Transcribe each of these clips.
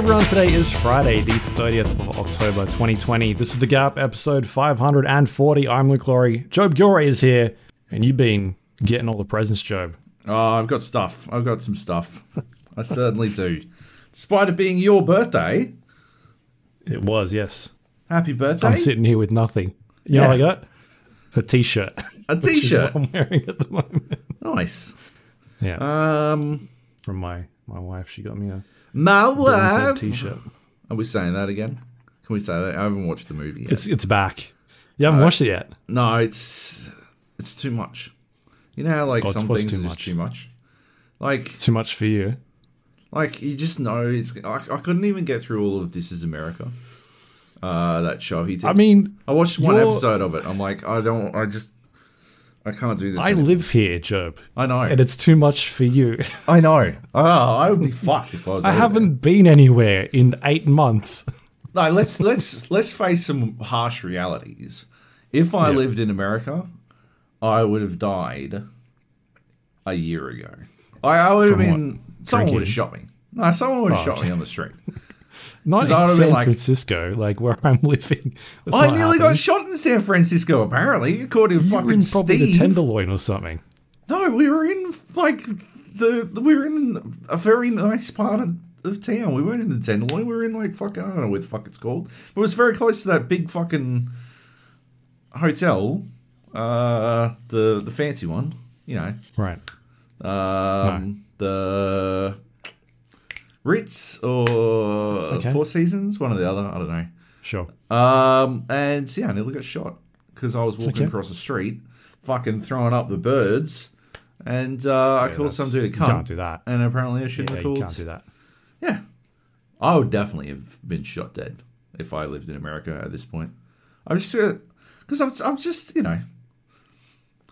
Everyone, today is Friday, the 30th of October 2020. This is The Gap, episode 540. I'm Luke Lawrie. Joab Gilroy is here, and you've been getting all the presents, Joab. Oh, I've got stuff. I've got some stuff. I certainly do. Despite it being your birthday, It was, yes. happy birthday. I'm sitting here with nothing. You know what I got? A t-shirt. A which is t-shirt. I'm wearing at the moment. Nice. Yeah, Um, from my, my wife. She got me a my wife. T-shirt. Are we saying that again? Can we say that? I haven't watched the movie yet. It's, it's back. You haven't watched it yet? no, it's it's too much. You know how like Oh, some things too are just much? too much. Like Too much for you. like you just know it's. I, I couldn't even get through all of This Is America. Uh, that show he did. I mean, I watched one episode of it. I'm like, I don't. I just. I can't do this. I anymore. live here, Joab. I know. And it's too much for you. I know. Oh, I would be fucked if I was. I haven't been anywhere in eight months. No, let's let's let's face some harsh realities. If I Yeah. lived in America, I would have died a year ago. I, I would have From what? been. Someone would have shot me. No, someone would have Oh, shot me on the street. Not in San like- Francisco, like where I'm living. That's I nearly got shot in San Francisco. Apparently, according to You were fucking in probably the Tenderloin or something. No, we were in like the we were in a very nice part of, of town. We weren't in the Tenderloin. We were in like fucking I don't know what the fuck it's called. But it was very close to that big fucking hotel, uh, the the fancy one. You know, Right. um, the Ritz or Okay. Four Seasons, one or the other. I don't know. Sure. Um, and yeah, I nearly got shot because I was walking Okay. across the street, fucking throwing up the birds, and uh, I called some dude a you cunt. can't do that. And apparently I shouldn't Yeah, have you can't do that. Yeah, I would definitely have been shot dead if I lived in America at this point. I'm just because I'm, I'm just you know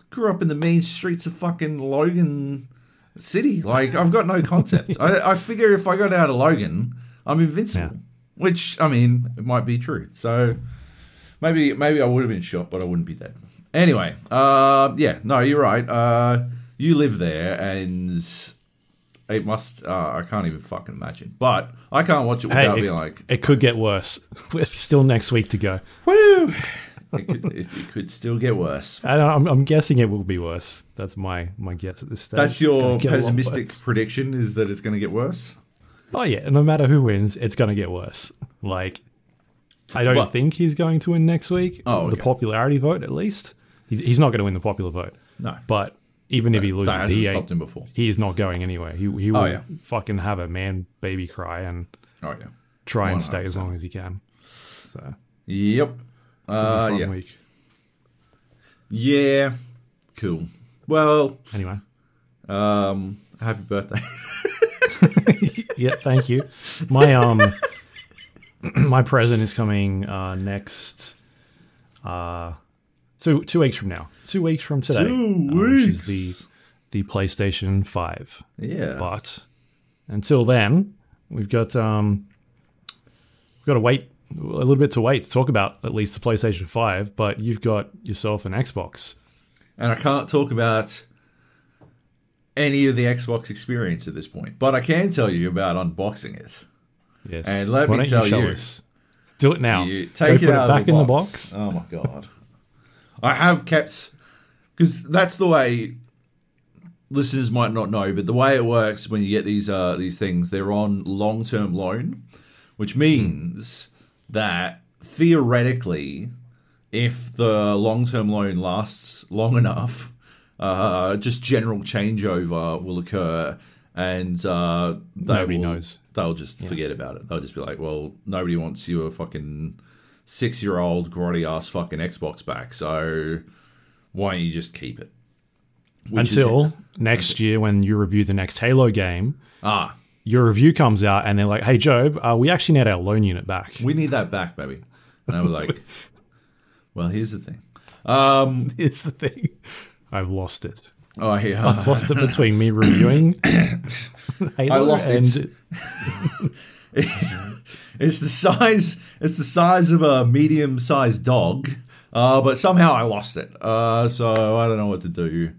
grew up in the mean streets of fucking Logan City. Like I've got no concept. I, I figure if I got out of Logan, I'm invincible. Yeah. Which I mean, it might be true. So maybe maybe I would have been shot, but I wouldn't be dead. Anyway, uh, yeah, no, you're right. Uh, you live there, and it must. Uh, I can't even fucking imagine. But I can't watch it Hey, without it, being like, it could get worse. It's still next week to go. woo. It could, it, it could still get worse. And I'm, I'm guessing it will be worse. That's my, my guess at this stage. That's your gonna get a lot pessimistic prediction is that it's going to get worse. Oh, yeah. No matter who wins, it's going to get worse. Like, I don't What? think he's going to win next week. Oh, The popularity vote, at least. He, he's not going to win the popular vote. No, But even if he loses, he, stopped him before. he is not going anywhere. He, he will Oh, yeah. fucking have a man baby cry and Oh yeah. try and stay as long as he can. So, Yep. Uh, gonna be a fun yeah. week. Yeah. Cool. Well, Anyway. um, happy birthday. yeah, thank you. My um my present is coming uh next uh two two weeks from now. Two weeks from today. Two uh, which is weeks. the the PlayStation 5. yeah. But until then, we've got um we've got to wait a little bit to wait to talk about at least the PlayStation 5, but you've got yourself an Xbox. and I can't talk about any of the Xbox experience at this point, but I can tell you about unboxing it. Yes. And let Why me tell you- us? Do it now. You Go take put it out back of the in box. the box. Oh my god! I have kept because that's the way listeners might not know, but the way it works when you get these uh, these things, they're on long term loan, which means that theoretically, if the long term loan lasts long enough, uh, just general changeover will occur. And uh, they Nobody will- knows. They'll just forget about it. They'll just be like, "Well, nobody wants your fucking six-year-old grotty ass fucking Xbox back, so why don't you just keep it?" Which is- Until next year when you review the next Halo game, ah, your review comes out and they're like, "Hey, Joab, uh, we actually need our loan unit back." we need that back, baby. And I was like, "Well, here's the thing." Um, It's the thing. I've lost it. oh yeah, I've lost it between me reviewing I lost it. It's the size. It's the size of a medium-sized dog, uh, but somehow I lost it. Uh, so I don't know what to do.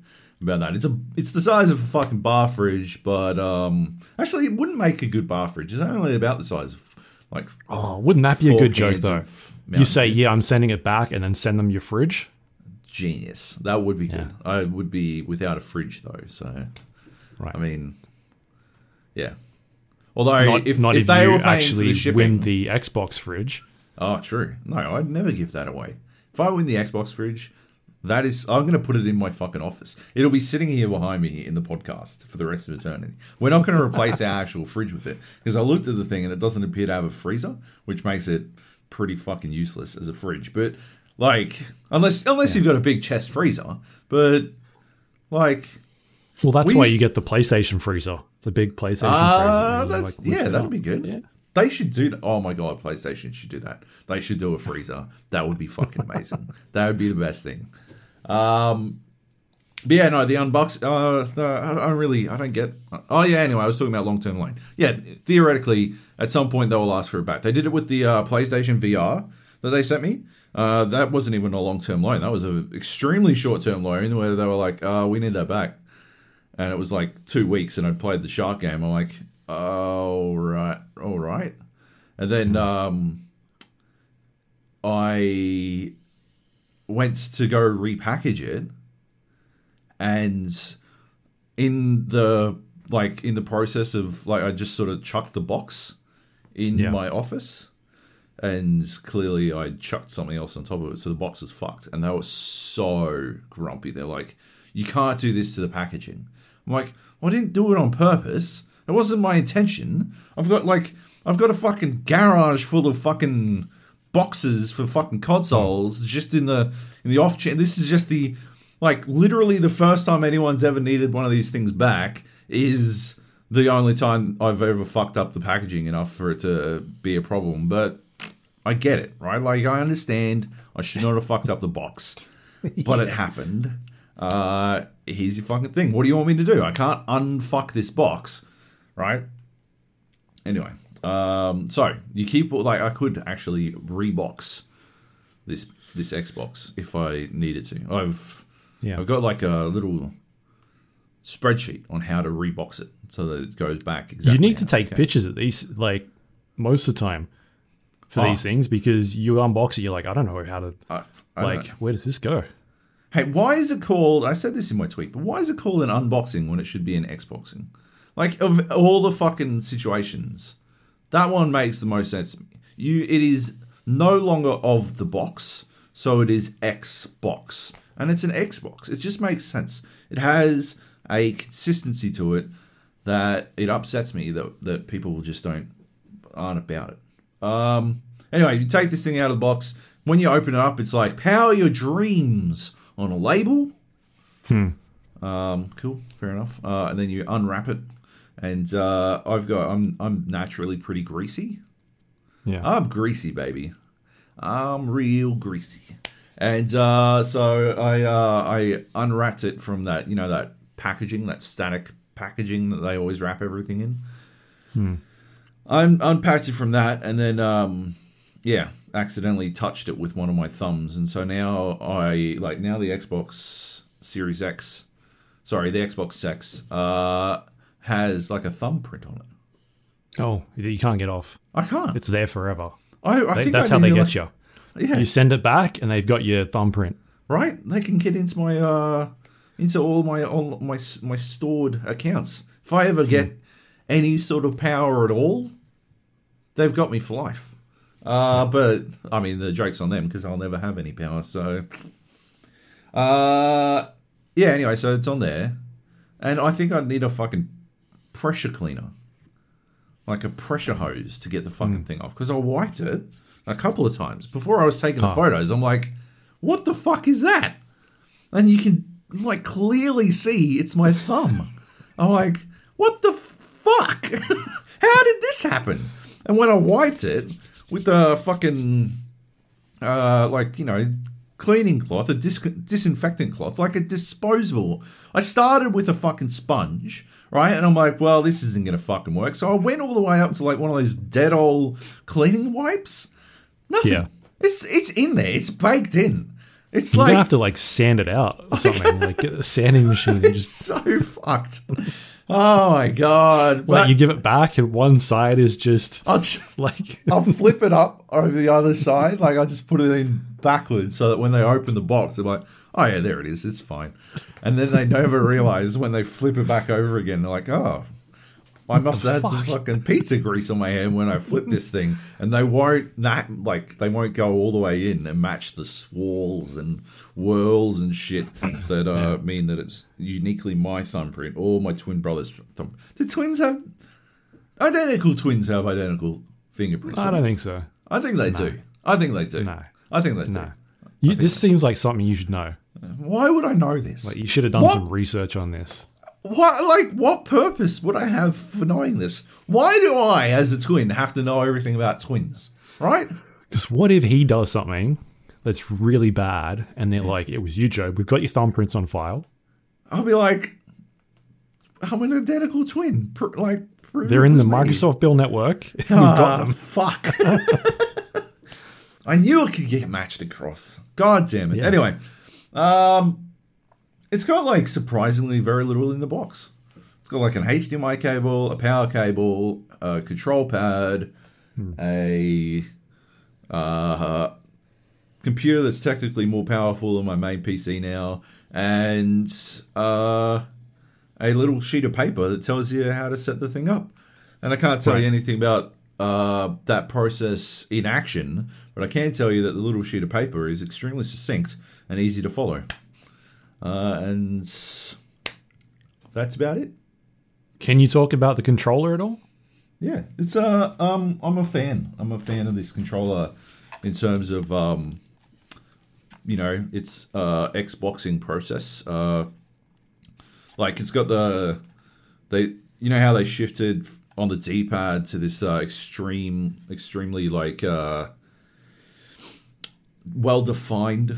About that. It's a it's the size of a fucking bar fridge, but um, actually, it wouldn't make a good bar fridge. It's only about the size of like Oh, wouldn't that be a good joke though? You say. "Yeah, I'm sending it back," and then send them your fridge. genius. That would be good. I would be without a fridge though, so Right. I mean, yeah. Although not if, not if if, they you were actually the shipping, win the Xbox fridge. oh, true. No, I'd never give that away. If I win the Xbox fridge, that is, I'm going to put it in my fucking office. It'll be sitting here behind me in the podcast for the rest of eternity. We're not going to replace our actual fridge with it because I looked at the thing and it doesn't appear to have a freezer, which makes it pretty fucking useless as a fridge. But like, unless unless you've got a big chest freezer, but like. Well, that's We why used- you get the PlayStation freezer, the big PlayStation Ah, freezer. That's like, yeah, that'd up. be good. Yeah. They should do that. Oh my god, PlayStation should do that. They should do a freezer. That would be fucking amazing. that would be the best thing. Um, but yeah, no, the unbox. Uh, I don't really, I don't get. Oh yeah, anyway, I was talking about long term loan. Yeah, theoretically, at some point they will ask for it back. They did it with the uh, PlayStation VR that they sent me. Uh, that wasn't even a long term loan. That was an extremely short term loan where they were like, uh, "We need that back." and it was like two weeks and I'd played the shark game. I'm like, oh right, all right. And then um, I went to go repackage it, and in the like in the process of like I just sort of chucked the box in Yeah. my office. And clearly, I chucked something else on top of it, so the box was fucked. And they were so grumpy. They're like, "You can't do this to the packaging." I'm like, well, "I didn't do it on purpose. It wasn't my intention. I've got like, I've got a fucking garage full of fucking boxes for fucking consoles just in the in the off chance. This is just the like literally the first time anyone's ever needed one of these things back is the only time I've ever fucked up the packaging enough for it to be a problem. But I get it, right? Like I understand I should not have fucked up the box, but it happened. Uh, here's your fucking thing. What do you want me to do? I can't unfuck this box, right? Anyway, um, so you keep like I could actually rebox this this Xbox if I needed to. I've Yeah. I've got like a little spreadsheet on how to rebox it so that it goes back exactly. you need to take pictures of these, like most of the time, for Oh. these things because you unbox it, you're like, I don't know how to. I, I Like, where does this go? Hey, why is it called? I said this in my tweet, but why is it called an unboxing when it should be an Xboxing? Like of all the fucking situations, that one makes the most sense to me. You, it is no longer of the box, so it is Xbox, and it's an Xbox. It just makes sense. It has a consistency to it that it upsets me that that people just don't aren't about it. Um. Anyway, you take this thing out of the box. When you open it up, it's like "Power Your Dreams" on a label. Hmm. Um. Cool. Fair enough. Uh, and then you unwrap it, and uh, I've got. I'm. I'm naturally pretty greasy. Yeah. I'm greasy, baby. I'm real greasy. And uh, so I uh, I unwrapped it from that you know that packaging, that static packaging that they always wrap everything in. I unpacked it from that, and then um, yeah, accidentally touched it with one of my thumbs, and so now I like now the Xbox Series X, sorry, the Xbox X, uh, has like a thumbprint on it. oh, you can't get off. I can't. It's there forever. I, I They- think that's I how they get like- you. Yeah, You send it back, and they've got your thumbprint. right? They can get into my uh into all my all my my stored accounts. If I ever get any sort of power at all, they've got me for life. Uh, but I mean, the joke's on them because I'll never have any power. So, uh, yeah. Anyway, so it's on there, and I think I'd need a fucking pressure cleaner, like a pressure hose, to get the fucking thing off because I wiped it a couple of times before I was taking the Oh. photos. I'm like, what the fuck is that? And you can like clearly see it's my thumb. I'm like, what the fuck? How did this happen? And when I wiped it with the fucking, uh, like you know, cleaning cloth, a dis- disinfectant cloth, like a disposable. I started with a fucking sponge, right? And I'm like, well, this isn't gonna fucking work. So I went all the way up to like one of those dead old cleaning wipes. Nothing. Yeah. It's it's in there. It's baked in. It's You're like gonna have to like sand it out or something, like a sanding machine and just so fucked. Oh my god! like But you give it back and one side is just I'll, just, like I'll flip it up over the other side. Like I just put it in backwards so that when they open the box, they're like, "Oh yeah, there it is. It's fine." And then they never realize when they flip it back over again, they're like, "Oh." I must have had some fucking pizza grease on my hand when I flipped this thing, and they won't not like they won't go all the way in and match the swirls and whirls and shit that uh, mean that it's uniquely my thumbprint or my twin brother's thumb. Do twins have identical twins have identical fingerprints? I don't think so. I think they do. I think they do. No. I think they do. No. You, this seems like something you should know. Why would I know this? Like you should have done What? some research on this. What like what purpose would I have for knowing this? Why do I, as a twin, have to know everything about twins? Right? Because what if he does something that's really bad and they're like, it was you, Joe. We've got your thumbprints on file. I'll be like, I'm an identical twin. Pr- like They're in the me. Microsoft Bill network. We've Ah, got them. Fuck. I knew I could get matched across. God damn it. Yeah. Anyway, um, it's got like surprisingly very little in the box. It's got like an HDMI cable, a power cable, a control pad, a uh, computer that's technically more powerful than my main PC now, and uh, a little sheet of paper that tells you how to set the thing up. And I can't tell Right. you anything about uh, that process in action, but I can tell you that the little sheet of paper is extremely succinct and easy to follow. Uh, and that's about it. Can you talk about the controller at all? Yeah, it's uh um I'm a fan. I'm a fan of this controller in terms of um you know, its uh Xboxing process. Uh like it's got the they you know how they shifted on the D-pad to this uh extreme extremely like uh well defined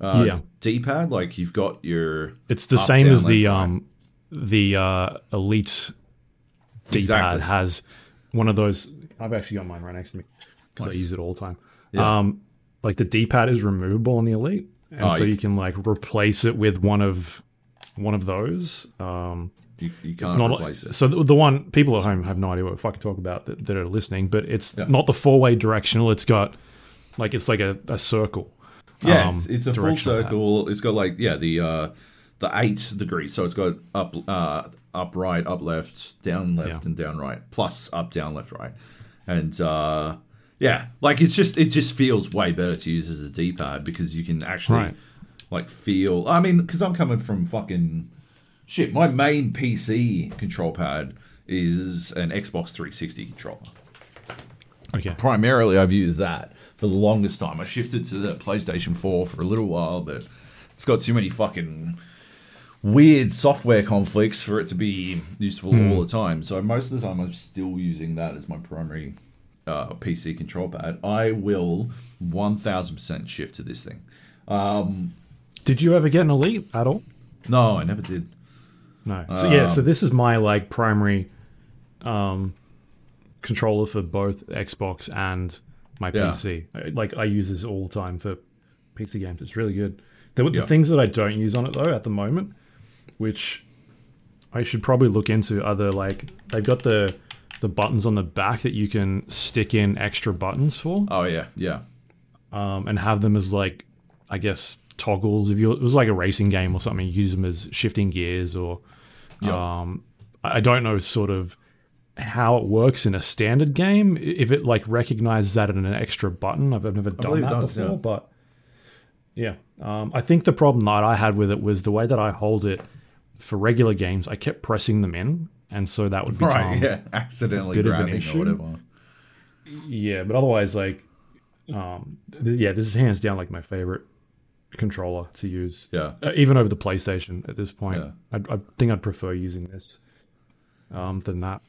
uh Yeah. D-pad like you've got your It's the Up, same down, as the right. um the uh elite D-pad Exactly. has one of those. I've actually got mine right next to me because Nice. I use it all the time. Yeah. Um, like the D-pad is removable on the elite, and Oh, so you- you can like replace it with one of one of those. Um, you, you can't not replace it. so the, the one people at home have no idea what the fuck I talk about that, that are listening, but it's Yeah. not the four-way directional. It's got like it's like a, a circle. Yeah, um, it's, it's a full circle. It's got like yeah the uh the eight degrees. So it's got up uh up right, up left, down left, Yeah. and down right. Plus up down left right, and uh yeah, like it's just it just feels way better to use as a D pad because you can actually Right. like feel. I mean, because I'm coming from fucking shit. My main PC control pad is an Xbox 360 controller Okay. primarily I've used that for the longest time. I shifted to the PlayStation 4 for a little while, but it's got too many fucking weird software conflicts for it to be useful all the time. So most of the time I'm still using that as my primary uh, PC control pad. I will 1000% shift to this thing. Did you ever get an elite at all? No, I never did. No. So yeah, Um, so this is my like primary um controller for both Xbox and my Yeah. PC. I- Like I use this all the time for PC games. It's really good. The, the Yeah. things that I don't use on it though at the moment, which I should probably look into other like they've got the the buttons on the back that you can stick in extra buttons for Oh yeah, yeah. um, and have them as like I guess toggles. If you it was like a racing game or something, you use them as shifting gears or Yeah. um, I don't know sort of how it works in a standard game. If it like recognizes that in an extra button, I've, I've never done that does, before. yeah. But yeah, um, I think the problem that I had with it was the way that I hold it for regular games. I kept pressing them in, and so that would become Right, yeah. Accidentally bit of an grabbing or whatever. Yeah, but otherwise, like, um, th- yeah, this is hands down like my favorite controller to use. Yeah. Uh, even over the PlayStation at this point, Yeah. I'd, I think I'd prefer using this um, than that.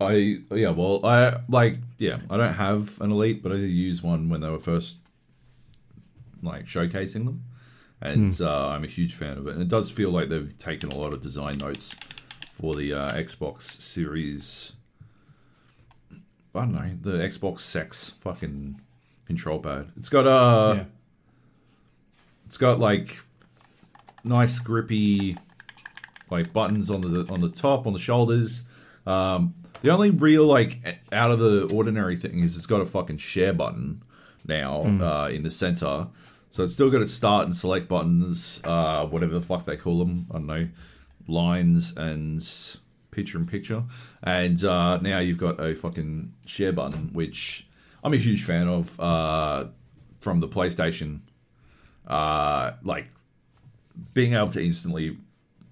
I yeah, well, I like yeah, I don't have an elite, but I did use one when they were first like showcasing them, and uh, I'm a huge fan of it. And it does feel like they've taken a lot of design notes for the uh, Xbox Series. I don't know the Xbox Sex fucking control pad. It's got a yeah. it's got like nice grippy like buttons on the on the top on the shoulders. Um, the only real like out of the ordinary thing is it's got a fucking share button now uh, in the center. So it's still got its start and select buttons, uh, whatever the fuck they call them. I don't know, lines and picture in picture. And uh, now you've got a fucking share button, which I'm a huge fan of uh, from the PlayStation. Uh, like being able to instantly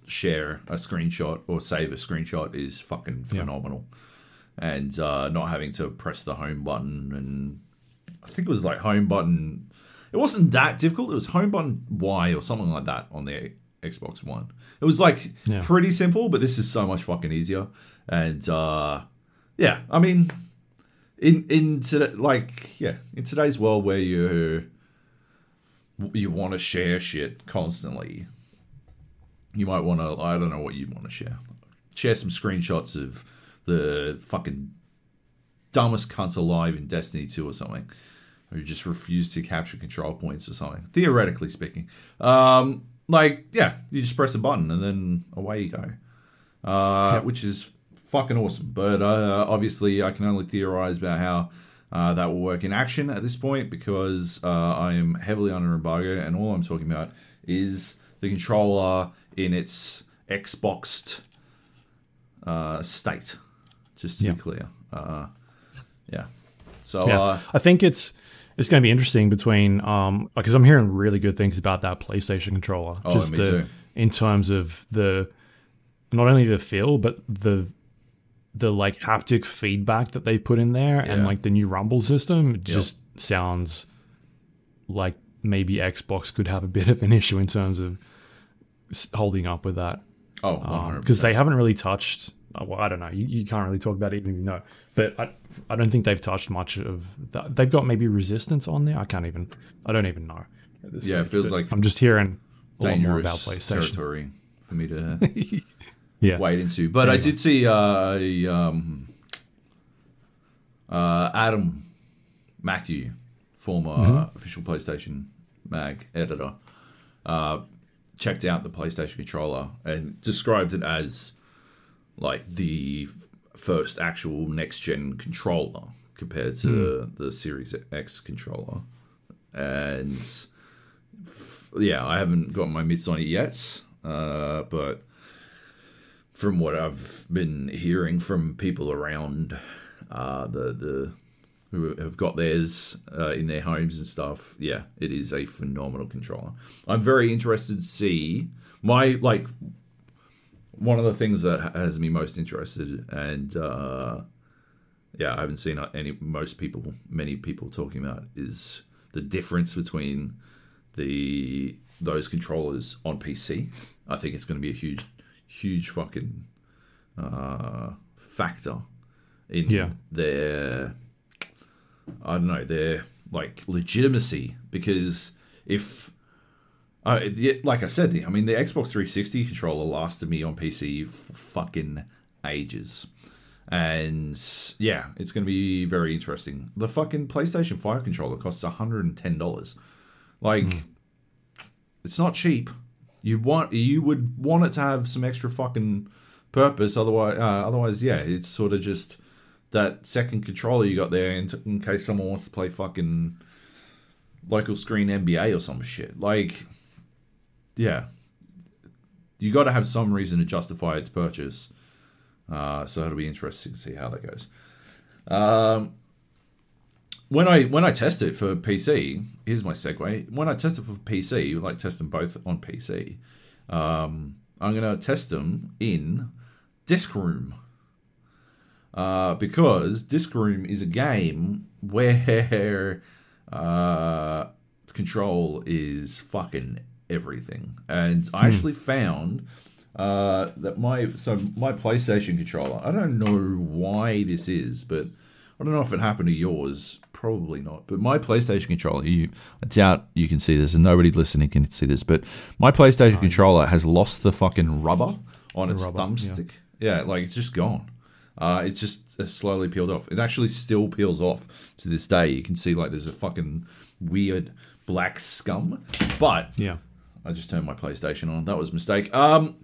share a screenshot or save a screenshot is fucking phenomenal. And uh, not having to press the home button and I think it was like home button. It wasn't that difficult. It was home button Y or something like that on the Xbox One. It was like Yeah. pretty simple, but this is so much fucking easier. And uh, yeah, I mean, in in today, like yeah, in today's world where you you want to share shit constantly, you might want to. I don't know what you'd want to share. Share some screenshots of the fucking dumbest cunts alive in Destiny 2 or something, who just refuse to capture control points or something. Theoretically speaking, um, like yeah, you just press a button and then away you go, uh, which is fucking awesome. But uh, obviously, I can only theorize about how. Uh, that will work in action at this point because uh, I am heavily under embargo, and all I'm talking about is the controller in its Xboxed uh, state. Just to Yeah. be clear, uh, yeah. So Yeah, uh, I think it's it's going to be interesting between um because I'm hearing really good things about that PlayStation controller. Oh, just me the, too. in terms of the not only the feel but the the like haptic feedback that they put in there and like the new rumble system it just sounds like maybe Xbox could have a bit of an issue in terms of holding up with that oh, 100%. because they haven't really touched. uh, Well, I don't know. You, you can't really talk about it even if you know. But I, I don't think they've touched much of that. They've got maybe resistance on there. I can't even. I don't even know. Yeah, it feels like I'm just hearing a lot more about PlayStation. territory for me to Yeah, wade into. But I did see uh, um, uh, Adam Mathew, former Mm-hmm. official PlayStation mag editor, uh, checked out the PlayStation controller and described it as like the first actual next gen controller compared to Hmm. the Series X controller. And f- yeah, I haven't got my mitts on it yet, uh, but from what I've been hearing from people around uh, the the who have got theirs uh, in their homes and stuff, yeah, it is a phenomenal controller. I'm very interested to see my like one of the things that has me most interested, and uh, yeah, I haven't seen any most people, many people talking about is the difference between the those controllers on PC. I think it's going to be a huge, huge fucking uh, factor in Yeah. their I don't know their like legitimacy because if uh, like I said, I mean the Xbox 360 controller lasted me on PC for fucking ages. And yeah, it's going to be very interesting. The fucking PlayStation 5 controller costs $110. Like it's not cheap. You want you would want it to have some extra fucking purpose. Otherwise, uh, otherwise, yeah, it's sort of just that second controller you got there in, in case someone wants to play fucking local screen NBA or some shit. Like, yeah, you got to have some reason to justify its purchase. Uh, so it'll be interesting to see how that goes. Um, when I when I test it for PC, here's my segue. When I test it for PC, like test them both on PC, um, I'm gonna test them in Disc Room uh, because Disc Room is a game where uh, control is fucking everything, and I actually found uh, that my so my PlayStation controller. I don't know why this is, but I don't know if it happened to yours. Probably not. But my PlayStation controller, you, I doubt you can see this, and nobody listening can see this. But my PlayStation controller has lost the fucking rubber on its rubber, thumbstick. Yeah. like it's just gone. Uh, it's just uh, slowly peeled off. It actually still peels off to this day. You can see like there's a fucking weird black scum. But Yeah. I just turned my PlayStation on. That was a mistake. Um,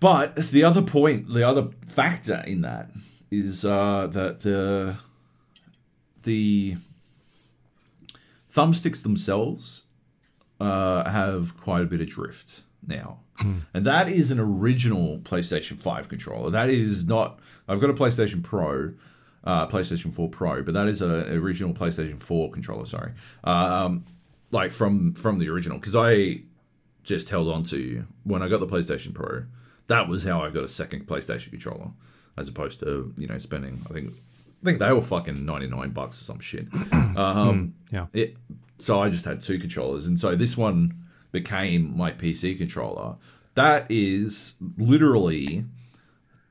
but the other point, the other factor in that is uh, that the the thumbsticks themselves uh, have quite a bit of drift now. And that is an original PlayStation 5 controller. That is not. I've got a PlayStation Pro, uh, PlayStation 4 Pro, but that is a original PlayStation 4 controller. Sorry, um, like from from the original because I just held on to when I got the PlayStation Pro. That was how I got a second PlayStation controller, as opposed to you know spending. I think I think they were fucking ninety nine bucks or some shit. Um, Yeah. it, so I just had two controllers, and so this one became my PC controller. That is literally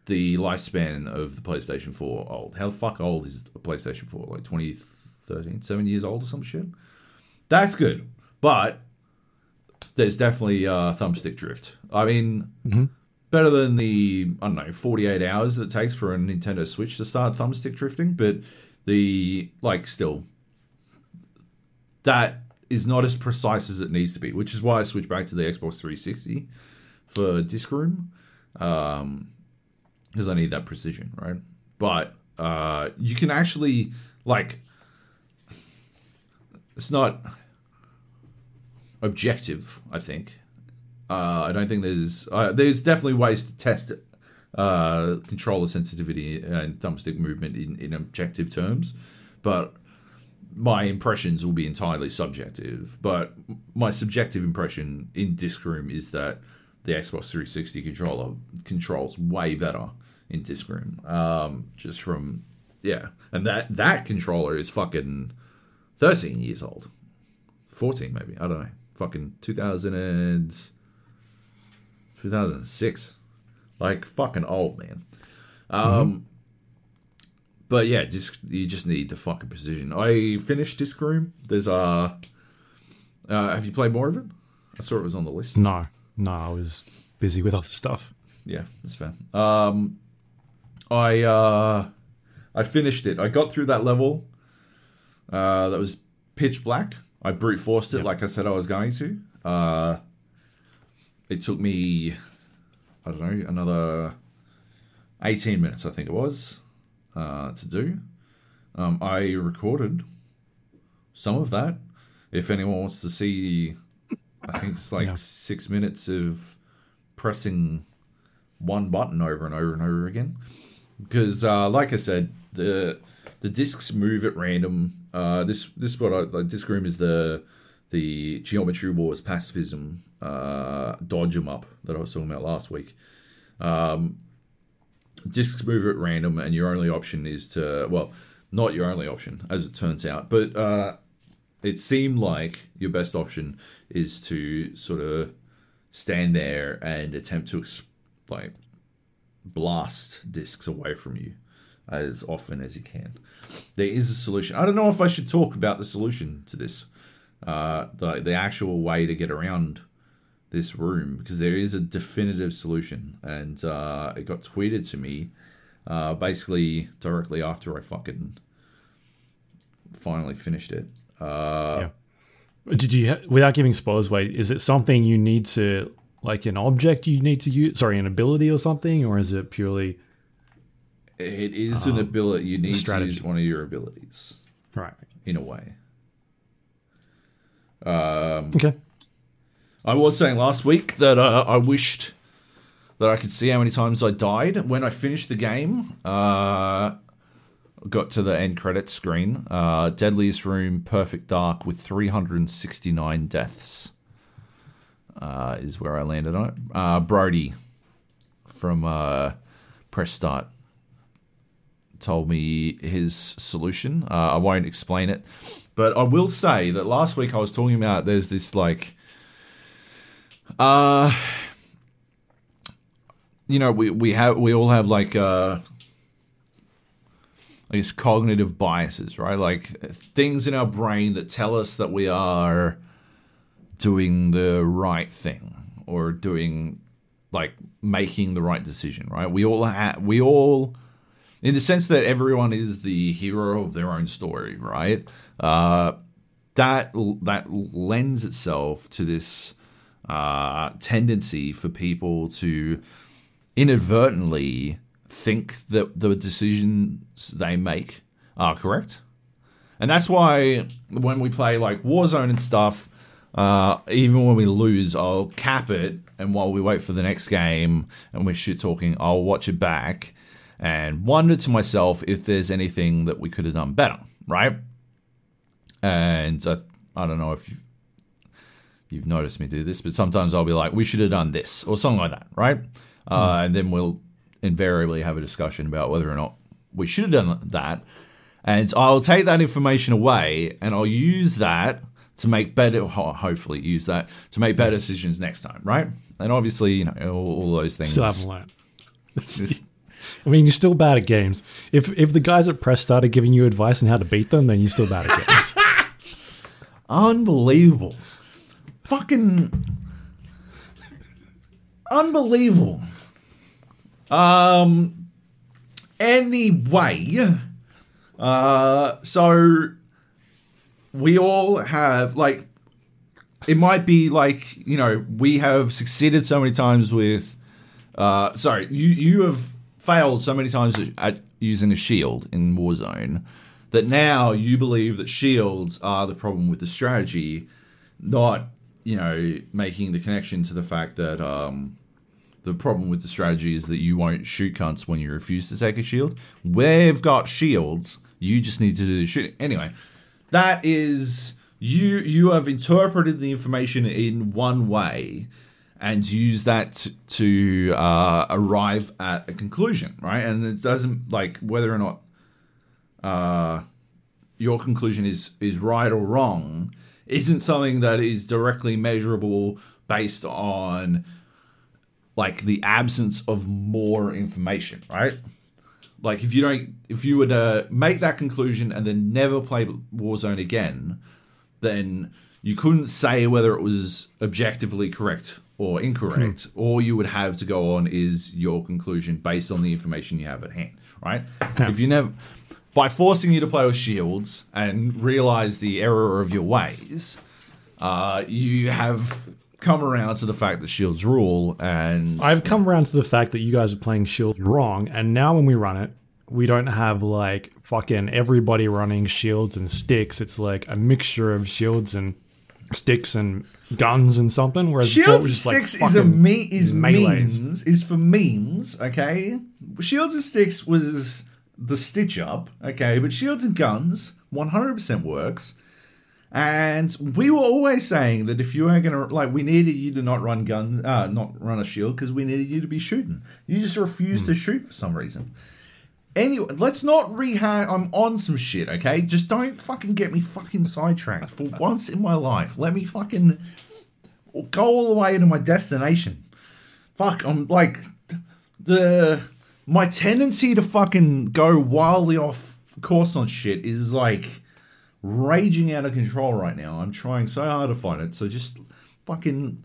the lifespan of the PlayStation 4 old. How the fuck old is a PlayStation 4? Like 2013, seven years old or some shit? That's good. But there's definitely uh, thumbstick drift. I mean, better than the, I don't know, 48 hours that it takes for a Nintendo Switch to start thumbstick drifting, but the, like, still, that is not as precise as it needs to be, which is why I switched back to the Xbox 360 for Disc Room, um, because I need that precision, right? But uh, you can actually like, it's not objective. I think. Uh, I don't think there's uh, there's definitely ways to test it, uh, controller sensitivity and thumbstick movement in, in objective terms, but my impressions will be entirely subjective. But my subjective impression in Disc Room is that the Xbox 360 controller controls way better in Disc Room. Um, just from yeah, and that that controller is fucking 13 years old, 14 maybe. I don't know. Fucking 2000 and 2006, like fucking old man. Um, but yeah, disc, you just need the fucking precision. I finished Disc Room. There's uh, uh, have you played more of it? I saw it was on the list. No. No, I was busy with other stuff. Yeah, that's fair. Um, I uh, I finished it. I got through that level. Uh, that was pitch black. I brute forced it, like I said I was going to. Uh, it took me, I don't know, another eighteen minutes. I think it was uh, to do. Um, I recorded some of that. If anyone wants to see, I think it's like six minutes of pressing one button over and over and over again. Because, uh, like I said, the the discs move at random. Uh, this this is what I like. Disc room is the the geometry wars pacifism uh, dodge 'em up that I was talking about last week. Um, discs move at random, and your only option is to well, not your only option as it turns out, but uh, it seemed like your best option is to sort of stand there and attempt to ex- like blast discs away from you as often as you can. There is a solution. I don't know if I should talk about the solution to this, uh, the the actual way to get around this room because there is a definitive solution, and uh, it got tweeted to me uh, basically directly after I fucking finally finished it. Uh, Yeah. Did you, without giving spoilers away, is it something you need to, like an object you need to use, sorry, an ability or something, or is it purely, It is an ability. You need to use one of your abilities right? in a way. Um, Okay. I was saying last week that uh, I wished that I could see how many times I died when I finished the game. Uh, got to the end credits screen. Uh, Deadliest Room, Perfect Dark with 369 deaths uh, is where I landed on it. Uh, Brody from uh, Press Start told me his solution. Uh, I won't explain it, but I will say that last week I was talking about there's this like, uh, you know, we we have we all have like uh, I guess cognitive biases, right? Like things in our brain that tell us that we are doing the right thing or doing like making the right decision, right? We all ha- we all in the sense that everyone is the hero of their own story, right? Uh, that that lends itself to this uh, tendency for people to inadvertently think that the decisions they make are correct. And that's why when we play like Warzone and stuff, uh, even when we lose, I'll cap it, and while we wait for the next game and we're shit talking, I'll watch it back and wonder to myself if there's anything that we could have done better, right? And uh, I don't know if you've, noticed me do this, but sometimes I'll be like, we should have done this or something like that, right? Mm. Uh, and then we'll invariably have a discussion about whether or not we should have done that. And I'll take that information away and I'll use that to make better, hopefully, use that to make better decisions next time, right? And obviously, you know, all, all those things. Still haven't learned. I mean, you're still bad at games. If if the guys at Press started giving you advice on how to beat them, then you're still bad at games. Unbelievable. Fucking unbelievable. Um anyway, uh so we all have like it might be like, you know, we have succeeded so many times with uh sorry, you you have failed so many times at using a shield in Warzone that now you believe that shields are the problem with the strategy, not you know making the connection to the fact that um, the problem with the strategy is that you won't shoot cunts when you refuse to take a shield. We've got shields. You just need to do the shooting anyway. That is you. You have interpreted the information in one way and use that to uh, arrive at a conclusion, right? And it doesn't like whether or not uh, your conclusion is is right or wrong isn't something that is directly measurable based on like the absence of more information, right? Like if you don't, if you were to make that conclusion and then never play Warzone again, then you couldn't say whether it was objectively correct or incorrect. Hmm. All you would have to go on is your conclusion based on the information you have at hand, right? Yeah. If you never, by forcing you to play with shields and realize the error of your ways, uh, you have come around to the fact that shields rule, and I've come around to the fact that you guys are playing shields wrong, and now when we run it, we don't have like fucking everybody running shields and sticks. It's like a mixture of shields and sticks and guns and something. Whereas Shields and Sticks like is a me is melees. memes is for memes. Okay, Shields and Sticks was the stitch up. Okay, but Shields and Guns 100% works. And we were always saying that if you were gonna like, we needed you to not run guns, uh, not run a shield because we needed you to be shooting. You just refused mm. to shoot for some reason. Anyway, let's not rehash. I'm on some shit, okay? Just don't fucking get me fucking sidetracked for once in my life. Let me fucking go all the way to my destination. Fuck, I'm like the my tendency to fucking go wildly off course on shit is like raging out of control right now. I'm trying so hard to find it. So just fucking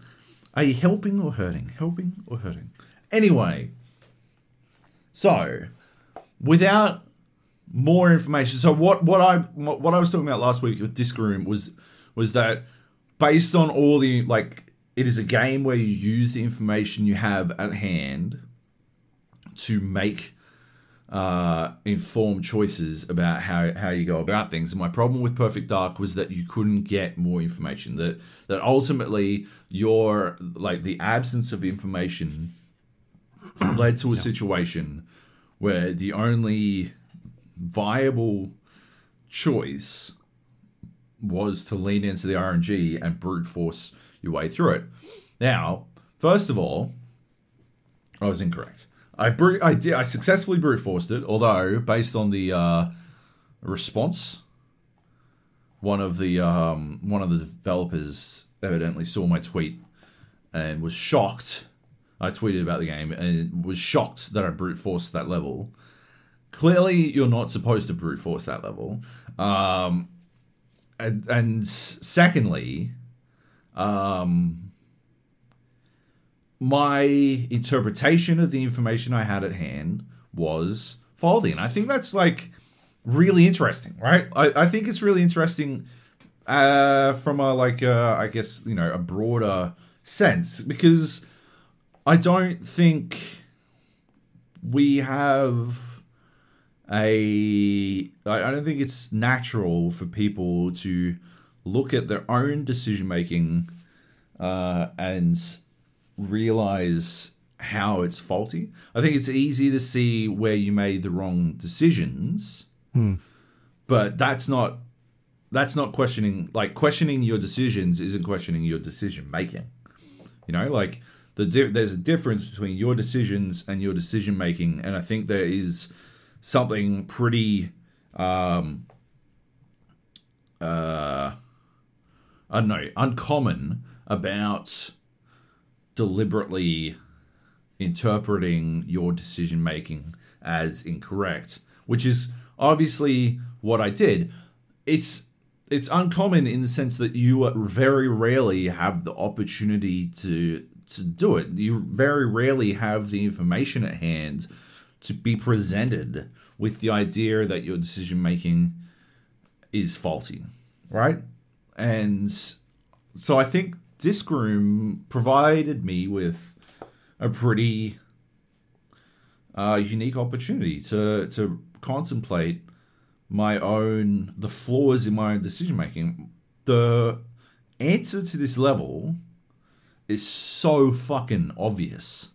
are you helping or hurting? Helping or hurting? Anyway, so without more information. So what what I what I was talking about last week with Disc Room was was that based on all the like it is a game where you use the information you have at hand to make uh, informed choices about how, how you go about things. And my problem with Perfect Dark was that you couldn't get more information. That that ultimately your like the absence of information led to a yeah. situation where the only viable choice was to lean into the RNG and brute force your way through it. Now, first of all, I was incorrect. I br- I did I successfully brute forced it, although based on the uh, response, one of the um, one of the developers evidently saw my tweet and was shocked I tweeted about the game and was shocked that I brute forced that level. Clearly, you're not supposed to brute force that level. Um, and, and secondly, um, my interpretation of the information I had at hand was faulty. And I think that's like really interesting, right? I, I think it's really interesting uh, from a like uh, I guess you know a broader sense because I don't think we have a I don't think it's natural for people to look at their own decision making uh, and realize how it's faulty. I think it's easy to see where you made the wrong decisions, but that's not that's not questioning like questioning your decisions isn't questioning your decision making. You know, like the di- there's a difference between your decisions and your decision making, and I think there is something pretty um uh I don't know uncommon about deliberately interpreting your decision making as incorrect, which is obviously what I did. It's it's uncommon in the sense that you very rarely have the opportunity to to do it. You very rarely have the information at hand to be presented with the idea that your decision making is faulty, right? And so I think Disc Room provided me with a pretty uh, unique opportunity to to contemplate my own the flaws in my own decision making. The answer to this level is so fucking obvious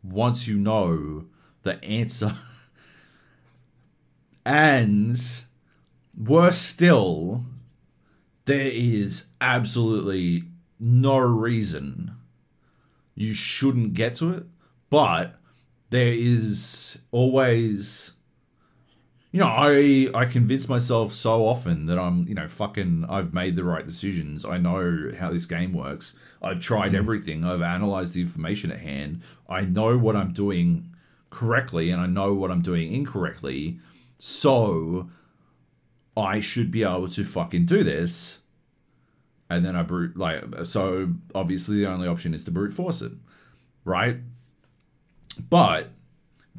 once you know the answer. and worse still, there is absolutely no reason you shouldn't get to it, but there is always you know, I I convince myself so often that I'm, you know, fucking I've made the right decisions. I know how this game works. I've tried mm. everything. I've analyzed the information at hand. I know what I'm doing correctly and I know what I'm doing incorrectly. So I should be able to fucking do this. And then I brute like so obviously the only option is to brute force it. Right? But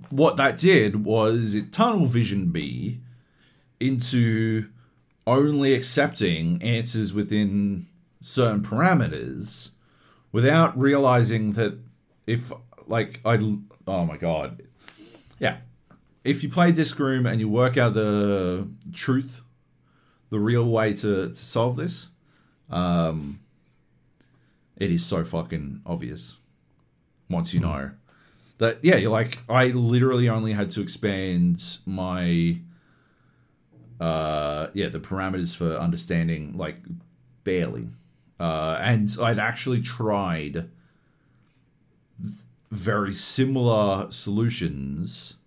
what that did was it tunnel visioned me into only accepting answers within certain parameters without realizing that if like I oh my god yeah if you play disc room and you work out the truth the real way to, to solve this um it is so fucking obvious once you know that yeah you're like i literally only had to expand my uh yeah the parameters for understanding like barely. Uh and i'd actually tried very similar solutions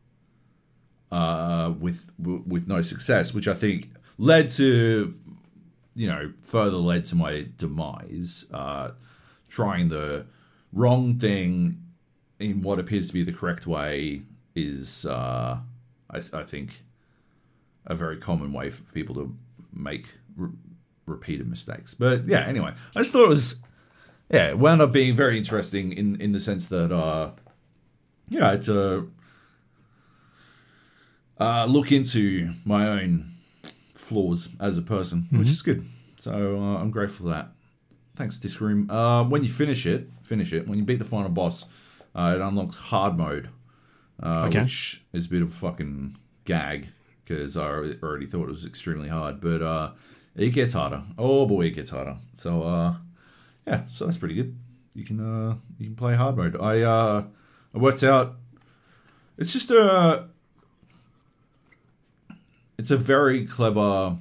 uh with with no success which i think led to you know further led to my demise uh trying the wrong thing in what appears to be the correct way is, uh, I, I think, a very common way for people to make re- repeated mistakes. But yeah, anyway, I just thought it was, yeah, it wound up being very interesting in in the sense that, uh, yeah, it's a uh, look into my own flaws as a person, which is good. So uh, I'm grateful for that. Thanks, Disc Room. Uh, when you finish it, finish it. When you beat the final boss, uh, it unlocks hard mode, uh, Okay. which is a bit of a fucking gag because I already thought it was extremely hard. But uh, it gets harder. Oh boy, it gets harder. So uh, yeah, so that's pretty good. You can uh, you can play hard mode. I uh, I worked out. It's just a. It's a very clever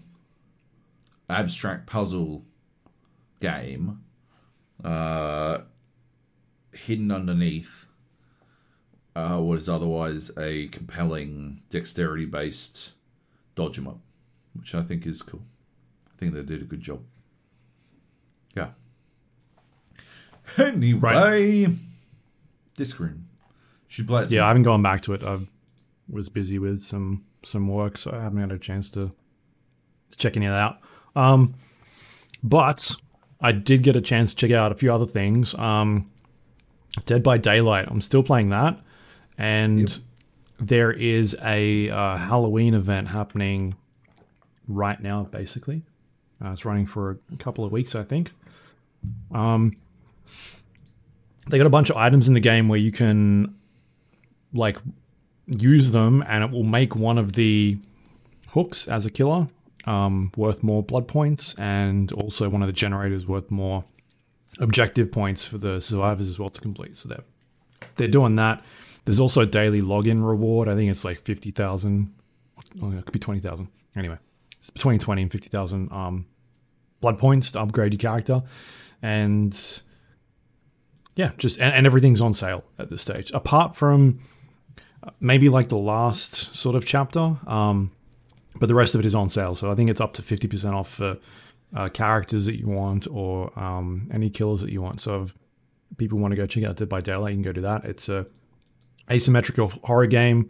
abstract puzzle game uh, hidden underneath uh, what is otherwise a compelling dexterity based dodge 'em up, which I think is cool. I think they did a good job. Yeah. Anyway, disc room. Should play it. Yeah, I haven't gone back to it. I was busy with some some work, so I haven't had a chance to, to check any of that out. Um, but I did get a chance to check out a few other things. Um, Dead by Daylight. I'm still playing that, and there is a uh, Halloween event happening right now, basically. Uh, it's running for a couple of weeks, I think. Um, they got a bunch of items in the game where you can like use them, and it will make one of the hooks as a killer um, worth more blood points, and also one of the generators worth more objective points for the survivors as well to complete. So they're they're doing that. There's also a daily login reward. I think it's like fifty thousand. Oh, it could be twenty thousand. Anyway, it's between twenty and fifty thousand um, blood points to upgrade your character, and yeah, just and, and everything's on sale at this stage. Apart from maybe like the last sort of chapter, um, but the rest of it is on sale. So I think it's up to fifty percent off for uh, characters that you want or um, any killers that you want. So if people want to go check out Dead by Daylight, you can go do that. It's a asymmetrical horror game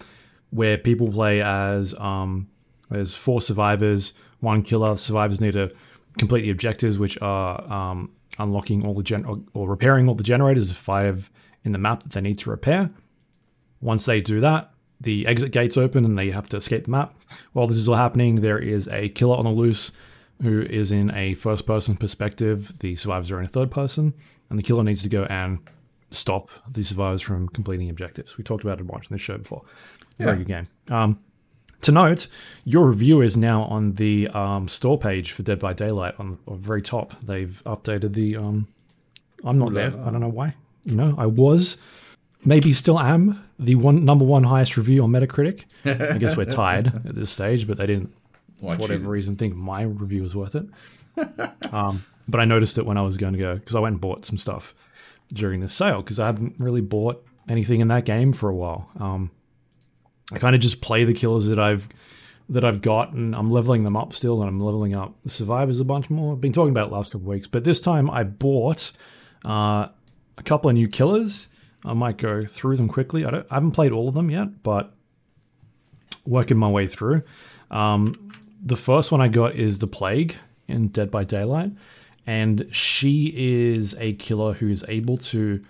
where people play as um, there's four survivors, one killer. Survivors need to complete the objectives, which are um, unlocking all the gen or repairing all the generators. Five in the map that they need to repair. Once they do that, the exit gates open and they have to escape the map. While this is all happening, there is a killer on the loose who is in a first person perspective. The survivors are in a third person, and the killer needs to go and stop the survivors from completing objectives. We talked about it watching this show before. Very good game. Um, to note, your review is now on the um, store page for Dead by Daylight on the very top. They've updated the. Um, I'm not there. I don't know why. You know, I was, maybe still am, the one number one highest review on Metacritic. I guess we're tied at this stage, but they didn't for whatever reason think my review was worth it. um, but I noticed it when I was going to go because I went and bought some stuff during the sale because I hadn't really bought anything in that game for a while. Um, I kind of just play the killers that I've that I've got, and I'm leveling them up still, and I'm leveling up the survivors a bunch more. I've been talking about it last couple of weeks, but this time I bought uh, a couple of new killers. I might go through them quickly. I, don't, I haven't played all of them yet, but working my way through. Um, the first one I got is the Plague in Dead by Daylight, and she is a killer who is able to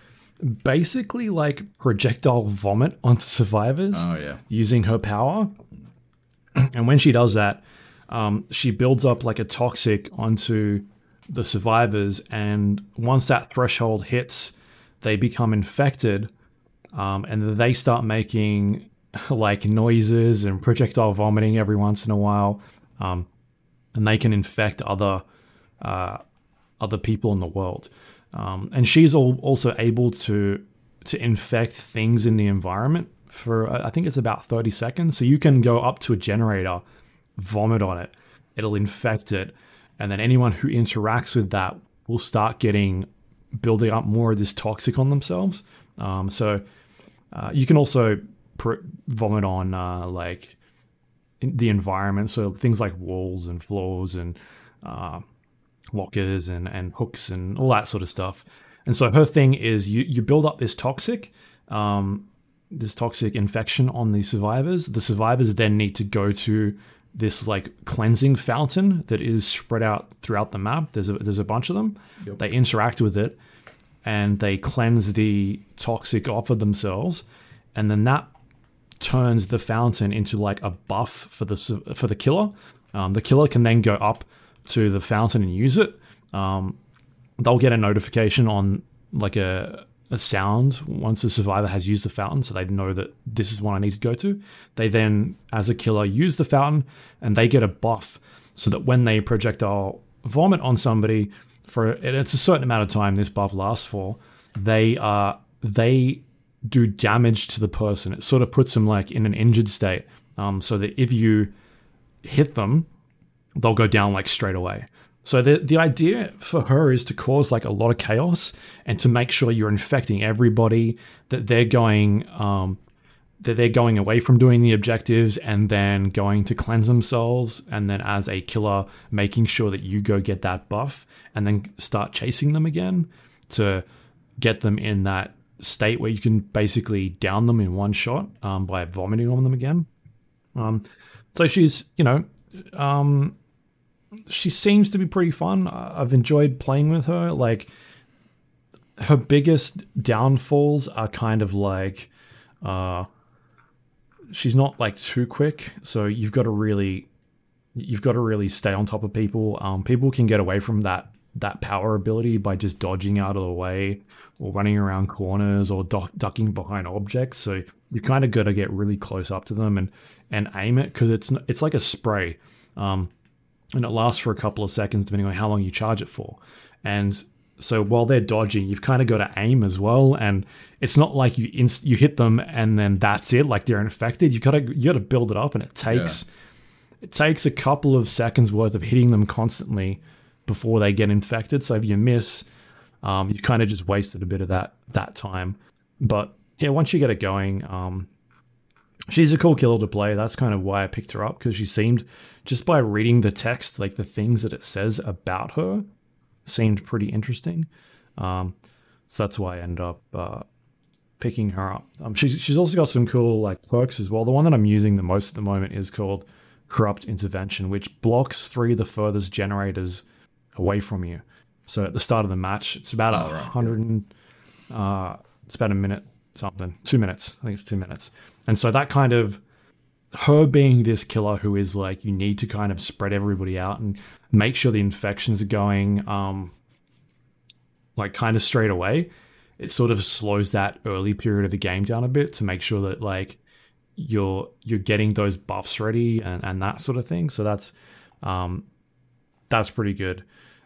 basically like projectile vomit onto survivors Oh yeah. using her power. And when she does that, um, she builds up like a toxic onto the survivors, and once that threshold hits, they become infected, um, and they start making like noises and projectile vomiting every once in a while, um, and they can infect other uh, other people in the world. Um, and she's all, also able to to infect things in the environment for uh, I think it's about 30 seconds. So you can go up to a generator, vomit on it, it'll infect it, and then anyone who interacts with that will start getting building up more of this toxic on themselves. Um, so uh, you can also pr- vomit on uh, like the environment, so things like walls and floors and uh, lockers and, and hooks and all that sort of stuff. And so her thing is you, you build up this toxic, um, this toxic infection on the survivors. The survivors then need to go to this like cleansing fountain that is spread out throughout the map. There's a, there's a bunch of them. Yep. They interact with it and they cleanse the toxic off of themselves, and then that turns the fountain into like a buff for the for the killer. Um, the killer can then go up to the fountain and use it. Um, they'll get a notification on like a a sound once the survivor has used the fountain, so they know that this is one I need to go to. They then, as a killer, use the fountain and they get a buff so that when they projectile vomit on somebody for it's a certain amount of time this buff lasts for, they uh they do damage to the person. It sort of puts them like in an injured state, um, so that if you hit them, they'll go down like straight away. So the the idea for her is to cause like a lot of chaos and to make sure you're infecting everybody that they're going um, that they're going away from doing the objectives and then going to cleanse themselves and then as a killer making sure that you go get that buff and then start chasing them again to get them in that state where you can basically down them in one shot um, by vomiting on them again. Um, so she's you know um, she seems to be pretty fun. I've enjoyed playing with her. Like her biggest downfalls are kind of like uh she's not like too quick, so you've got to really you've got to really stay on top of people. Um, people can get away from that that power ability by just dodging out of the way or running around corners or duck, ducking behind objects. So you kind of got to get really close up to them and and aim it because it's it's like a spray, um, and it lasts for a couple of seconds depending on how long you charge it for. And so while they're dodging, you've kind of got to aim as well, and it's not like you inst- you hit them and then that's it. Like they're infected. You got to you got to build it up, and it takes it takes a couple of seconds worth of hitting them constantly before they get infected. So if you miss, um, you kind of just wasted a bit of that that time. But yeah, once you get it going, um, she's a cool killer to play. That's kind of why I picked her up because she seemed just by reading the text, like the things that it says about her, seemed pretty interesting. Um, so that's why I end up uh, picking her up. Um, she's she's also got some cool like perks as well. The one that I'm using the most at the moment is called Corrupt Intervention, which blocks three of the furthest generators away from you. So at the start of the match, it's about a Oh, right, hundred uh, it's about a minute something, two minutes. I think it's two minutes. And so that kind of her being this killer who is like you need to kind of spread everybody out and make sure the infections are going um like kind of straight away it sort of slows that early period of the game down a bit to make sure that like you're you're getting those buffs ready and, and that sort of thing. So that's um that's pretty good.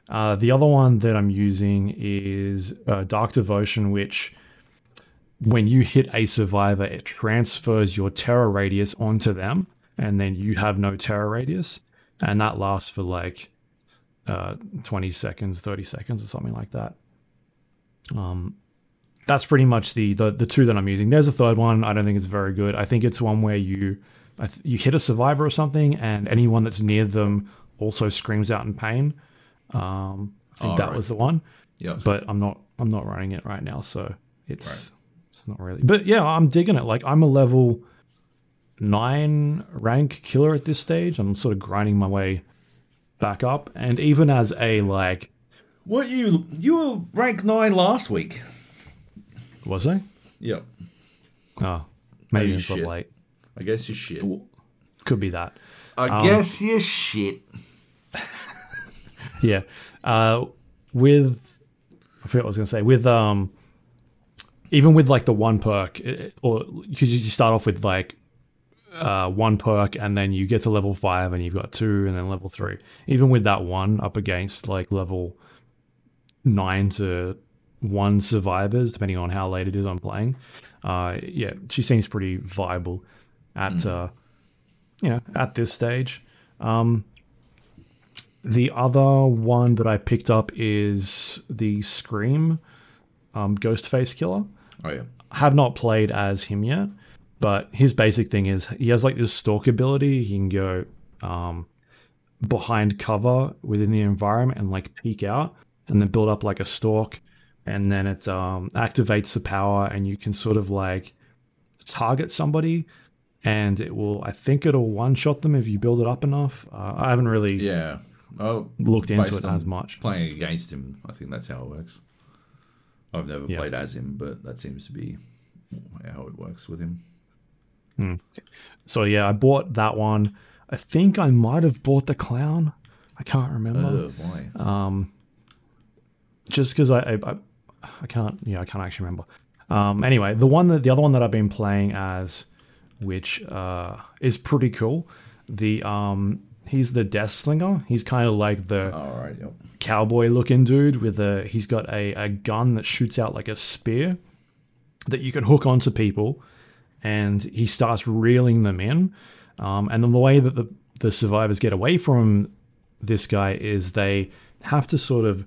Uh, the other one that I'm using is uh, Dark Devotion, which when you hit a survivor, it transfers your terror radius onto them, and then you have no terror radius, and that lasts for like uh, 20 seconds, 30 seconds, or something like that. Um, that's pretty much the, the the two that I'm using. There's a third one. I don't think it's very good. I think it's one where you you hit a survivor or something, and anyone that's near them also screams out in pain. Um, I think Oh, that right. was the one Yeah. but I'm not I'm not running it right now, so it's it's not really. But yeah, I'm digging it. Like I'm a level nine rank killer at this stage. I'm sort of grinding my way back up, and even as a like, What you you were rank nine last week? was I? Yep. Oh, maybe Maybe it's shit. late. I guess you shit. Could be that. I guess you're shit. Yeah. Uh, with I forget what I was gonna say. With um, even with like the one perk, it- or because you start off with like uh, one perk and then you get to level five and you've got two and then level three. Even with that one up against like level nine to one survivors, depending on how late it is I'm playing. Uh, yeah, she seems pretty viable at uh, you know at this stage. Um, the other one that I picked up is the Scream um, Ghostface Killer. Oh yeah. have not played as him yet, but his basic thing is he has like this stalk ability. He can go um, behind cover within the environment and like peek out and then build up like a stalk. And then it um, activates the power, and you can sort of like target somebody, and it will. I think it'll one shot them if you build it up enough. Uh, I haven't really Yeah. Oh, looked into it as much. Playing against him, I think that's how it works. I've never Yeah. played as him, but that seems to be how it works with him. So yeah, I bought that one. I think I might have bought the clown. I can't remember. Ugh, why? just because I, I I- I can't yeah I can't actually remember. Um, anyway, the one that the other one that I've been playing as, which uh, is pretty cool. The um, he's the Deathslinger. He's kind of like the All right. Yep. cowboy looking dude with a he's got a, a gun that shoots out like a spear that you can hook onto people and he starts reeling them in um, and then the way that the, the survivors get away from this guy is they have to sort of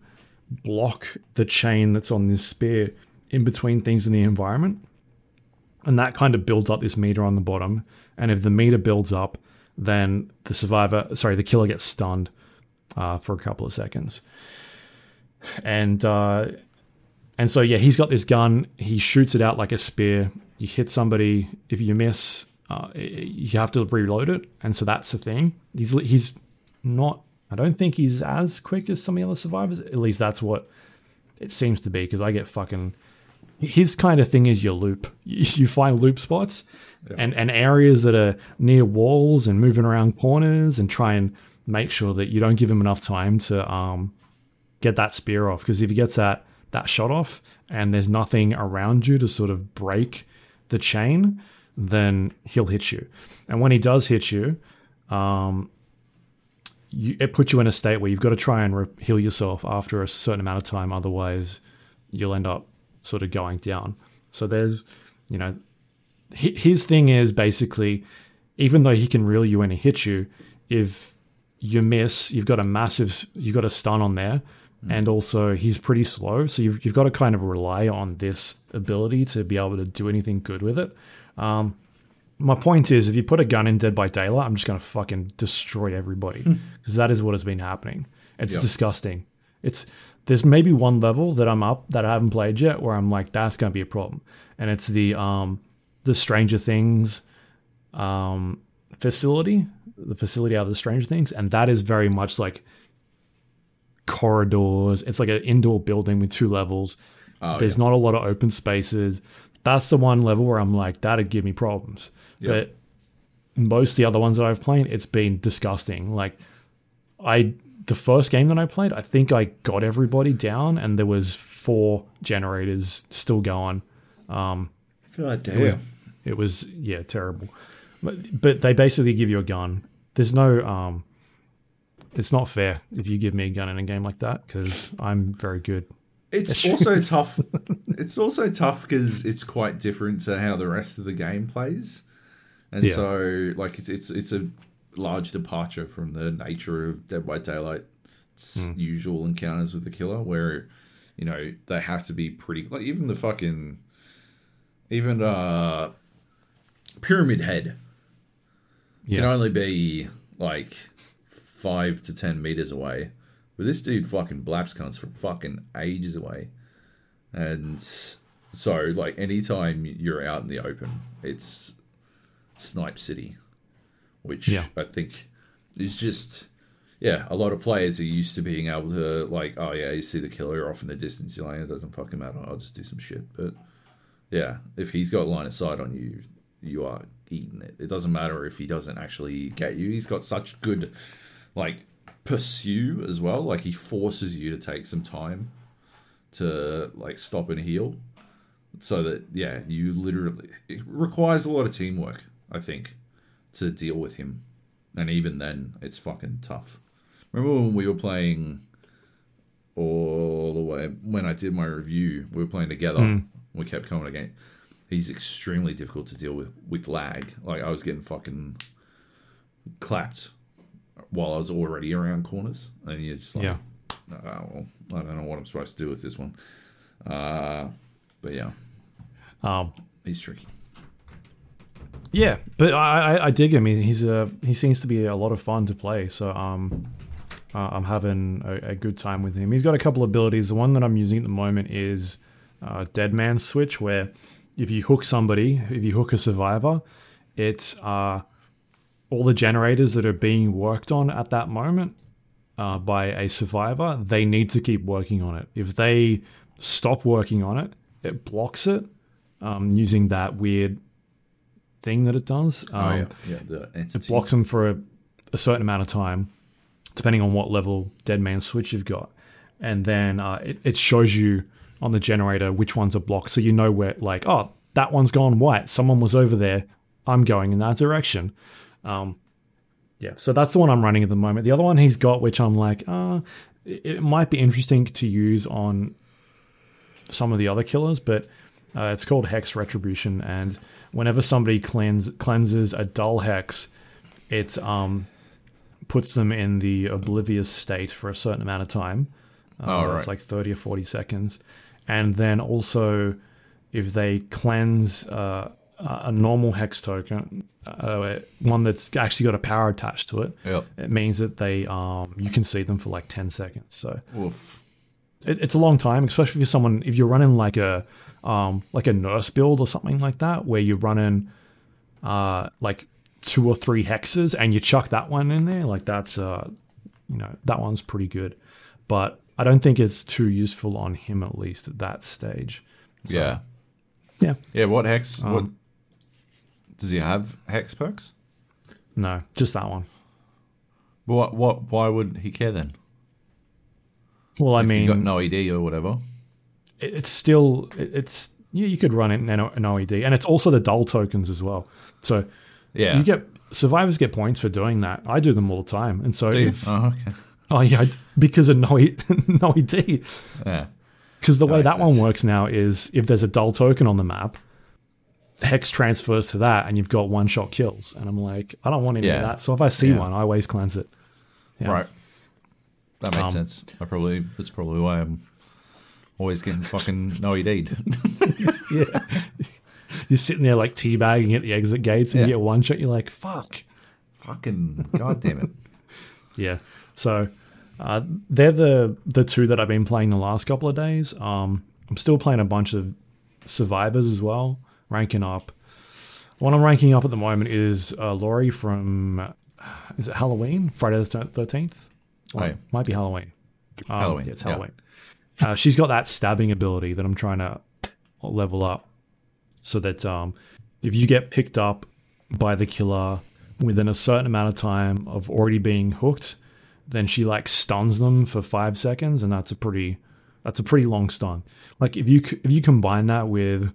block the chain that's on this spear in between things in the environment and that kind of builds up this meter on the bottom and if the meter builds up then the survivor sorry the killer gets stunned uh, for a couple of seconds. And uh, and so yeah he's got this gun. He shoots it out like a spear. You hit somebody. If you miss uh, you have to reload it. And so that's the thing. He's he's not i don't think he's as quick as some of the other survivors. At least that's what it seems to be because i get fucking his kind of thing is your loop. You find loop spots and, and areas that are near walls and moving around corners and try and make sure that you don't give him enough time to um, get that spear off. Because if he gets that that shot off and there's nothing around you to sort of break the chain, then he'll hit you. And when he does hit you, um, you, it puts you in a state where you've got to try and re- heal yourself after a certain amount of time. Otherwise, you'll end up sort of going down. So there's, you know, his thing is basically, even though he can reel you in and hit you, if you miss, you've got a massive, you've got a stun on there. And also, he's pretty slow. So you've, you've got to kind of rely on this ability to be able to do anything good with it. Um, my point is, if you put a gun in Dead by Daylight, I'm just going to fucking destroy everybody because that is what has been happening. It's Yep. disgusting. It's there's maybe one level that I'm up that I haven't played yet where I'm like that's going to be a problem, and it's the um the Stranger Things um facility, the facility out of the Stranger Things, and that is very much like corridors. It's like an indoor building with two levels. Oh, There's not a lot of open spaces. That's the one level where I'm like, that'd give me problems. Yeah. But most of the other ones that I've played, it's been disgusting. Like I the first game that I played, I think I got everybody down and there was four generators still going. God damn. It was, it was yeah, terrible. But, but they basically give you a gun. There's no um it's not fair if you give me a gun in a game like that because I'm very good. It's also tough. It's also tough because it's quite different to how the rest of the game plays, and Yeah. so like it's it's it's a large departure from the nature of Dead by Daylight's Hmm. usual encounters with the killer, where you know they have to be pretty like even the fucking even uh Pyramid Head Yeah. can only be like five to ten meters away. But this dude fucking blaps cunts from fucking ages away. And so, like, anytime you're out in the open, it's Snipe City, which Yeah. I think is just, yeah, a lot of players are used to being able to, like, oh, yeah, you see the killer off in the distance, you're like, eh, it doesn't fucking matter, I'll just do some shit. But yeah, if he's got line of sight on you, you are eating it. It doesn't matter if he doesn't actually get you. He's got such good, like, pursue as well. Like, he forces you to take some time to, like, stop and heal. So that, yeah, you literally, it requires a lot of teamwork, I think, to deal with him. And even then, it's fucking tough. Remember when we were playing all the way, when I did my review, we were playing together. Hmm. We kept coming again he's extremely difficult to deal with with lag. Like I was getting fucking clapped while I was already around corners, and you're just like, Yeah. oh, well, I don't know what I'm supposed to do with this one. Uh, but yeah, Um, he's tricky. yeah, but I, I, I dig him. He, he's a he seems to be a lot of fun to play. So um, uh, I'm having a, a good time with him. He's got a couple abilities. The one that I'm using at the moment is uh, Dead Man Switch, where if you hook somebody, if you hook a survivor, it's uh, all the generators that are being worked on at that moment uh, by a survivor. They need to keep working on it. If they stop working on it, it blocks it um, using that weird thing that it does. Um, oh yeah, yeah. The it blocks them for a, a certain amount of time, depending on what level Dead Man Switch you've got. And then uh, it, it shows you on the generator which ones are blocked. So you know where, like, oh, that one's gone white. Someone was over there. I'm going in that direction. Um, yeah, so that's the one I'm running at the moment. The other one he's got, which I'm like, uh, it, might be interesting to use on some of the other killers, but uh, it's called Hex Retribution. And whenever somebody cleanse, cleanses a dull hex, it um, puts them in the oblivious state for a certain amount of time. Uh, Oh, right. It's like 30 or 40 seconds. And then also, if they cleanse uh, a a normal hex totem, uh, one that's actually got a power attached to it, Yep. it means that they um, you can see them for like 10 seconds. So Oof. it, it's a long time, especially if you're someone if you're running like a um, like a nurse build or something like that, where you're running uh, like two or three hexes and you chuck that one in there, like that's uh, you know that one's pretty good, but I don't think it's too useful on him at least at that stage. So, yeah. yeah, Yeah. What hex? what Um, does he have? Hex perks? no, just that one. What? What? Why would he care then? Well, I If mean, you got NOED or whatever. it- it's still it- it's you, you could run it in an an OED, and it's also the dull totems as well. So Yeah. you get survivors get points for doing that. I do them all the time, and so Do you? if Oh, okay. Oh yeah, because of no NOED, Yeah. because the way makes that one works now is if there's a dull totem on the map. Hex transfers to that, and you've got one shot kills. And I'm like, I don't want any Yeah. of that. So if I see Yeah. one, I always cleanse it. Yeah. Right. That makes Um, sense. I probably that's probably why I'm always getting fucking no. Yeah. You're sitting there like teabagging at the exit gates and you get one shot, you're like, fuck. fucking goddamn it. Yeah. So uh, they're the the two that I've been playing the last couple of days. Um, I'm still playing a bunch of survivors as well, ranking up. What I'm ranking up at the moment is uh, Laurie from uh, is it Halloween? Friday the thirteenth? Oh, yeah. Might be Halloween. Um, Halloween, Yeah, it's yeah. Halloween. Uh, she's got that stabbing ability that I'm trying to level up, so that um, if you get picked up by the killer within a certain amount of time of already being hooked, then she like stuns them for five seconds, and that's a pretty that's a pretty long stun. Like if you if you combine that with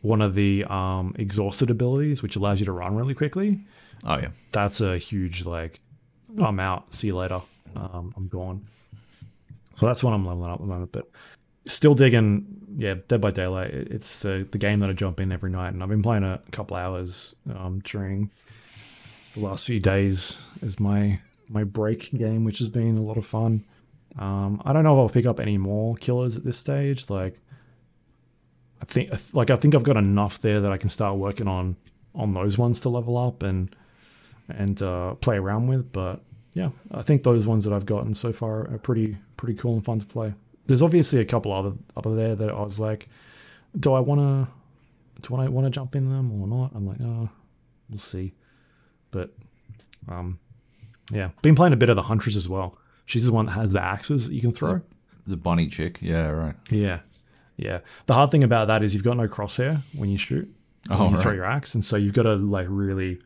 one of the um, exhausted abilities, which allows you to run really quickly, Oh yeah. that's a huge like I'm out. See you later. Um, I'm gone. So that's what I'm leveling up at the moment. But still digging. Yeah, Dead by Daylight. It's the the game that I jump in every night, and I've been playing a couple hours um, during the last few days as my my break game, which has been a lot of fun. Um, I don't know if I'll pick up any more killers at this stage. Like, I think like I think I've got enough there that I can start working on on those ones to level up and and uh, play around with. But yeah, I think those ones that I've gotten so far are pretty pretty cool and fun to play. There's obviously a couple other other there that I was like, do I want to do I want to jump in them or not? I'm like, oh, we'll see. But um, yeah, been playing a bit of the Huntress as well. She's the one that has the axes that you can throw. The bunny chick. Yeah, right. Yeah, yeah. The hard thing about that is you've got no crosshair when you shoot. Oh, when Oh, you throw your axe, and so you've got to like really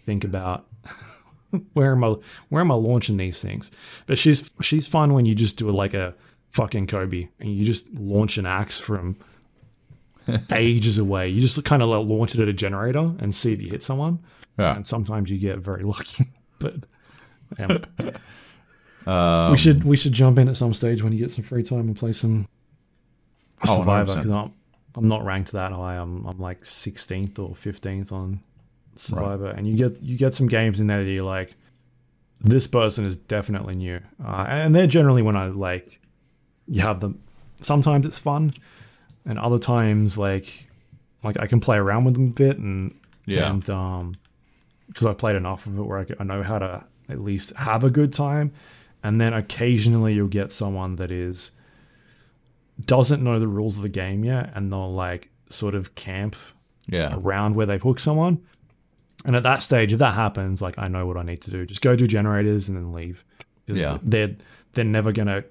think about where am I where am I launching these things. But she's she's fun when you just do like a fucking Kobe and you just launch an axe from ages away. You just kind of like launch it at a generator and see if you hit someone. Yeah. And sometimes you get very lucky. but. Um, we should we should jump in at some stage when you get some free time and play some Oh, Survivor 100%. I'm, I'm not ranked that high. I'm I'm like 16th or 15th on Survivor, and you get you get some games in there that you're like, this person is definitely new, uh, and they're generally when I like, you have them. Sometimes it's fun, and other times like, like I can play around with them a bit, and Yeah. and um, because I've played enough of it where I know how to at least have a good time, and then occasionally you'll get someone that is doesn't know the rules of the game yet, and they'll like sort of camp yeah. around where they've hooked someone. And at that stage, if that happens, like I know what I need to do. Just go do generators and then leave. Yeah. they're they're never gonna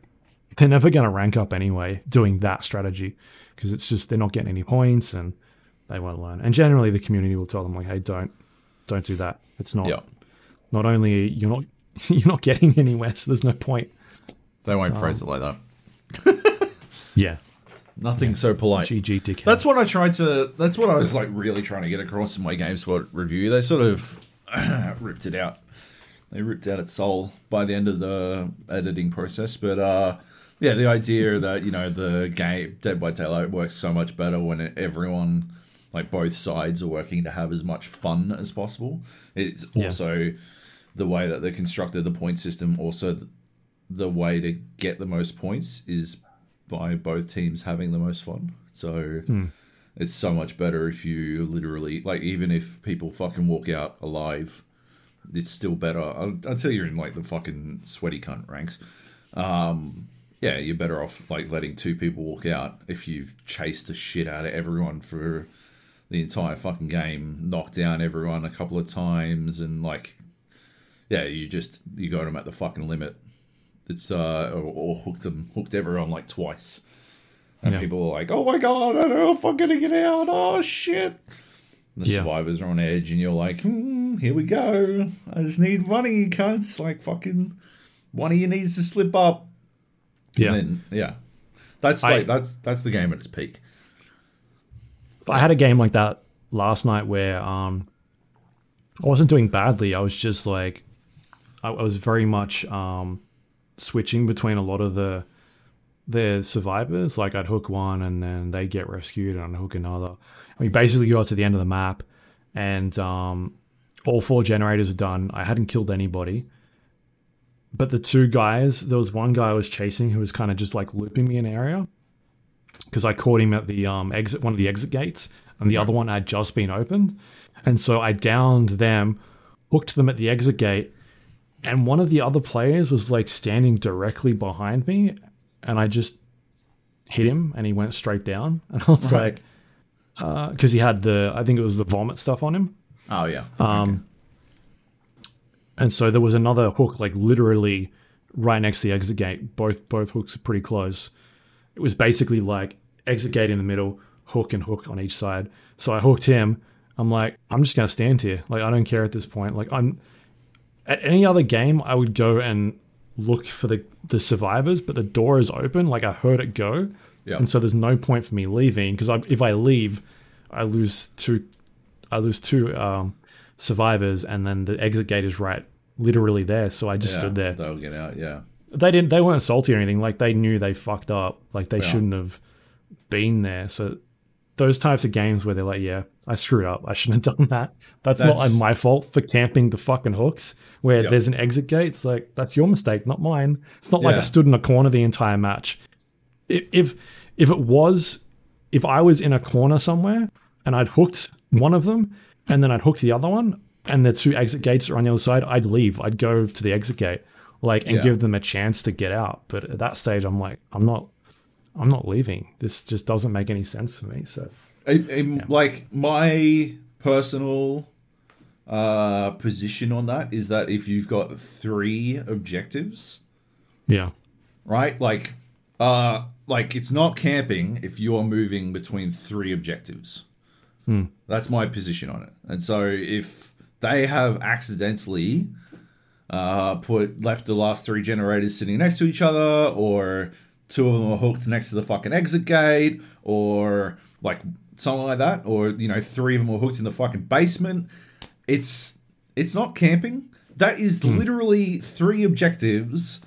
they're never gonna rank up anyway doing that strategy because it's just they're not getting any points and they won't learn. And generally, the community will tell them like, "Hey, don't don't do that. It's not Yeah. Not only you're not you're not getting anywhere, so there's no point." They won't So- phrase it like that. Yeah, Nothing so polite. GG dickhead. That's what I tried to. That's what I was like really trying to get across in my GameSpot review. They sort of ripped it out. They ripped out its soul by the end of the editing process. But uh, yeah, the idea that you know the game Dead by Daylight works so much better when it, everyone, like both sides, are working to have as much fun as possible. It's Yeah. also the way that they constructed the point system. Also, th- the way to get the most points is by both teams having the most fun. So it's so much better if you literally like even if people fucking walk out alive, it's still better Un- until you're in like the fucking sweaty cunt ranks. Um, yeah, you're better off like letting two people walk out if you've chased the shit out of everyone for the entire fucking game, knocked down everyone a couple of times, and like, yeah, you just you got them at the fucking limit. It's uh, or, or hooked them, hooked everyone like twice, and Yeah. people are like, "Oh my god, I don't know if I'm gonna get out." Oh shit! The Yeah. survivors are on edge, and you're like, hmm, here we go. I just need one of you cunts. Like, fucking, one of you needs to slip up. Yeah. And then, yeah. That's I- like, that's, that's the game at its peak. I had a game like that last night where um, I wasn't doing badly. I was just like, I, I was very much um, switching between a lot of the the survivors. Like I'd hook one and then they get rescued, and I'd hook another. I mean, basically, you got to the end of the map, and um, all four generators are done. I hadn't killed anybody. But the two guys, there was one guy I was chasing who was kind of just like looping me in area because I caught him at the um, exit, one of the exit gates, and the other one had just been opened, and so I downed them, hooked them at the exit gate, and one of the other players was like standing directly behind me, and I just hit him, and he went straight down, and I was Right. like, because he had the, I think it was the vomit stuff on him, Oh, yeah. um, and so there was another hook like literally right next to the exit gate. Both both hooks are pretty close. It was basically like exit gate in the middle, hook and hook on each side. So I hooked him. I'm like, I'm just gonna stand here. Like I don't care at this point. Like I'm at any other game, I would go and look for the the survivors, but the door is open. Like I heard it go, Yeah. and so there's no point for me leaving because if I leave, I lose two, I lose two um, survivors, and then the exit gate is right, literally there. So I just yeah, stood there. They'll get out, yeah. They didn't. They weren't salty or anything. Like they knew they fucked up. Like they Yeah. shouldn't have been there. So those types of games where they're like, yeah, I screwed up. I shouldn't have done that. That's, not That's- like my fault for camping the fucking hooks where Yep. there's an exit gate. It's like that's your mistake, not mine. It's not like I stood in a corner the entire match. If if it was, if I was in a corner somewhere and I'd hooked one of them and then I'd hooked the other one and the two exit gates are on the other side, I'd leave. I'd go to the exit gate, like, and Yeah. give them a chance to get out. But at that stage, I'm like, I'm not, I'm not leaving. This just doesn't make any sense to me. So I, I- Like my personal uh, position on that is that if you've got three objectives, yeah, right? Like, uh, like it's not camping if you are moving between three objectives. That's my position on it. And so if they have accidentally uh, put left the last three generators sitting next to each other, or two of them are hooked next to the fucking exit gate, or like something like that, or you know, three of them are hooked in the fucking basement. It's it's not camping. That is hmm. literally three objectives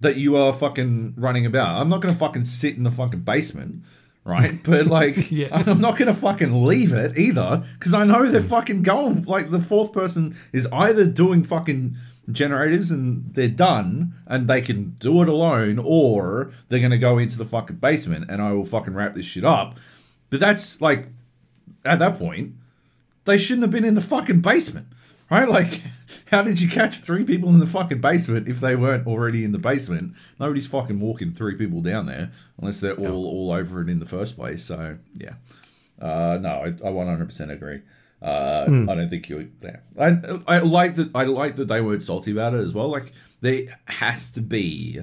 that you are fucking running about. I'm not gonna fucking sit in the fucking basement, right? But like, Yeah. I'm not gonna fucking leave it either because I know they're hmm. fucking going. Like the fourth person is either doing fucking generators and they're done and they can do it alone, or they're gonna go into the fucking basement and I will fucking wrap this shit up. But that's like, at that point, they shouldn't have been in the fucking basement, right? Like, how did you catch three people in the fucking basement if they weren't already in the basement? Nobody's fucking walking three people down there unless they're all all over it in the first place. So yeah, uh, no, I, I 100% agree. Uh, I don't think you. Yeah, I I like that. I like that they weren't salty about it as well. Like there has to be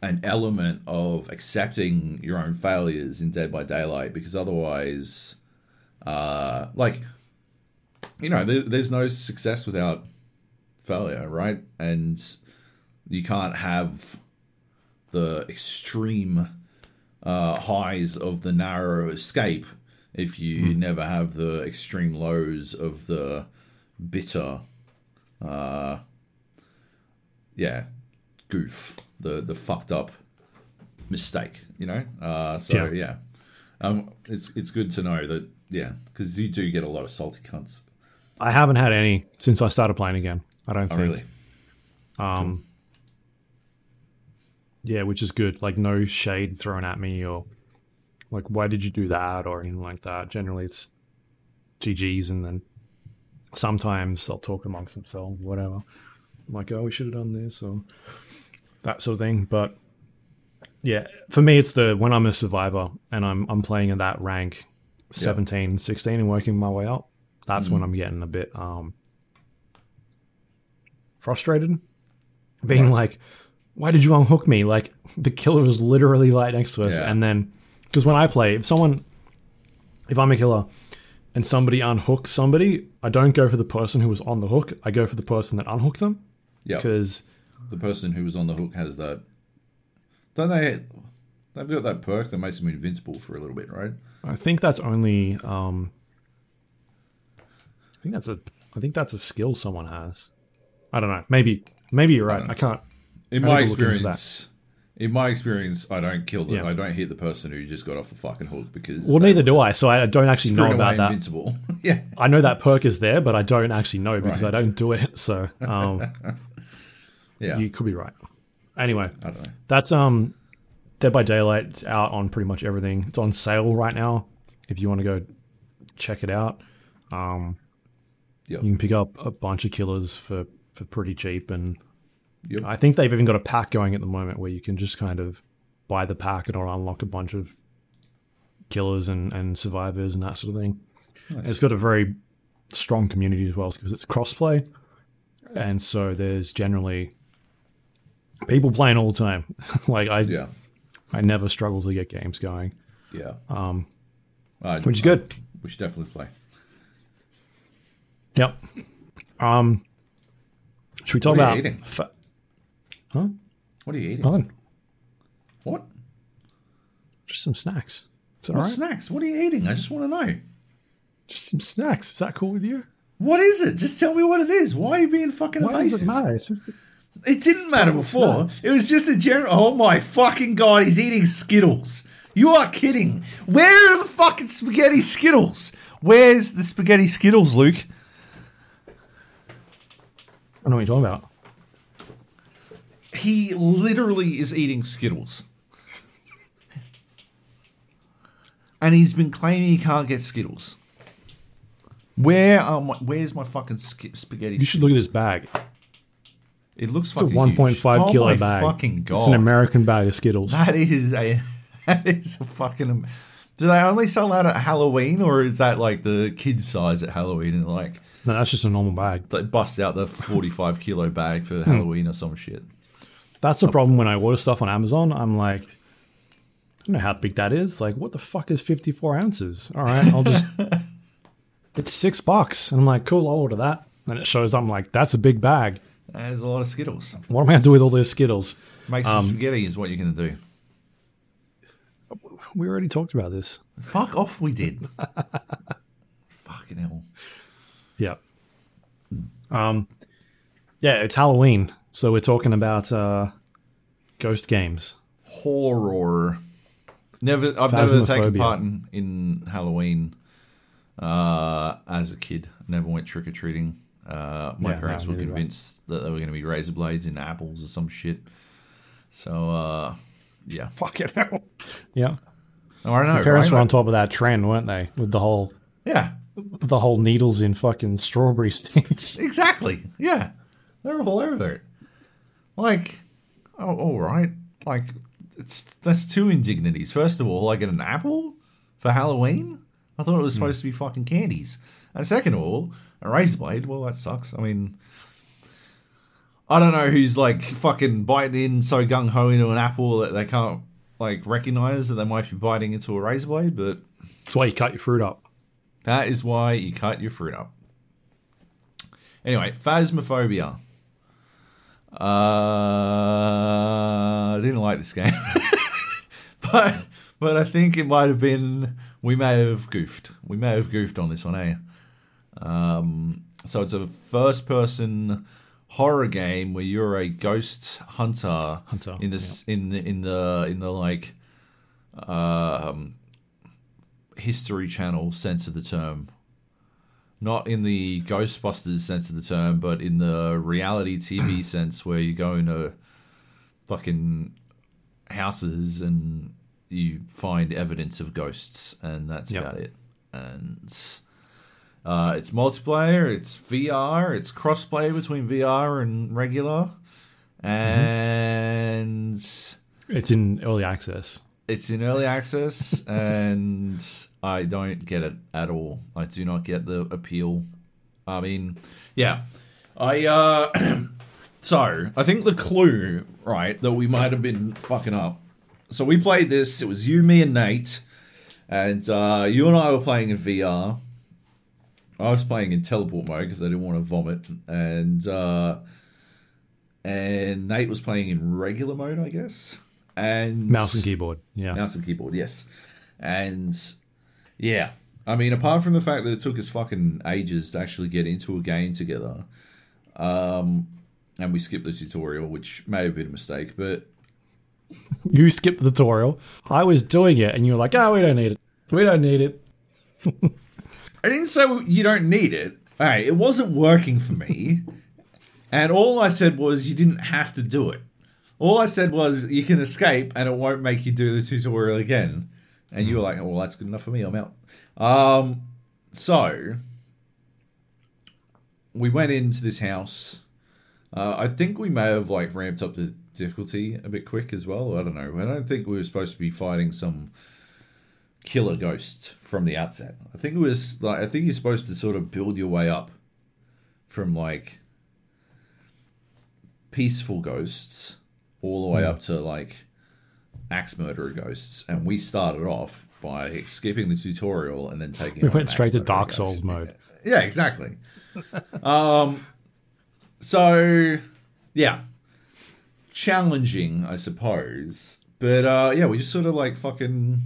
an element of accepting your own failures in Dead by Daylight because otherwise, uh, like you know, there, there's no success without failure, right? And you can't have the extreme uh, highs of the narrow escape if you never have the extreme lows of the bitter, uh, yeah, goof, the the fucked up mistake, you know. Uh, so Yeah. yeah, um, it's it's good to know that yeah, because you do get a lot of salty cunts. I haven't had any since I started playing again. I don't Oh, think. really? Um, yeah, which is good. Like no shade thrown at me or like why did you do that or anything like that. Generally, it's GGs, and then sometimes they'll talk amongst themselves, whatever. I'm like, oh, we should have done this or that sort of thing. But yeah, for me, it's the when I'm a survivor and I'm I'm playing in that rank 17, 16 and working my way up. That's when I'm getting a bit um frustrated, being like, "Why did you unhook me?" Like the killer was literally right next to us, Yeah. and then because when I play, if someone, if I'm a killer, and somebody unhooks somebody, I don't go for the person who was on the hook. I go for the person that unhooked them Yeah. because The person who was on the hook has that. Don't they? They've got that perk that makes them invincible for a little bit, right? I think that's only. Um, I think that's a. I think that's a skill someone has. I don't know. Maybe. Maybe you're right. I can't. In I my need to look into experience, in my experience, I don't kill them. Yeah. I don't hit the person who just got off the fucking hook because Well, neither do I. So I don't actually know about that. invincible. yeah, I know that perk is there, but I don't actually know because Right. I don't do it. So um, yeah. you could be right. Anyway, I don't know. that's um, Dead by Daylight it's out on pretty much everything. It's on sale right now. If you want to go check it out, um, Yep. you can pick up a bunch of killers for for pretty cheap, and Yep. I think they've even got a pack going at the moment where you can just kind of buy the pack and it'll unlock a bunch of killers and and survivors and that sort of thing. Nice. It's got a very strong community as well because it's crossplay, and so there's generally people playing all the time. like I, Yeah, I never struggle to get games going, yeah. Um, I, which is good. We should definitely play. Yep. Um, should we talk about? you Fa- What are you eating? nothing. What? Just some snacks. Is that What all right? snacks? What are you eating? I just want to know. Just some snacks. Is that cool with you? What is it? Just tell me what it is. Why are you being fucking Why does it matter? It's just It didn't matter before. snacks. It was just a general. Oh my fucking god, he's eating Skittles. You are kidding. Where are the fucking spaghetti Skittles? Where's the spaghetti Skittles, Luke? I don't know what you're talking about. He literally is eating Skittles. And he's been claiming he can't get Skittles. Where are my, where's my fucking sk- spaghetti? You should look at this bag. It looks It's a fucking 1.5 huge. oh kilo my bag. Fucking god! It's an American bag of Skittles. That is a that is a fucking. Do they only sell that at Halloween, or is that like the kids size at Halloween and like No, that's just a normal bag. they bust out the forty-five kilo bag for Halloween or some shit? That's the problem when I order stuff on Amazon. I'm like, I don't know how big that is. Like, what the fuck is 54 ounces? All right, I'll just. it's six bucks. And I'm like, cool, I'll order that. And it shows I'm like, that's a big bag. There's a lot of Skittles. What am I going to do with all those Skittles? Make Um, spaghetti is what you're gonna do. We already talked about this. Fuck off, we did. Fucking hell. Yeah. Um, yeah, it's Halloween. So we're talking about uh, ghost games. Horror. Never. I've never taken part in, in Halloween uh, as a kid. Never went trick or treating. Uh, my Yeah, parents no, were neither did I. convinced that there were going to be razor blades in apples or some shit. So, uh, yeah. Fuck it. Yeah. Oh, I know. Parents right? were on top of that trend, weren't they? With the whole Yeah, the whole needles in fucking strawberry sticks. exactly. Yeah, they were all over it. Like, oh, all right. Like, it's that's two indignities. First of all, I get an apple for Halloween. I thought it was hmm. supposed to be fucking candies. And second of all, a razor blade. Well, that sucks. I mean, I don't know who's like fucking biting in so gung ho into an apple that they can't like recognize that they might be biting into a razor blade, but That's why you cut your fruit up. that is why you cut your fruit up. Anyway, phasmophobia. Uh, I didn't like this game, but but I think it might have been we may have goofed. We may have goofed on this one, eh? Um, so it's a first-person horror game where you're a ghost hunter, Hunter, in this in the in the in the like um, History Channel sense of the term. Not in the Ghostbusters sense of the term, but in the reality TV sense where you go into fucking houses and you find evidence of ghosts, and that's Yep. about it. And uh, it's multiplayer, it's VR, it's crossplay between VR and regular, and It's in early access. it's in early access and I don't get it at all. I do not get the appeal. I mean, yeah. I uh so, I think the clue, right, that we might have been fucking up. So we played this, it was you, me and Nate, and uh you and I were playing in VR I was playing in teleport mode because I didn't want to vomit, and uh, and Nate was playing in regular mode, I guess. And Mouse and keyboard. Yeah. mouse and keyboard, yes. And yeah, I mean, apart from the fact that it took us fucking ages to actually get into a game together, um, and we skipped the tutorial, which may have been a mistake, but You skipped the tutorial. I was doing it, and you were like, "Oh, we don't need it. We don't need it." I didn't say you don't need it. Hey, it wasn't working for me. and all I said was you didn't have to do it. All I said was you can escape and it won't make you do the tutorial again. And you were like, oh, well, that's good enough for me. I'm out. Um, so we went into this house. Uh, I think we may have like ramped up the difficulty a bit quick as well. I don't know. I don't think we were supposed to be fighting some killer ghost from the outset. I think it was like I think you're supposed to sort of build your way up from like peaceful ghosts all the way up to like axe murderer ghosts, and we started off by skipping the tutorial and then taking. We went straight to Dark ghosts. Souls mode. Yeah, exactly. um, so yeah, challenging, I suppose. But uh, yeah, we just sort of like fucking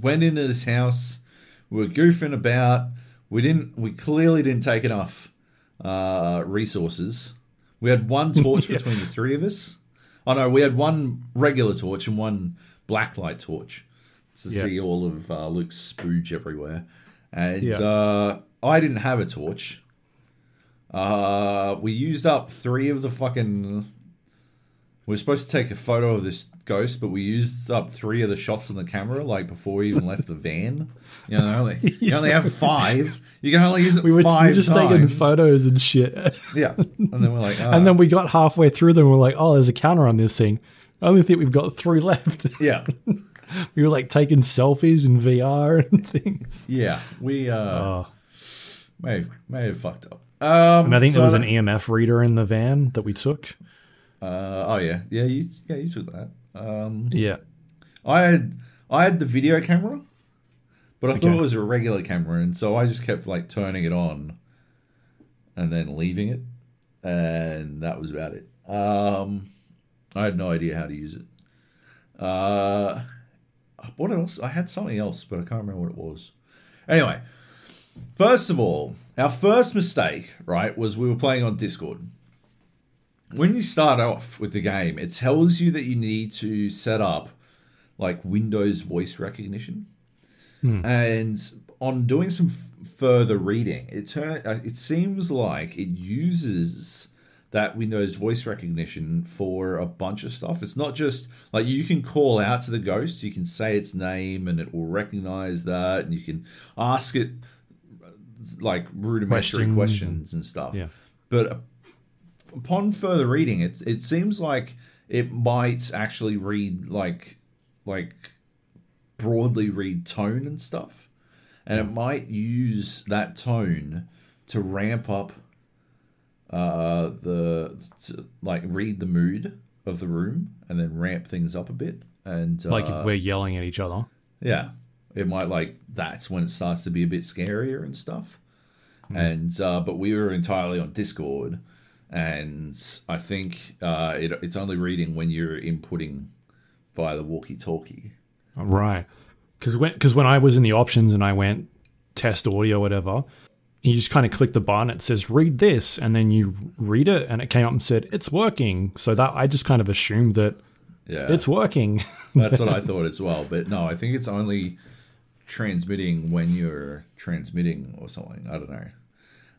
went into this house. We were goofing about. We didn't. We clearly didn't take enough uh, resources. We had one torch between the three of us. Oh no, we had one regular torch and one blacklight torch to Yeah. see all of uh, Luke's spooge everywhere. And Yeah. uh, I didn't have a torch. Uh, we used up three of the fucking. We were supposed to take a photo of this ghost, but we used up three of the shots on the camera, like before we even left the van. You know, only, you only have five. You can only use it We were, five just times. taking photos and shit. Yeah, and then we're like, ah. and then we got halfway through them. We're like, "Oh, there's a counter on this thing." I only think we've got three left. yeah, we were like taking selfies in VR and things. yeah, we uh, Oh. may have, may have fucked up. Um, And I think so there was an EMF reader in the van that we took. Uh, oh yeah, yeah, you, yeah, you took that. Um, Yeah. I had I had the video camera, but I thought it was a regular camera, and so I just kept like turning it on, and then leaving it, and that was about it. Um, I had no idea how to use it. Uh, what else? I had something else, but I can't remember what it was. Anyway, first of all, our first mistake, right, was we were playing on Discord when you start off with the game, it tells you that you need to set up like Windows voice recognition. And on doing some f- further reading, it turn uh, it seems like it uses that Windows voice recognition for a bunch of stuff. It's not just like you can call out to the ghost, you can say its name and it will recognize that and you can ask it like rudimentary Questions questions, and stuff. Yeah. But upon further reading, it it seems like it might actually read like like broadly read tone and stuff, and it might use that tone to ramp up uh the to, like read the mood of the room and then ramp things up a bit. And uh, Like we're yelling at each other. yeah, it might like that's when it starts to be a bit scarier and stuff. And uh, but we were entirely on Discord, and I think uh, it, it's only reading when you're inputting via the walkie-talkie. Right. Because when, cause when I was in the options and I went test audio, whatever, you just kind of click the button. It says read this, and then you read it, and it came up and said it's working. So that I just kind of assumed that Yeah, it's working. that's what I thought as well. But no, I think it's only transmitting when you're transmitting or something. I don't know.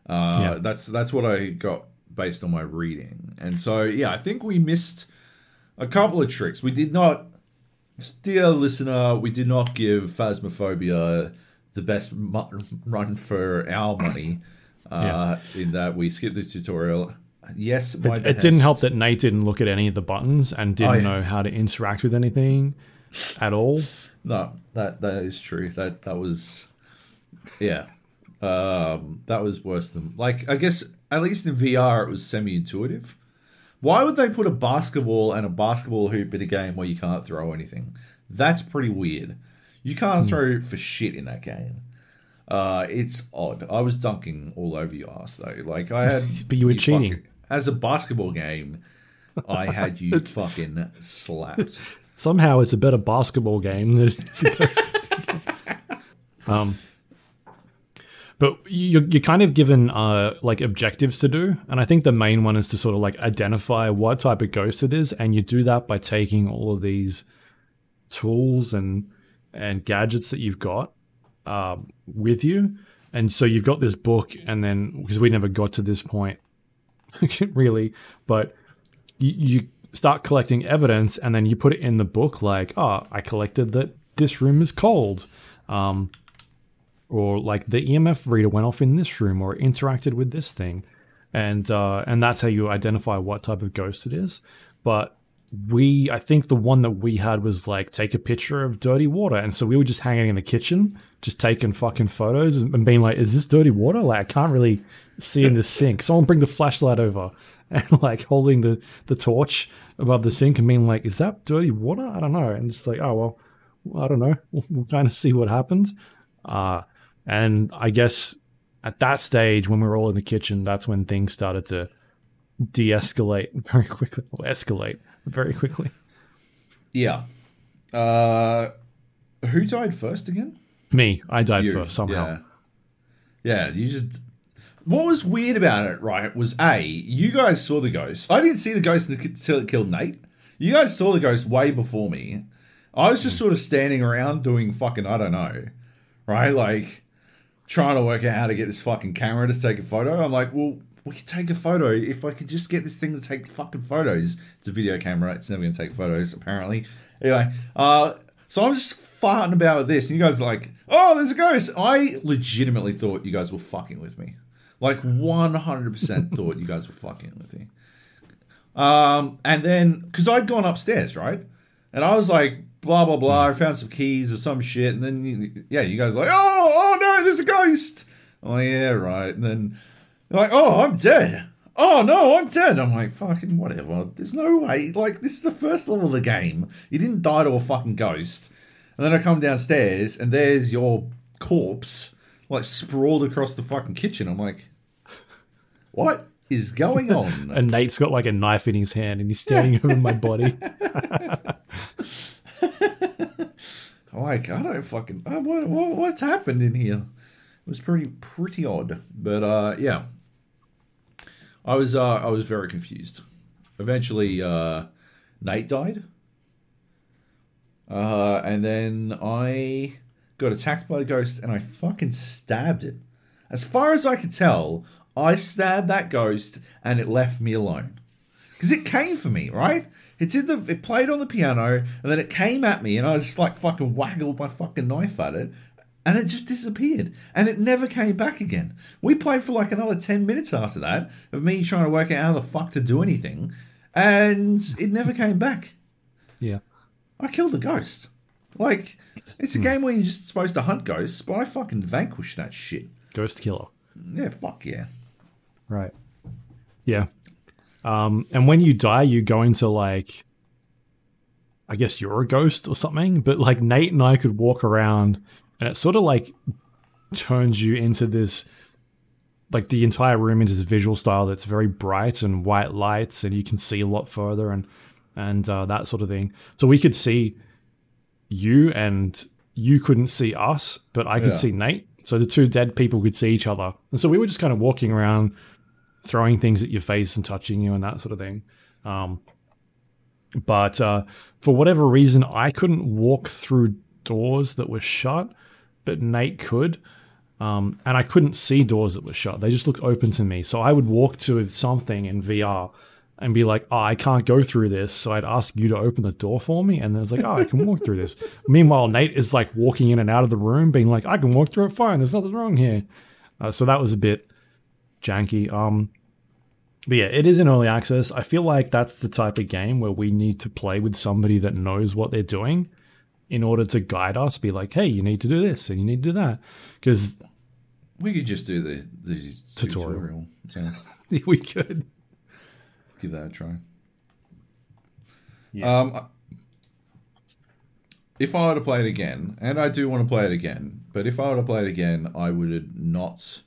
Uh, Yeah. That's that's what I got based on my reading, and so yeah, I think we missed a couple of tricks. We did not, dear listener, we did not give Phasmophobia the best mu- run for our money. Uh, In that we skipped the tutorial. Yes, my it didn't help that Nate didn't look at any of the buttons and didn't yeah. know how to interact with anything at all. No, that that is true. That that was, yeah, um, that was worse than like I guess at least in VR it was semi-intuitive. Why would they put a basketball and a basketball hoop in a game where you can't throw anything? That's pretty weird. You can't throw for shit in that game. Uh, it's odd. I was dunking all over your ass though. Like I had, But you were cheating. fucking- as a basketball game. I had you fucking slapped. Somehow it's a better basketball game than it's a ghost. um, but you're, you're kind of given uh, like objectives to do, and I think the main one is to sort of like identify what type of ghost it is, and you do that by taking all of these tools and and gadgets that you've got um, with you, and so you've got this book, and then because we never got to this point really, but you, you start collecting evidence and then you put it in the book like oh i collected that this room is cold. Um, or like the emf reader went off in this room or interacted with this thing. And uh, and that's how you identify what type of ghost it is. But we i think the one that we had was like take a picture of dirty water. And so we were just hanging in the kitchen just taking fucking photos and being like is this dirty water? Like i can't really see in the sink. Someone bring the flashlight over and like holding the the torch above the sink and being like is that dirty water? I don't know. And it's like oh well i don't know. We'll, we'll kind of see what happens. Uh and i guess at that stage when we were all in the kitchen that's when things started to de-escalate very quickly or escalate very quickly Yeah. Uh, who died first again? me i died You. first somehow Yeah. Yeah, you just. What was weird about it, right, was A, you guys saw the ghost. I didn't see the ghost until it killed Nate. You guys saw the ghost way before me. I was just sort of standing around doing fucking, I don't know, right? Like, trying to work out how to get this fucking camera to take a photo. I'm like, well, we could take a photo if I could just get this thing to take fucking photos. It's a video camera. It's never going to take photos, apparently. Anyway, uh, so I'm just farting about with this, and you guys are like, oh, there's a ghost. I legitimately thought you guys were fucking with me. Like 100% thought you guys were fucking with me. Um, and then, because I'd gone upstairs, right? And I was like, blah, blah, blah. I found some keys or some shit. And then, yeah, you guys are like, oh, oh no, there's a ghost. I'm like, yeah, right. And then, like, oh, I'm dead. Oh no, I'm dead. I'm like, fucking whatever. There's no way. Like, this is the first level of the game. You didn't die to a fucking ghost. And then I come downstairs and there's your corpse, like sprawled across the fucking kitchen. I'm like, what is going on? and nate's got like a knife in his hand and he's standing over my body like, I don't fucking. Uh, what, what, what's happened in here? It was pretty pretty odd, but uh, yeah. I was uh, I was very confused. Eventually, uh, Nate died, uh, and then I got attacked by a ghost, and I fucking stabbed it. As far as I could tell, I stabbed that ghost, and it left me alone because it came for me, right? The it played on the piano and then it came at me and I just like fucking waggled my fucking knife at it and it just disappeared and it never came back again. We played for like another 10 minutes after that of me trying to work out how the fuck to do anything and it never came back. yeah I killed the ghost. Like it's a hmm. game where you're just supposed to hunt ghosts, but I fucking vanquished that shit. ghost killer Yeah, fuck yeah. Right. Yeah. Um, and when you die, you go into like, I guess you're a ghost or something. But like Nate and I could walk around, and it sort of like turns you into this, like the entire room into this visual style that's very bright and white lights, and you can see a lot further and and uh, that sort of thing. So we could see you, and you couldn't see us, but I could Yeah. see Nate. So the two dead people could see each other, and so we were just kind of walking around throwing things at your face and touching you and that sort of thing. Um, but uh, for whatever reason, I couldn't walk through doors that were shut, but Nate could. Um, and I couldn't see doors that were shut. They just looked open to me. So I would walk to something in VR and be like, oh, I can't go through this. So I'd ask you to open the door for me. And then it's like, oh, I can walk through this. Meanwhile, Nate is like walking in and out of the room, being like, I can walk through it fine. There's nothing wrong here. Uh, so that was a bit janky. Um, but yeah, it is in early access. I feel like that's the type of game where we need to play with somebody that knows what they're doing in order to guide us. Be like, hey, you need to do this and you need to do that. Because We could just do the, the Tutorial. tutorial. Yeah, we could. give that a try. Yeah. Um, if I were to play it again, and I do want to play it again, but if I were to play it again, I would not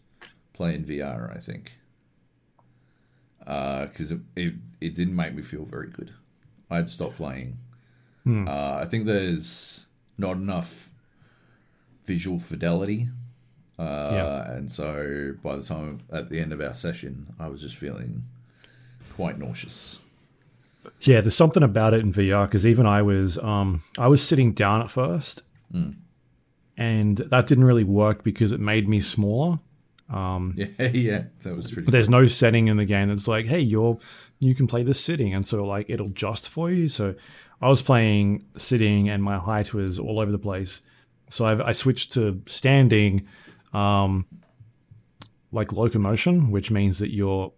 play in VR. I think because it, it it didn't make me feel very good. I'd stop playing. Uh, I think there's not enough visual fidelity, uh, Yeah. and so by the time at the end of our session, I was just feeling quite nauseous. Yeah, there's something about it in VR because even I was um I was sitting down at first, and that didn't really work because it made me smaller. Yeah, yeah, that was pretty. But there's no setting in the game that's like, hey, you're you can play this sitting, and so like it'll just for you. So I was playing sitting, and my height was all over the place. So I, I switched to standing, um, like locomotion, which means that you're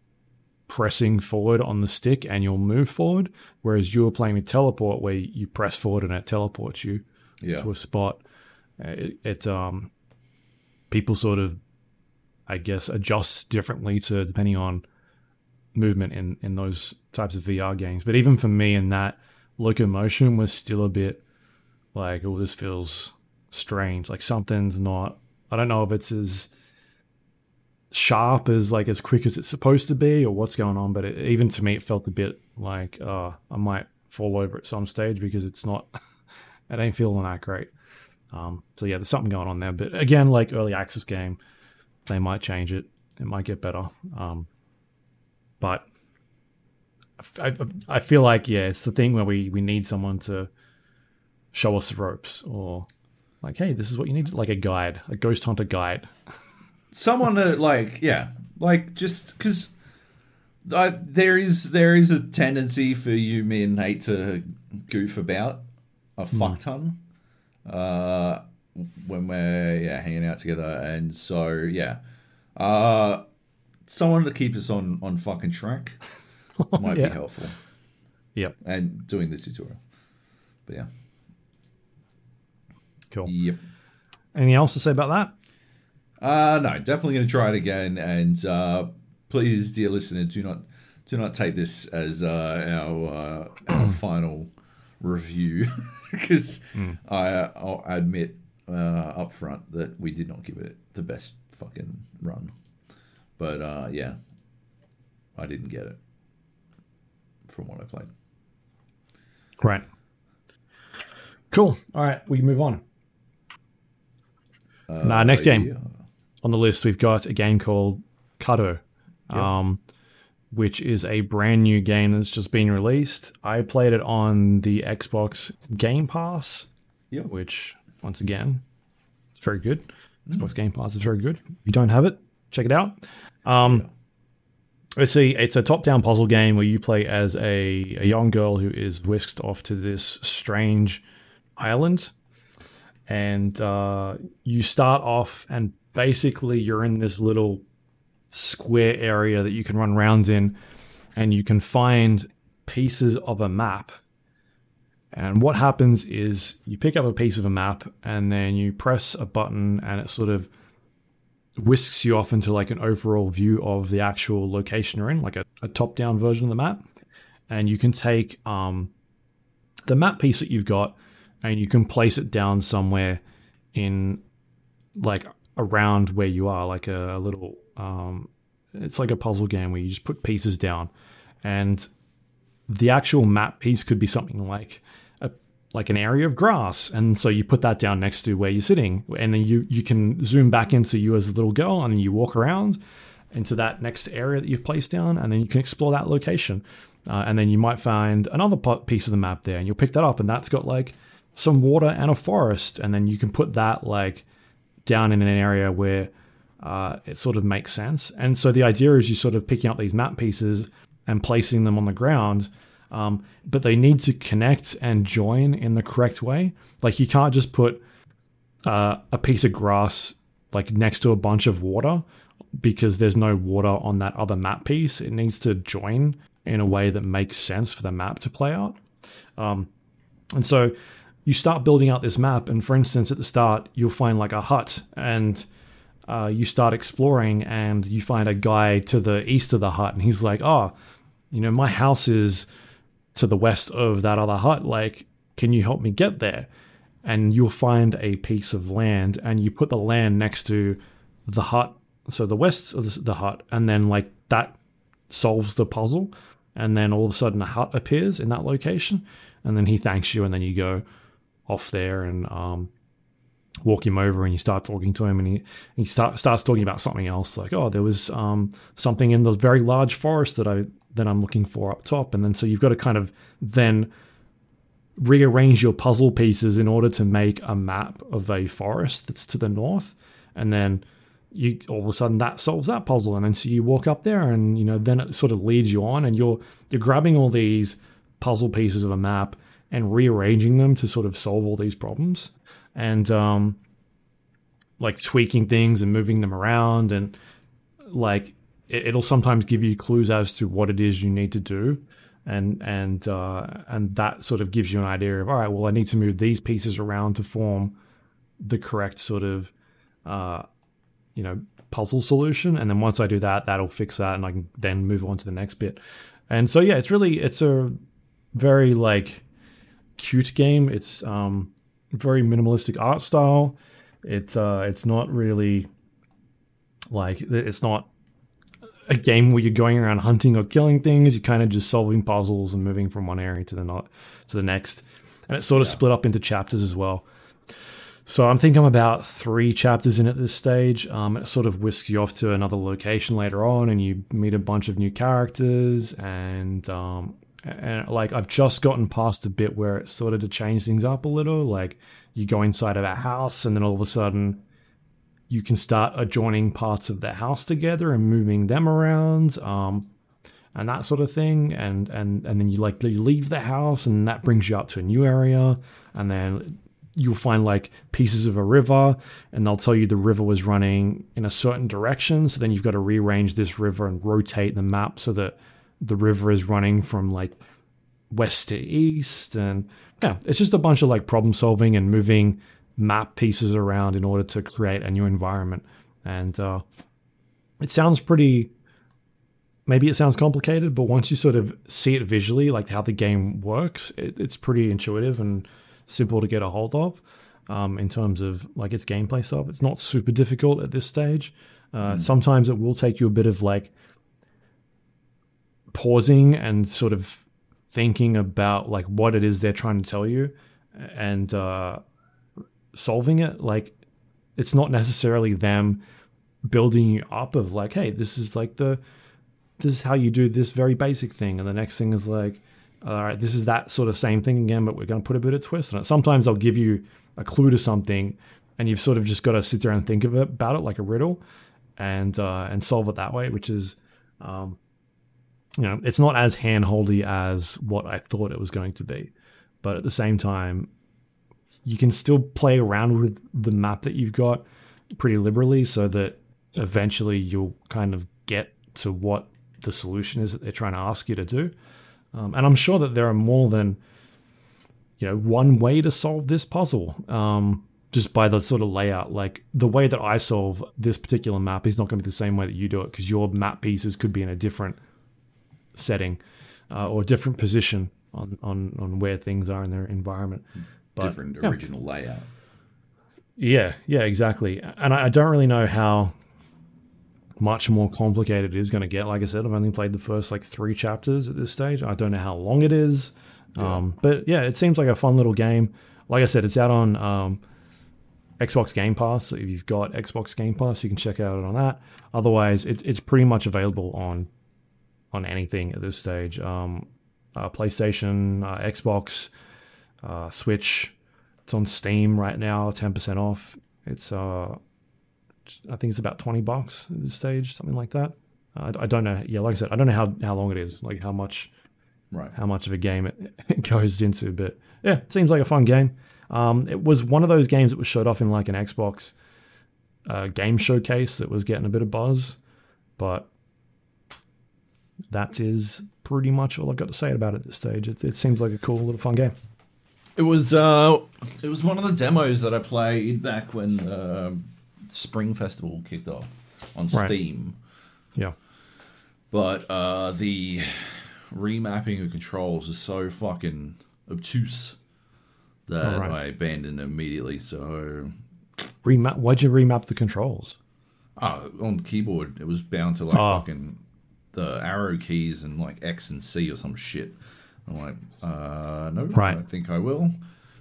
pressing forward on the stick and you'll move forward. Whereas you were playing with teleport, where you press forward and it teleports you yeah, to a spot. It, it um, people sort of, I guess, adjusts differently to depending on movement in in those types of VR games. But even for me, in that locomotion was still a bit like, oh, this feels strange. Like something's not. I don't know if it's as sharp as like as quick as it's supposed to be or what's going on but it, even to me it felt a bit like uh i might fall over at some stage because it's not it ain't feeling that great um so yeah there's something going on there but again like early access game they might change it. It might get better. Um but I, I, I feel like yeah it's the thing where we we need someone to show us the ropes or like hey this is what you need like a guide a ghost hunter guide. Someone to like, yeah, like just because uh, there is there is a tendency for you, me, and Nate to goof about a fuck ton. Uh, when we're yeah hanging out together, and so yeah, uh, someone to keep us on on fucking track might Yeah. be helpful, yep. And doing the tutorial, but yeah, cool. Yep. anything else to say about that? Uh, no, definitely going to try it again. And uh, please, dear listener, do not do not take this as uh, our uh, our final review. Because I I'll admit uh, up front that we did not give it the best fucking run. But uh, yeah, I didn't get it from what I played. Right. Cool. All right, we can move on. nah, next game Yeah. on the list, we've got a game called Carto, um, which is a brand new game that's just been released. I played it on the Xbox Game Pass, Yep. which, once again, it's very good. Xbox Game Pass is very good. If you don't have it, check it out. Um, It's a it's a top down puzzle game where you play as a, a young girl who is whisked off to this strange island, and uh, you start off and basically you're in this little square area that you can run rounds in, and you can find pieces of a map. And what happens is you pick up a piece of a map and then you press a button and it sort of whisks you off into like an overall view of the actual location you're in, like a, a top down version of the map. And you can take um, the map piece that you've got and you can place it down somewhere in like around where you are, like a, a little, um, it's like a puzzle game where you just put pieces down. And the actual map piece could be something like like an area of grass. And so you put that down next to where you're sitting. And then you you can zoom back into you as a little girl and you walk around into that next area that you've placed down and then you can explore that location. Uh, and then you might find another piece of the map there and you'll pick that up and that's got like some water and a forest. And then you can put that like down in an area where uh, it sort of makes sense. And so the idea is you sort of picking up these map pieces and placing them on the ground, um, but they need to connect and join in the correct way. Like you can't just put uh, a piece of grass like next to a bunch of water because there's no water on that other map piece. It needs to join in a way that makes sense for the map to play out. Um, and so you start building out this map, and for instance, at the start, you'll find like a hut, and uh, you start exploring, and you find a guy to the east of the hut, and he's like, "Oh, you know, my house is to the west of that other hut. Like, can you help me get there?" and you'll find a piece of land, and you put the land next to the hut, so the west of the- hut, and then like that solves the puzzle, and then all of a sudden a hut appears in that location, and then he thanks you, and then you go off there and um, walk him over and you start talking to him and he, he start, starts talking about something else like oh there was um, something in the very large forest that I that I'm looking for up top. And then so you've got to kind of then rearrange your puzzle pieces in order to make a map of a forest that's to the north. And then you all of a sudden that solves that puzzle. And then so you walk up there and you know then it sort of leads you on and you're you're grabbing all these puzzle pieces of a map and rearranging them to sort of solve all these problems. And um like tweaking things and moving them around and like it'll sometimes give you clues as to what it is you need to do. And and uh and that sort of gives you an idea of all right well i need to move these pieces around to form the correct sort of uh you know puzzle solution. And then once i do that that'll fix that and i can then move on to the next bit. And so yeah it's really it's a very like cute game. It's um very minimalistic art style. It's uh it's not really like it's not a game where you're going around hunting or killing things you're kind of just solving puzzles and moving from one area to the not to the next and it's sort of split up into chapters as well so I'm thinking I'm about three chapters in at this stage. Um, it sort of whisks you off to another location later on, and you meet a bunch of new characters. And um, and like I've just gotten past a bit where it's sort of to change things up a little. Like you go inside of a house, and then all of a sudden you can start adjoining parts of the house together and moving them around. Um, and that sort of thing, and and and then you like you leave the house, and that brings you up to a new area, and then you'll find like pieces of a river and they'll tell you the river was running in a certain direction. So then you've got to rearrange this river and rotate the map so that the river is running from like west to east. And yeah it's just a bunch of like problem solving and moving map pieces around in order to create a new environment and uh, it sounds pretty maybe it sounds complicated but once you sort of see it visually like how the game works it, it's pretty intuitive and simple to get a hold of um, in terms of like its gameplay stuff. It's not super difficult at this stage. Uh, Sometimes it will take you a bit of like pausing and sort of thinking about like what it is they're trying to tell you and uh, solving it. Like it's not necessarily them building you up of like, hey, this is like the this is how you do this very basic thing, and the next thing is like, all right, this is that sort of same thing again, but we're going to put a bit of twist on it. Sometimes they'll give you a clue to something, and you've sort of just got to sit there and think of it, about it like a riddle, and uh, and solve it that way, which is, um, you know, it's not as handholdy as what I thought it was going to be, but at the same time, you can still play around with the map that you've got pretty liberally, so that eventually you'll kind of get to what the solution is that they're trying to ask you to do. Um, and I'm sure that there are more than you know one way to solve this puzzle. Um, just by the sort of layout, like the way that I solve this particular map is not going to be the same way that you do it because your map pieces could be in a different setting uh, or a different position on, on on where things are in their environment. But, Different yeah. original layout. Yeah, yeah, exactly. And I, I don't really know how much more complicated it is going to get. Like I said, I've only played the first like three chapters at this stage. I don't know how long it is. Um, but yeah, it seems like a fun little game. Like I said, it's out on um, Xbox Game Pass. So if you've got Xbox Game Pass, you can check out it on that. Otherwise, it, it's pretty much available on on anything at this stage. Um, uh, PlayStation, uh, Xbox, uh, Switch. It's on Steam right now, ten percent off. It's uh, I think it's about twenty bucks at this stage, something like that. I, I don't know. Yeah, like I said, I don't know how, how long it is, like how much Right. how much of a game it, it goes into. But yeah, it seems like a fun game. Um, it was one of those games that was showed off in like an Xbox uh, game showcase that was getting a bit of buzz, but that is pretty much all I've got to say about it at this stage. It, it seems like a cool little fun game. It was uh, it was one of the demos that I played back when uh, Spring Festival kicked off on Right. Steam. Yeah. But uh, the remapping of controls is so fucking obtuse that right. I abandoned immediately. So Remap. Why'd you remap the controls? oh, on the keyboard, it was bound to like Oh. fucking the arrow keys and like X and C or some shit. I'm like, uh, no, I don't think I will.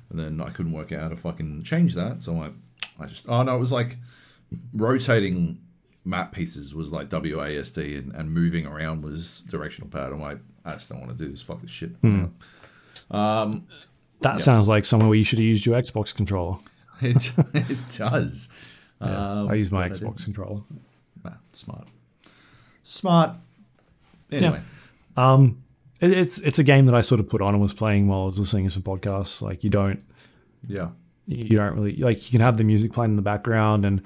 And then I couldn't work out how to fucking change that. So I'm like, I just, oh no, it was like rotating map pieces was like WASD and, and moving around was directional pad. I'm like, I just don't want to do this. Fuck this shit. Hmm. That sounds like somewhere where you should have used your Xbox controller. It, it does. Um, I use my Xbox controller. Ah, smart. Smart. Anyway. It, it's it's a game that I sort of put on and was playing while I was listening to some podcasts. Like you don't Yeah. you don't really like you can have the music playing in the background and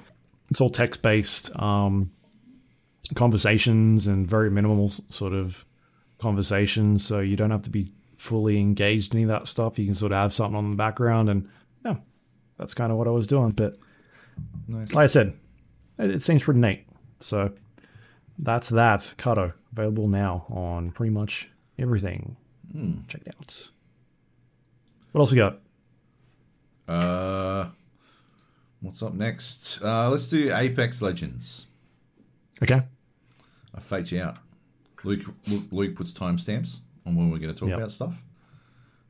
it's all text based um, conversations and very minimal sort of conversations. So you don't have to be fully engaged in any of that stuff. You can sort of have something on the background and yeah, that's kind of what I was doing. But Nice. like I said, it, it seems pretty neat. So that's that. Carto available now on pretty much everything. Check it out. What else we got? Uh, what's up next? Uh, let's do Apex Legends. Okay. I faked you out. Luke, Luke, Luke puts timestamps on when we're going to talk Yep. about stuff,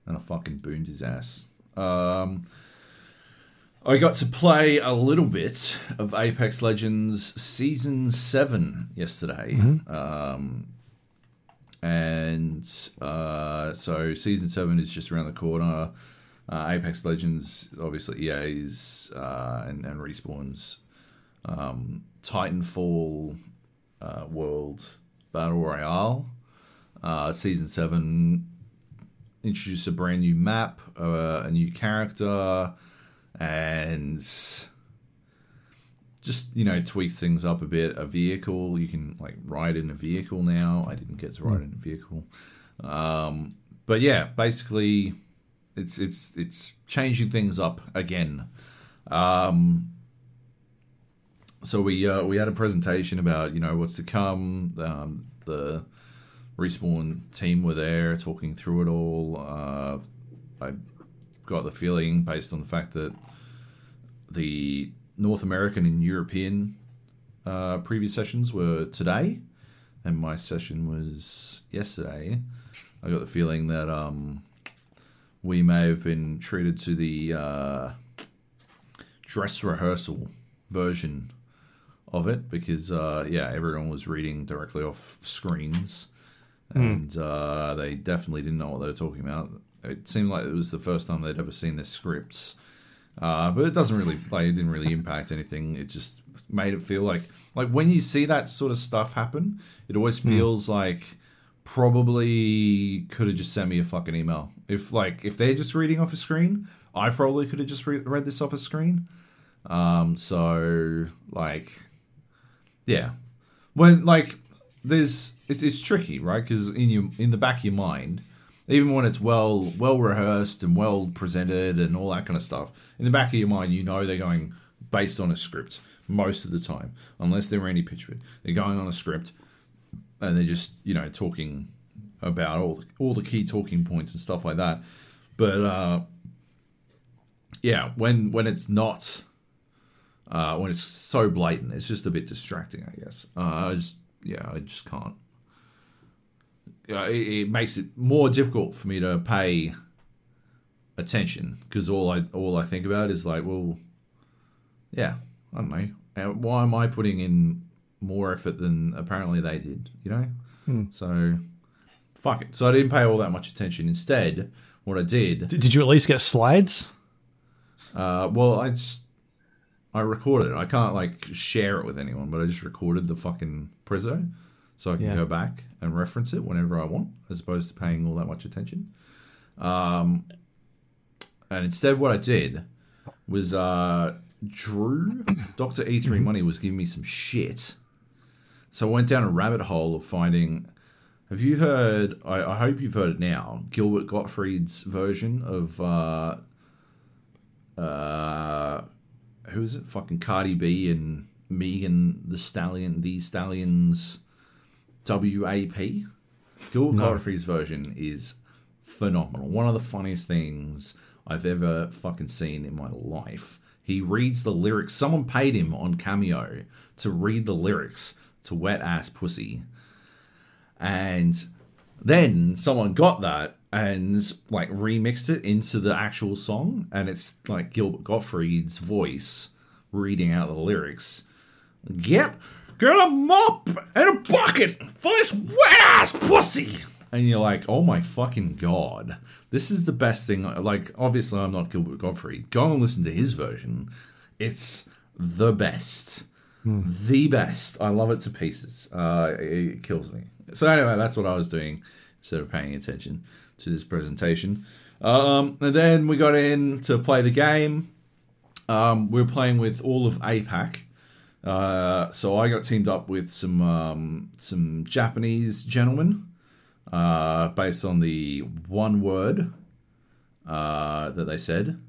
and I fucking boomed his ass. Um, I got to play a little bit of Apex Legends Season 7 yesterday. Um, and uh, so Season 7 is just around the corner. Uh, Apex Legends, obviously, EA's uh, and, and Respawn's um, Titanfall uh, World Battle Royale. Uh, season 7 introduced a brand new map, uh, a new character, and just you know tweak things up a bit. A vehicle you can like ride in a vehicle now. I didn't get to ride in a vehicle, um, but yeah, basically it's it's it's changing things up again. Um, so we uh, we had a presentation about you know what's to come. Um, the respawn team were there talking through it all. Uh, I got the feeling based on the fact that the North American and European uh, previous sessions were today, and my session was yesterday. I got the feeling that um, we may have been treated to the uh, dress rehearsal version of it because uh, yeah, everyone was reading directly off screens, and uh, they definitely didn't know what they were talking about. It seemed like it was the first time they'd ever seen their scripts, uh, but it doesn't really like it didn't really impact anything. It just made it feel like like when you see that sort of stuff happen, it always feels like probably could have just sent me a fucking email. If like if they're just reading off a screen, I probably could have just re- read this off a screen. Um, so like, yeah, when like there's it, it's tricky, right? Because in your in the back of your mind, even when it's well well rehearsed and well presented and all that kind of stuff, in the back of your mind, you know they're going based on a script most of the time, unless they're Randy Pitchford. They're going on a script, and they're just you know talking about all all the key talking points and stuff like that. But uh, yeah, when when it's not uh, when it's so blatant, it's just a bit distracting, I guess. Uh, I just, yeah, I just can't. It, it makes it more difficult for me to pay attention because all I all I think about is like, well, yeah, I don't know. Why am I putting in more effort than apparently they did? You know, so fuck it. So I didn't pay all that much attention. Instead, what I did Did, did you at least get slides? uh, well, I just I recorded it. I can't like share it with anyone, but I just recorded the fucking Prezzo, so I can Yeah. go back and reference it whenever I want, as opposed to paying all that much attention. Um, and instead, what I did was uh, Drew, Doctor E 3 Money, was giving me some shit. So I went down a rabbit hole of finding. Have you heard? I, I hope you've heard it now. Gilbert Gottfried's version of uh, uh, who is it? Fucking Cardi B and Megan Thee Stallion, the Stallions, WAP. Gilbert No. Gottfried's version is phenomenal. One of the funniest things I've ever fucking seen in my life. He reads the lyrics. Someone paid him on Cameo to read the lyrics to Wet Ass Pussy. And then someone got that and like remixed it into the actual song. And it's like Gilbert Gottfried's voice reading out the lyrics. Yep, get a mop and a bucket for this wet ass pussy. And you're like, oh my fucking god, this is the best thing. Like, obviously, I'm not Gilbert Gottfried. Go and listen to his version. It's the best. The best. I love it to pieces. Uh, it kills me. So, anyway, that's what I was doing instead of paying attention to this presentation. Um, and then we got in to play the game. Um, we were playing with all of APAC. Uh, so I got teamed up with some um, some Japanese gentlemen uh, based on the one word uh, that they said,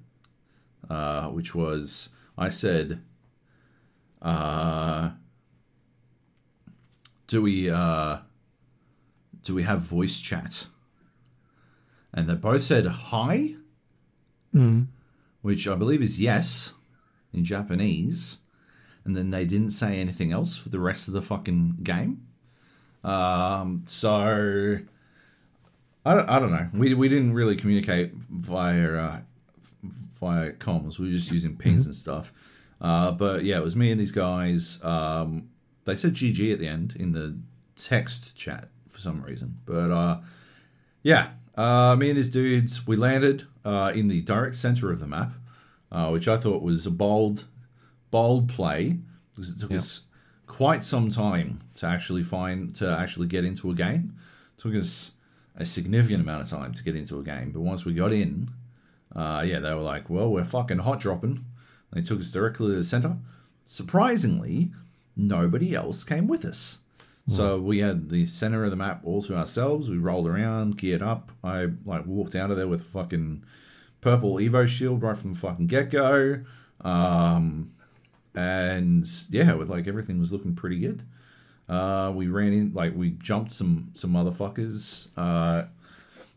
uh, which was I said, uh, "Do we uh, do we have voice chat?" And they both said hi, which I believe is yes in Japanese. And then they didn't say anything else for the rest of the fucking game. Um, so I don't, I don't know. We, we didn't really communicate via uh, via comms. We were just using pings and stuff. Uh, but yeah, it was me and these guys. Um, they said GG at the end in the text chat for some reason. But uh, yeah, uh, me and these dudes, we landed uh, in the direct center of the map, uh, which I thought was a bold, bold play because it took us quite some time to actually find to actually get into a game. It took us a significant amount of time to get into a game, but once we got in, uh, yeah, they were like, "Well, we're fucking hot dropping." They took us directly to the center. Surprisingly, nobody else came with us. So we had the center of the map all to ourselves. We rolled around, geared up. I like walked out of there with a fucking purple Evo shield right from the fucking get go. Um, and yeah, with like everything was looking pretty good. Uh, we ran in like we jumped some some motherfuckers. Uh,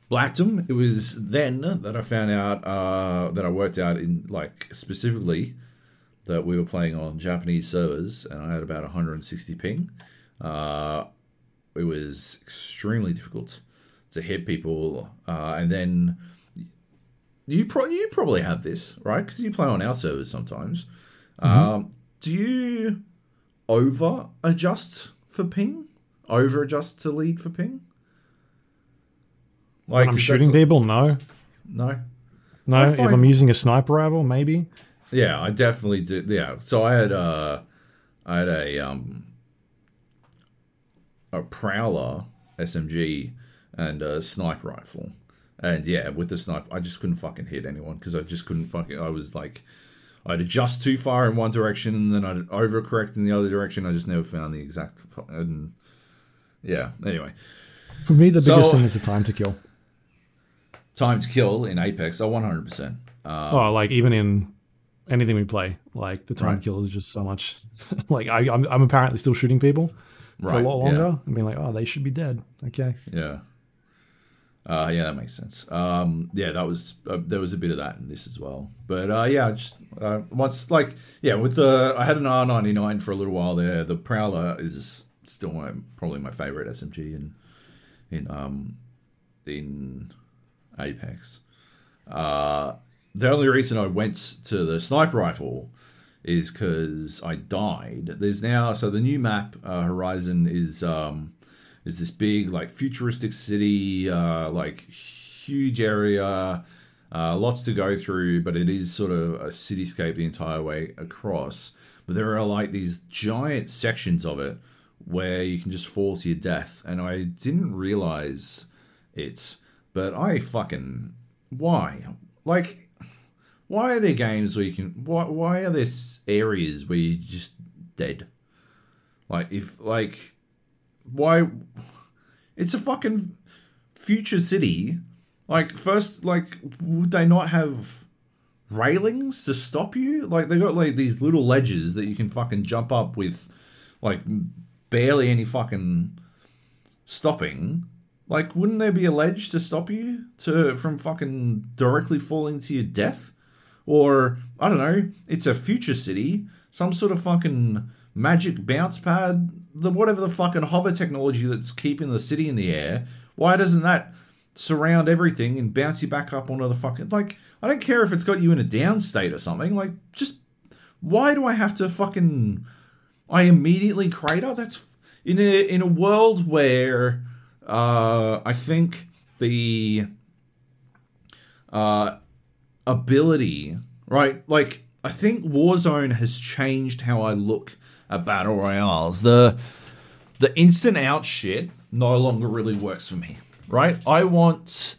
blacked them. It was then that I found out uh, that I worked out in like specifically that we were playing on Japanese servers, and I had about 160 ping. Uh, it was extremely difficult to hit people, uh, and then you pro- you probably have this right because you play on our servers sometimes. Um, do you over adjust for ping? Over adjust to lead for ping? Like When I'm shooting a- people, no. No. No, I if I'm using a sniper rifle, maybe. Yeah, I definitely did. Yeah, so I had uh, I had a um, a prowler SMG and a sniper rifle, and yeah, with the sniper, I just couldn't fucking hit anyone because I just couldn't fucking. I was like, I'd adjust too far in one direction and then I'd overcorrect in the other direction. I just never found the exact. And yeah, anyway, For me, the So- biggest thing is the time to kill. time to kill in Apex, oh, oh, one hundred percent. Um, oh, like even in anything we play, like the time Right. to kill is just so much. like I, I'm, I'm apparently still shooting people for a lot yeah. longer and being like, oh, they should be dead. Okay. Yeah. Uh, yeah, that makes sense. Um, yeah, that was uh, there was a bit of that in this as well. But uh, yeah, just uh, once like yeah, with the I had an R ninety nine for a little while there. The Prowler is still my, probably my favorite SMG in in um in Apex. Uh, the only reason I went to the sniper rifle is because I died. There's now so the new map uh, Horizon is um, is this big like futuristic city, uh, like huge area, uh, lots to go through, but it is sort of a cityscape the entire way across. But there are like these giant sections of it where you can just fall to your death, and I didn't realize it, but I fucking why like why are there games where you can why why are there areas where you're just dead like if like why it's a fucking future city. Like first like would they not have railings to stop you? Like they got like these little ledges that you can fucking jump up with like barely any fucking stopping. Like, wouldn't there be a ledge to stop you to from fucking directly falling to your death? Or I don't know, it's a future city, some sort of fucking magic bounce pad, the whatever the fucking hover technology that's keeping the city in the air. Why doesn't that surround everything and bounce you back up onto the fucking like? I don't care if it's got you in a down state or something. Like, just why do I have to fucking? I immediately crater. That's in a in a world where uh, I think the uh, ability, right? Like, I think Warzone has changed how I look at battle royales. The the instant out shit no longer really works for me, right? I want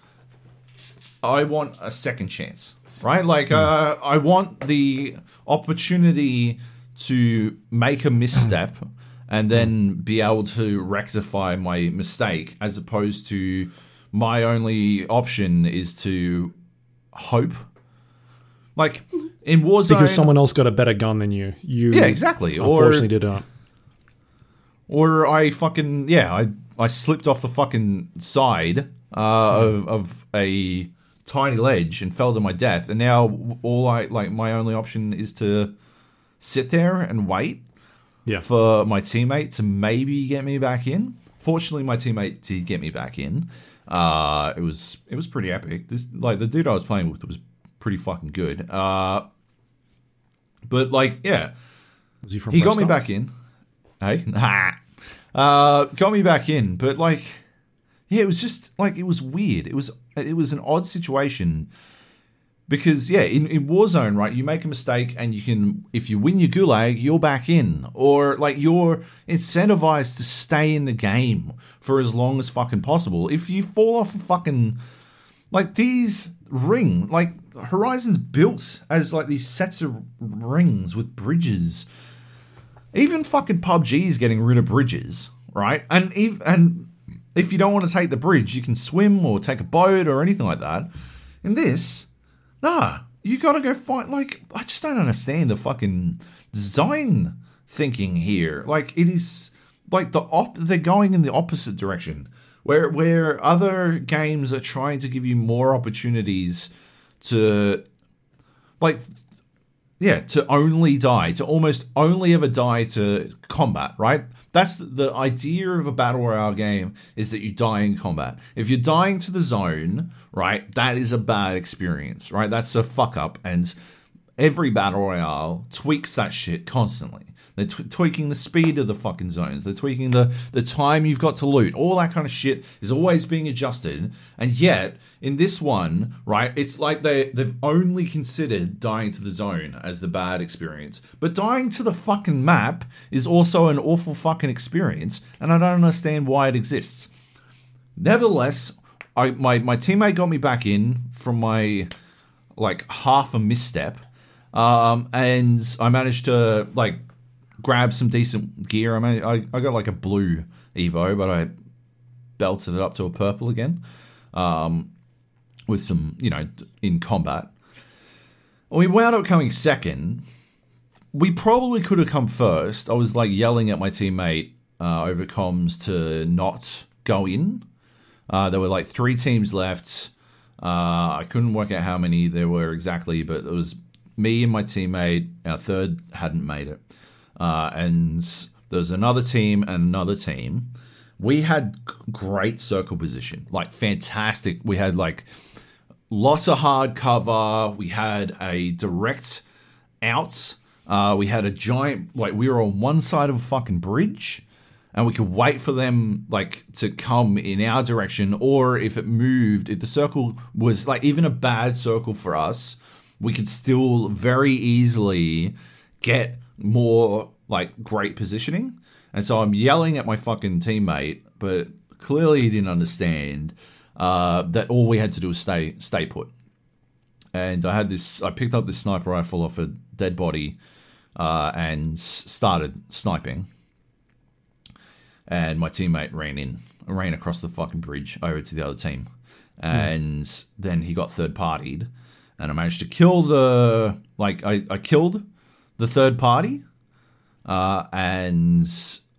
I want a second chance, right? Like, uh, I want the opportunity to make a misstep and then be able to rectify my mistake as opposed to my only option is to hope like in Warzone Because someone else got a better gun than you. You yeah exactly or unfortunately did not. or I fucking yeah I I slipped off the fucking side uh, of of a tiny ledge and fell to my death and now all I like my only option is to sit there and wait Yeah. for my teammate to maybe get me back in. Fortunately, my teammate did get me back in. Uh, it was it was pretty epic. This like the dude I was playing with was pretty fucking good. Uh, but like yeah, Was he from he got me back in. Hey, nah. Uh, got me back in, but like, yeah, it was just like it was weird. It was it was an odd situation because yeah, in, in Warzone, right, you make a mistake and you can if you win your gulag, you're back in, or like you're incentivized to stay in the game for as long as fucking possible. If you fall off a fucking like these ring like Horizon's built as like these sets of rings with bridges even fucking PUBG is getting rid of bridges, right? And if and if you don't want to take the bridge, you can swim or take a boat or anything like that. In this, nah, you gotta go find. Like, I just don't understand the fucking design thinking here. Like, it is like the op. They're going in the opposite direction. Where where other games are trying to give you more opportunities to like yeah, to only die, to almost only ever die to combat, right? That's the, the idea of a battle royale game is that you die in combat. If you're dying to the zone, right, that is a bad experience, right? That's a fuck up, and every battle royale tweaks that shit constantly. They're t- tweaking the speed of the fucking zones. They're tweaking the the time you've got to loot. All that kind of shit is always being adjusted. And yet, in this one, right, it's like they they've only considered dying to the zone as the bad experience. But dying to the fucking map is also an awful fucking experience, and I don't understand why it exists. Nevertheless, I my my teammate got me back in from my like half a misstep, um, and I managed to like grab some decent gear. I mean, I, I got like a blue Evo, but I belted it up to a purple again, um, with some you know in combat. We wound up coming second. We probably could have come first. I was like yelling at my teammate uh, over comms to not go in. Uh, there were like three teams left. Uh, I couldn't work out how many there were exactly, but it was me and my teammate. Our third hadn't made it. Uh, and there's another team and another team. We had great circle position, like fantastic. We had like lots of hard cover. We had a direct out. Uh, we had a giant like we were on one side of a fucking bridge, and we could wait for them like to come in our direction, or if it moved, if the circle was like even a bad circle for us, we could still very easily get more like great positioning. And so I'm yelling at my fucking teammate, but clearly he didn't understand uh, that all we had to do was stay stay put. And I had this. I picked up this sniper rifle off a dead body uh, and started sniping. And my teammate ran in, ran across the fucking bridge over to the other team, and then he got third partied, and I managed to kill the like I, I killed the third party, uh, and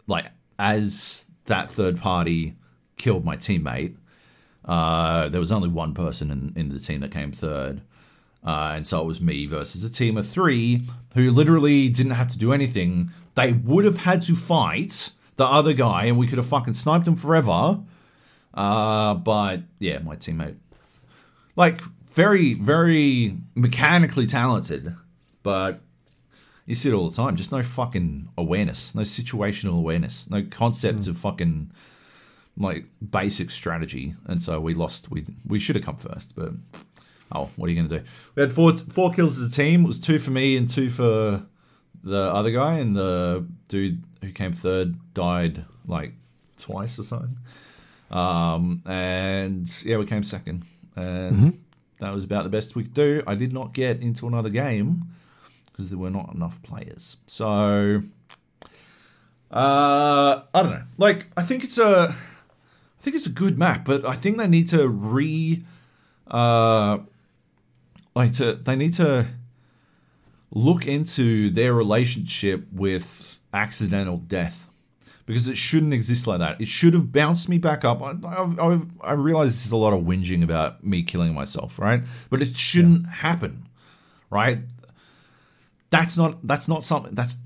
like as that third party killed my teammate. Uh, there was only one person in, in the team that came third. Uh, and so it was me versus a team of three who literally didn't have to do anything. They would have had to fight the other guy, and we could have fucking sniped him forever. Uh, but yeah, my teammate, like, very, very mechanically talented, but you see it all the time. Just no fucking awareness, no situational awareness, no concept of fucking like basic strategy. And so we lost. We we should have come first, but oh, what are you gonna do? We had four four kills as a team. It was two for me and two for the other guy, and the dude who came third died like twice or something. Um, and yeah, we came second, and that was about the best we could do. I did not get into another game because there were not enough players. So, uh, I don't know. Like, I think it's a, I think it's a good map, but I think they need to re, uh, like to they need to look into their relationship with accidental death because it shouldn't exist like that. It should have bounced me back up. I, I, I, I realize this is a lot of whinging about me killing myself, right? But it shouldn't happen, right? That's not that's not something that's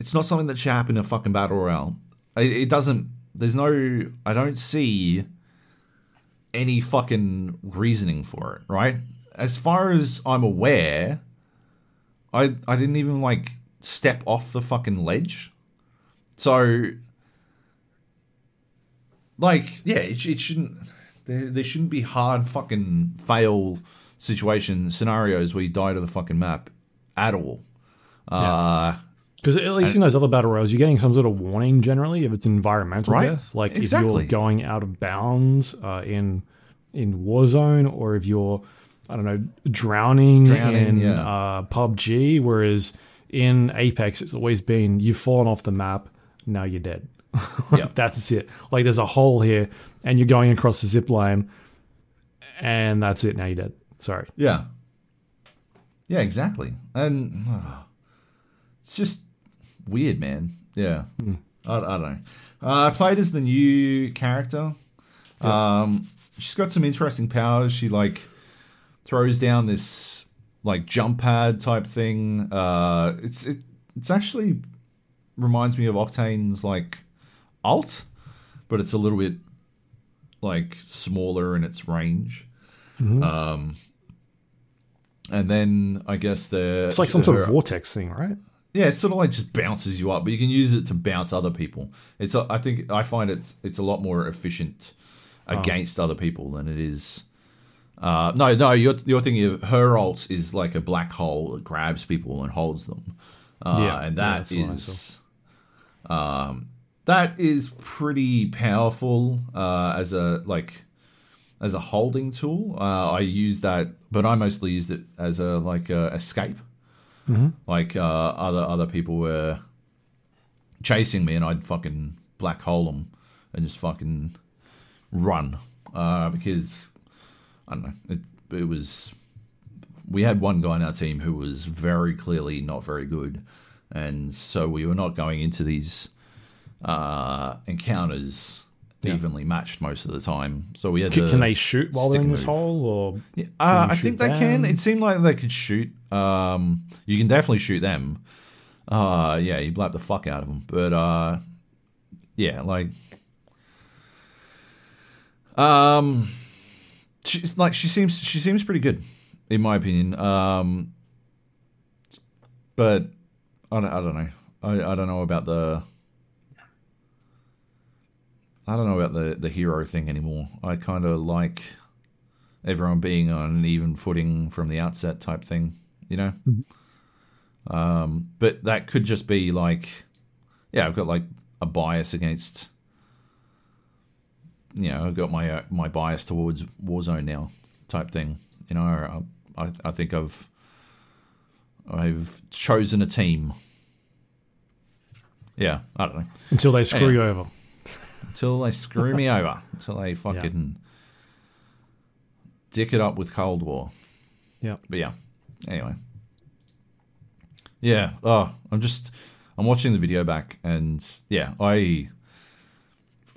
it's not something that should happen in a fucking battle royale. It, it doesn't. There's no. I don't see any fucking reasoning for it, right? As far as I'm aware, I I didn't even like step off the fucking ledge. So like, yeah, it, it shouldn't there, there shouldn't be hard fucking fail situation scenarios where you die to the fucking map at all. Uh Because at least in those other battle royals, you're getting some sort of warning generally if it's environmental Right. death. Like if you're going out of bounds uh, in in Warzone, or if you're I don't know drowning, Drowning, in yeah. uh, PUBG. Whereas in Apex, it's always been you've fallen off the map, now you're dead. Yeah. that's it. Like there's a hole here, and you're going across the zip line, and that's it. Now you're dead. Sorry. Yeah. Yeah, exactly. And uh, it's just weird, man. Yeah. I, I don't know. Uh, I played as the new character. Um, she's got some interesting powers. She like throws down this like jump pad type thing. Uh, it's it, it's actually reminds me of Octane's like alt, but it's a little bit like smaller in its range. Um, and then I guess the It's like some sort of vortex thing, right? yeah, it sort of like just bounces you up, but you can use it to bounce other people. It's a, I think I find it's it's a lot more efficient against other people than it is. Uh, no, no, you're you're thinking of her ult is like a black hole that grabs people and holds them. Uh, Yeah, and that yeah, is, um, that is pretty powerful uh, as a like as a holding tool. Uh, I use that, but I mostly used it as a like a escape. Like uh, other other people were chasing me, and I'd fucking black hole them and just fucking run uh, because I don't know. It it was we had one guy in our team who was very clearly not very good, and so we were not going into these uh, encounters evenly matched most of the time. So we had Can, can they shoot while they're in this move. hole, or uh, I think they can. It seemed like they could shoot. Um, you can definitely shoot them. Uh, yeah, you blap the fuck out of them. But uh, yeah, like, um, she, like she seems she seems pretty good, in my opinion. Um, but I don't, I don't know. I, I don't know about the. I don't know about the the hero thing anymore. I kind of like everyone being on an even footing from the outset type thing, you know. Um, but that could just be like, yeah, I've got like a bias against, you know, I've got my uh, my bias towards Warzone now, type thing. You know, I I, I think I've I've chosen a team. Yeah, I don't know until they screw Yeah. you over? Until they screw me over, until they fucking dick it up with Cold War. Yeah. But yeah, anyway. Yeah, oh, I'm just, I'm watching the video back, and yeah, I,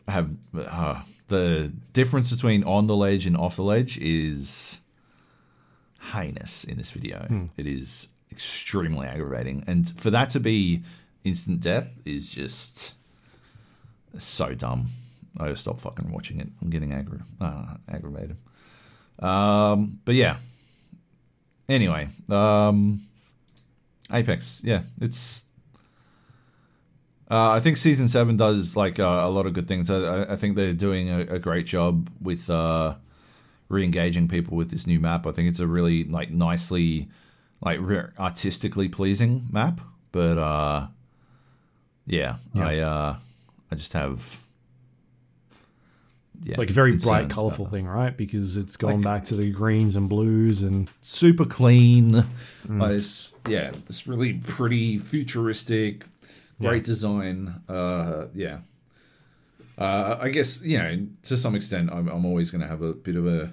have uh, the difference between on the ledge and off the ledge is heinous in this video. It is extremely aggravating, and for that to be instant death is just so dumb. I just stop fucking watching it. I'm getting uh, aggravated. Um, but yeah. Anyway, um, Apex. Yeah, it's. Uh, I think season seven does like uh, a lot of good things. I, I- I think they're doing a, a great job with uh, re-engaging people with this new map. I think it's a really like nicely, like re- artistically pleasing map. But uh, yeah, Yeah. I uh, I just have yeah, like a very bright, colorful thing, right? Because it's going Like- back to the greens and blues and super clean. Mm. Like it's, yeah, it's really pretty, futuristic, great design. Uh, yeah. Uh, I guess you know to some extent, I'm, I'm always going to have a bit of a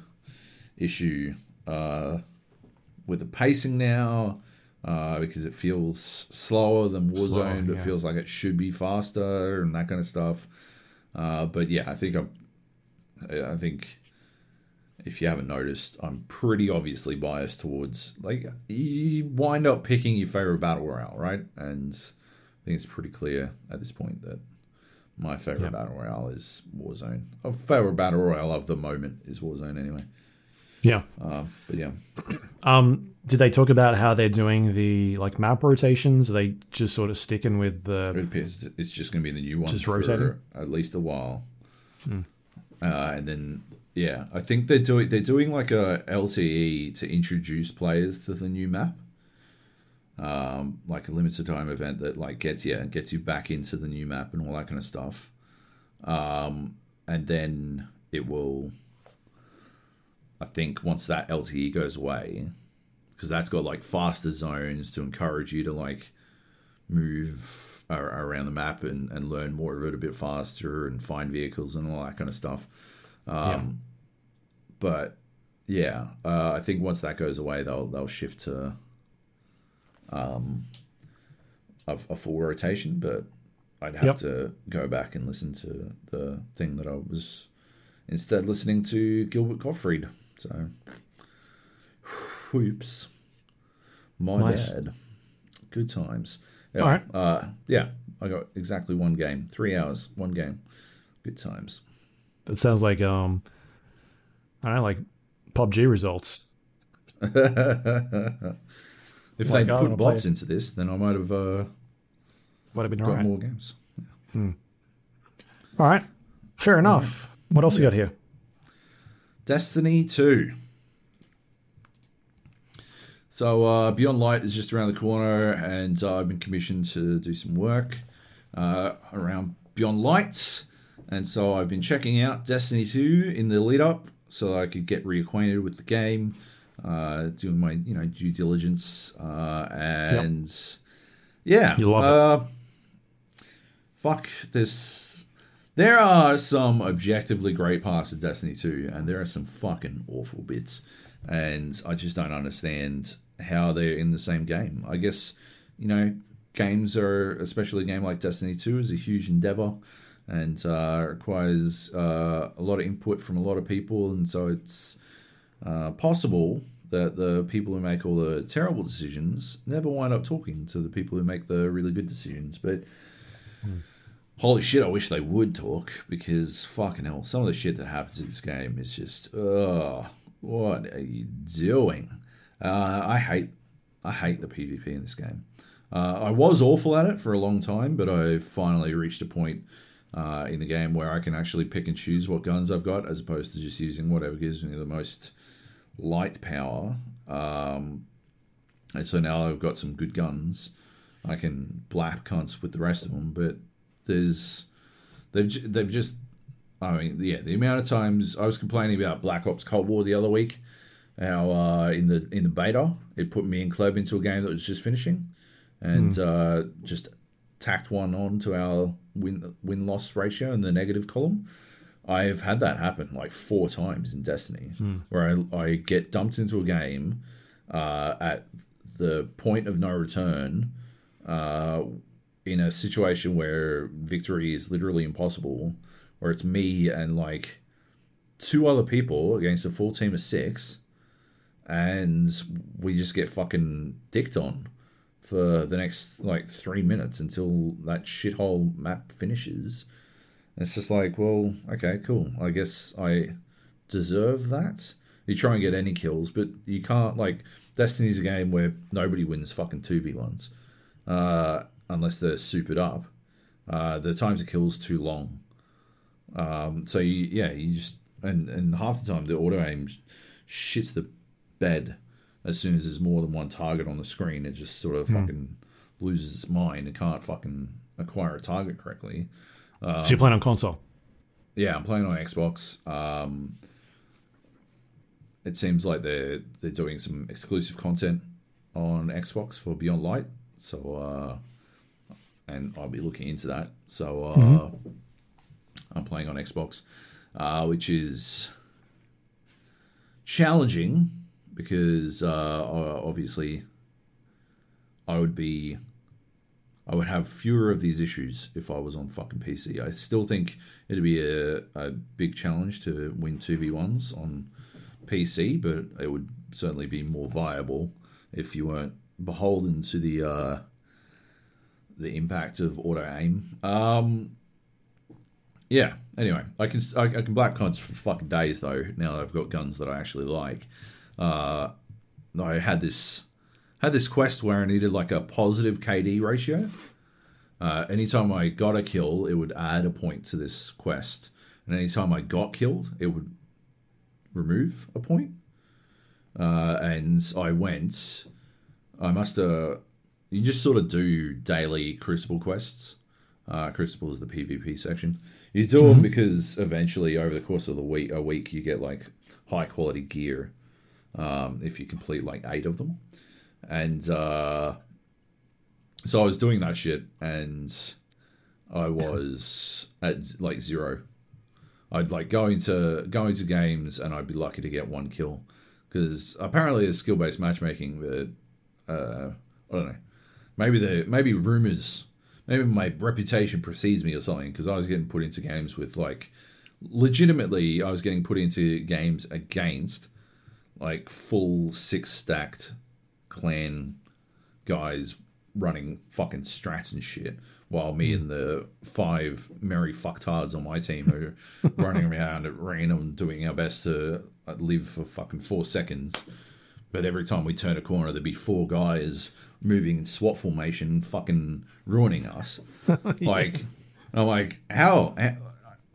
issue uh, with the pacing now uh, because it feels slower than Warzone. Slower, but yeah. feels like it should be faster and that kind of stuff. Uh, but yeah, I think I'm. I I think if you haven't noticed, I'm pretty obviously biased towards like you wind up picking your favorite battle royale, right? And I think it's pretty clear at this point that my favorite battle royale is Warzone. A favorite battle royale of the moment is Warzone, anyway. Yeah. Um, but yeah, Um, did they talk about how they're doing the like map rotations? Are they just sort of sticking with the? it appears it's just going to be the new one Just for rotating? at least a while. Uh, and then yeah, I think they're doing they're doing like a LTE to introduce players to the new map. Um, like a limited time event that like gets you and gets you back into the new map and all that kind of stuff. Um, and then it will. I think once that LTE goes away, because that's got like faster zones to encourage you to like move ar- around the map and, and learn more of it a bit faster and find vehicles and all that kind of stuff. Um, But yeah, uh, I think once that goes away, they'll they'll shift to um, a, a full rotation. But I'd have Yep. to go back and listen to the thing that I was instead listening to Gilbert Gottfried. So, whoops, my Nice. bad. Good times. Yeah, All right. Uh, yeah, I got exactly one game, three hours, one game. Good times. that sounds like um I don't know, like PUBG results. If they put bots play- into this, then I might have uh, Would have been got alright. more games. All right. Fair enough. What else you got here? Destiny 2. So, uh, Beyond Light is just around the corner, and uh, I've been commissioned to do some work uh, around Beyond Light. And so, I've been checking out Destiny 2 in the lead up so I could get reacquainted with the game, uh, doing my you know due diligence, uh, and yeah, You love it. uh, Fuck this. There are some objectively great parts of Destiny 2, and there are some fucking awful bits. And I just don't understand how they're in the same game. I guess, you know, games are, especially a game like Destiny 2, is a huge endeavor and uh, requires uh, a lot of input from a lot of people. And so it's uh, possible that the people who make all the terrible decisions never wind up talking to the people who make the really good decisions. But holy shit, I wish they would talk because fucking hell, some of the shit that happens in this game is just, ugh, what are you doing? Uh, I hate, I hate the PvP in this game. Uh, I was awful at it for a long time, but I finally reached a point uh, in the game where I can actually pick and choose what guns I've got, as opposed to just using whatever gives me the most light power. Um, and so now I've got some good guns. I can blap cunts with the rest of them, but there's they've they've just I mean yeah the amount of times I was complaining about Black Ops Cold War the other week how uh, in the in the beta it put me and Club into a game that was just finishing and uh, just tacked one on to our win win loss ratio in the negative column. I've had that happen like four times in Destiny, where I, I get dumped into a game uh, at the point of no return, uh, in a situation where victory is literally impossible, or it's me and like two other people against a full team of six, and we just get fucking dicked on for the next like three minutes until that shithole map finishes. It's just like, well, okay, cool. I guess I deserve that. You try and get any kills, but you can't. Like, Destiny's a game where nobody wins fucking 2v1s uh, unless they're supered up. Uh, the times of kills too long. Um, so, you, yeah, you just. And, and half the time, the auto aim shits the bed as soon as there's more than one target on the screen. It just sort of fucking loses its mind and can't fucking acquire a target correctly. so you're playing on console. Yeah, I'm playing on Xbox. Um, it seems like they're they're doing some exclusive content on Xbox for Beyond Light. So, uh, and I'll be looking into that. So, uh, I'm playing on Xbox, uh, which is challenging because uh, obviously I would be I would have fewer of these issues if I was on fucking PC. I still think it'd be a, a big challenge to win 2v1s on PC, but it would certainly be more viable if you weren't beholden to the uh, the impact of auto aim. Um, yeah. Anyway, I can I, I can black guns for fucking days though. Now that I've got guns that I actually like. Uh, I had this had this quest where I needed like a positive KD ratio. Uh, anytime I got a kill, it would add a point to this quest, and anytime I got killed, it would remove a point. Uh, and I went. I must have. You just sort of do daily Crucible quests. Uh, Crucible is the PvP section. You do them because eventually, over the course of the week, a week, you get like high quality gear um, if you complete like eight of them. And uh, so I was doing that shit, and I was at like zero. I'd like go into go into games, and I'd be lucky to get one kill because apparently it's skill based matchmaking. But uh, I don't know. Maybe the maybe rumors, maybe my reputation precedes me or something because I was getting put into games with like legitimately I was getting put into games against like full six stacked clan guys running fucking strats and shit, while me and the five merry fucktards on my team are running around at random doing our best to uh, live for fucking four seconds. But every time we turn a corner, there'd be four guys moving in SWAT formation, fucking ruining us. Like, I'm like, how? Eh,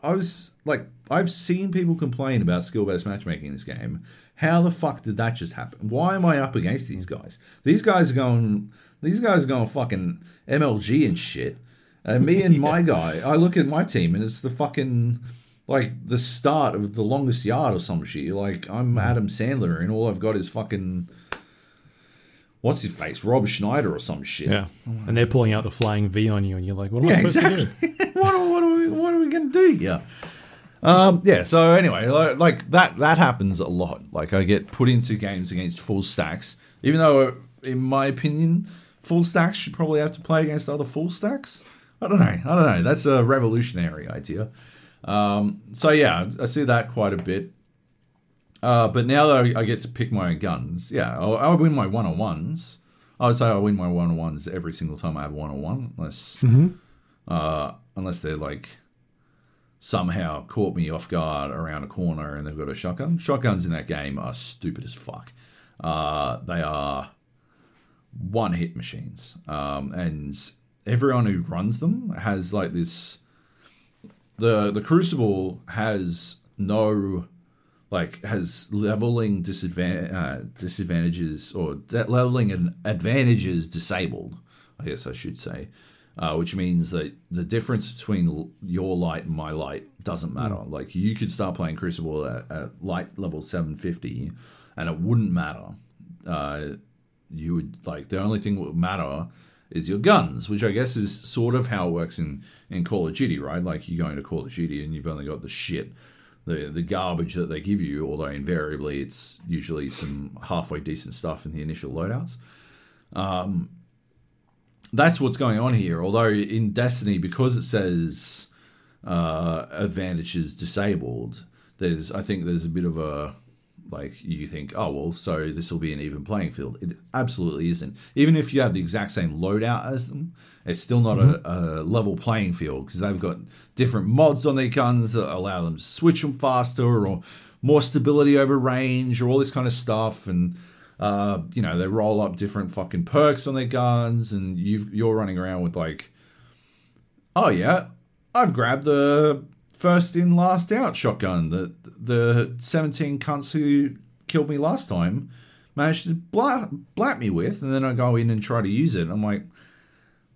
I was like, I've seen people complain about skill based matchmaking in this game. How the fuck did that just happen? Why am I up against these mm. guys? These guys are going. These guys are going fucking MLG and shit. And me and my guy, I look at my team and it's the fucking like the start of the longest yard or some shit. Like I'm mm. Adam Sandler and all I've got is fucking what's his face, Rob Schneider or some shit. Yeah. And they're pulling out the flying V on you, and you're like, what am I Yeah, supposed to do? exactly. what, are- what are we what are we gonna do here? Um, yeah. So anyway, like, like that that happens a lot. Like I get put into games against full stacks, even though, in my opinion, full stacks should probably have to play against other full stacks. I don't know. I don't know. That's a revolutionary idea. Um, so yeah, I see that quite a bit. Uh, but now that I, I get to pick my own guns, yeah, I, I win my one on ones. I would say I win my one on ones every single time I have one on one, unless uh, unless they're like somehow caught me off guard around a corner and they've got a shotgun. Shotguns in that game are stupid as fuck. Uh, they are one hit machines, um, and everyone who runs them has like this. The the Crucible has no like has leveling disadvan- uh, disadvantages or de- leveling and advantages disabled. I guess I should say, uh, which means that the difference between your light and my light doesn't matter. Like you could start playing Crucible at, at light level seven fifty, and it wouldn't matter. Uh, you would like the only thing that would matter is your guns, which I guess is sort of how it works in, in Call of Duty, right? Like you go into Call of Duty and you've only got the shit, the the garbage that they give you, although invariably it's usually some halfway decent stuff in the initial loadouts. Um, that's what's going on here. Although in Destiny, because it says uh, advantages disabled, there's I think there's a bit of a like you think, oh well, so this will be an even playing field. It absolutely isn't. Even if you have the exact same loadout as them, it's still not a, a level playing field because they've got different mods on their guns that allow them to switch them faster or more stability over range or all this kind of stuff and. Uh, you know, they roll up different fucking perks on their guns, and you've, you're running around with like, oh yeah, I've grabbed the first in, last out shotgun that the 17 cunts who killed me last time managed to blat, blat me with, and then I go in and try to use it. I'm like,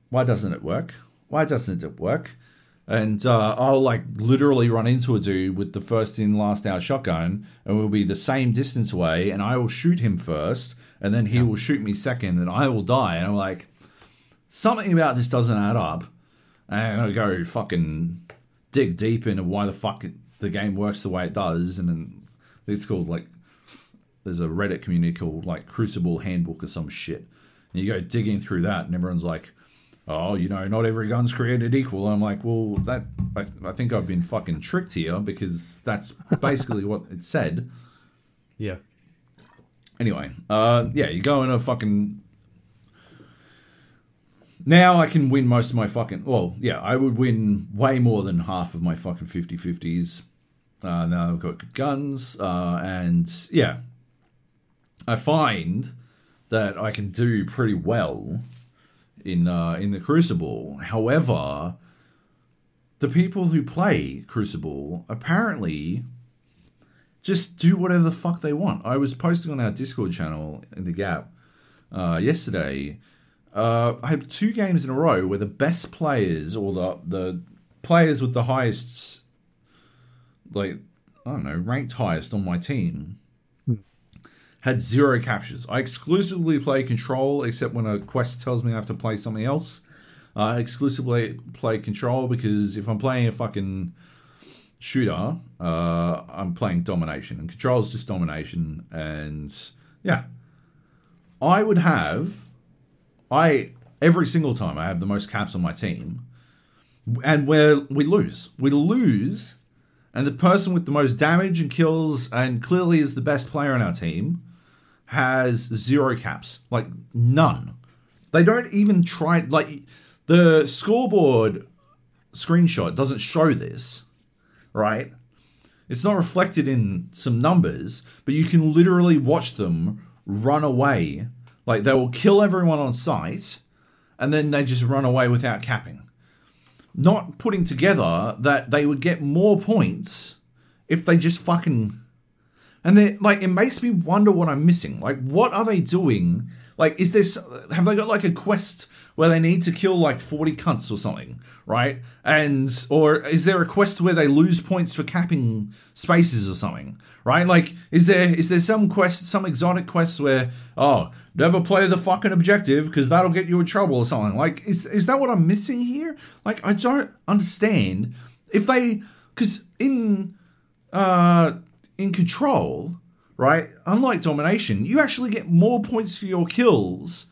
why doesn't it work? Why doesn't it work? And uh, I'll like literally run into a dude with the first in, last out shotgun, and we'll be the same distance away, and I will shoot him first, and then he will shoot me second, and I will die. And I'm like, something about this doesn't add up. And I go fucking dig deep into why the fuck the game works the way it does, and then it's called like there's a Reddit community called like Crucible Handbook or some shit, and you go digging through that, and everyone's like, "Oh, you know, not every gun's created equal." And I'm like, "Well, that I, I think I've been fucking tricked here because that's basically what it said." Yeah. Anyway, uh, yeah, you go in a fucking. Now I can win most of my fucking. Well, yeah, I would win way more than half of my fucking 50 50s. Uh, now I've got good guns. Uh, and yeah, I find that I can do pretty well in uh, in the Crucible. However, the people who play Crucible apparently just do whatever the fuck they want. I was posting on our Discord channel in the Gap uh, yesterday. Uh, I had two games in a row where the best players or the the players with the highest, like I don't know, ranked highest on my team, had zero captures. I exclusively play control, except when a quest tells me I have to play something else. I exclusively play control because if I'm playing a fucking shooter, uh, I'm playing domination, and control is just domination. And yeah, I would have, I every single time I have the most caps on my team, and where we lose, we lose, and the person with the most damage and kills, and clearly is the best player on our team, has zero caps, like none. They don't even try. Like the scoreboard screenshot doesn't show this right? It's not reflected in some numbers, but you can literally watch them run away. Like they will kill everyone on sight and then they just run away without capping. Not putting together that they would get more points if they just fucking. And then, like, it makes me wonder what I'm missing. Like, what are they doing? Like, is this. Have they got, like, a quest where they need to kill like 40 cunts or something, right? And or is there a quest where they lose points for capping spaces or something, right? Like is there is there some quest some exotic quest where oh, never play the fucking objective because that'll get you in trouble or something? Like is is that what I'm missing here? Like I don't understand if they cuz in uh in control, right? Unlike domination, you actually get more points for your kills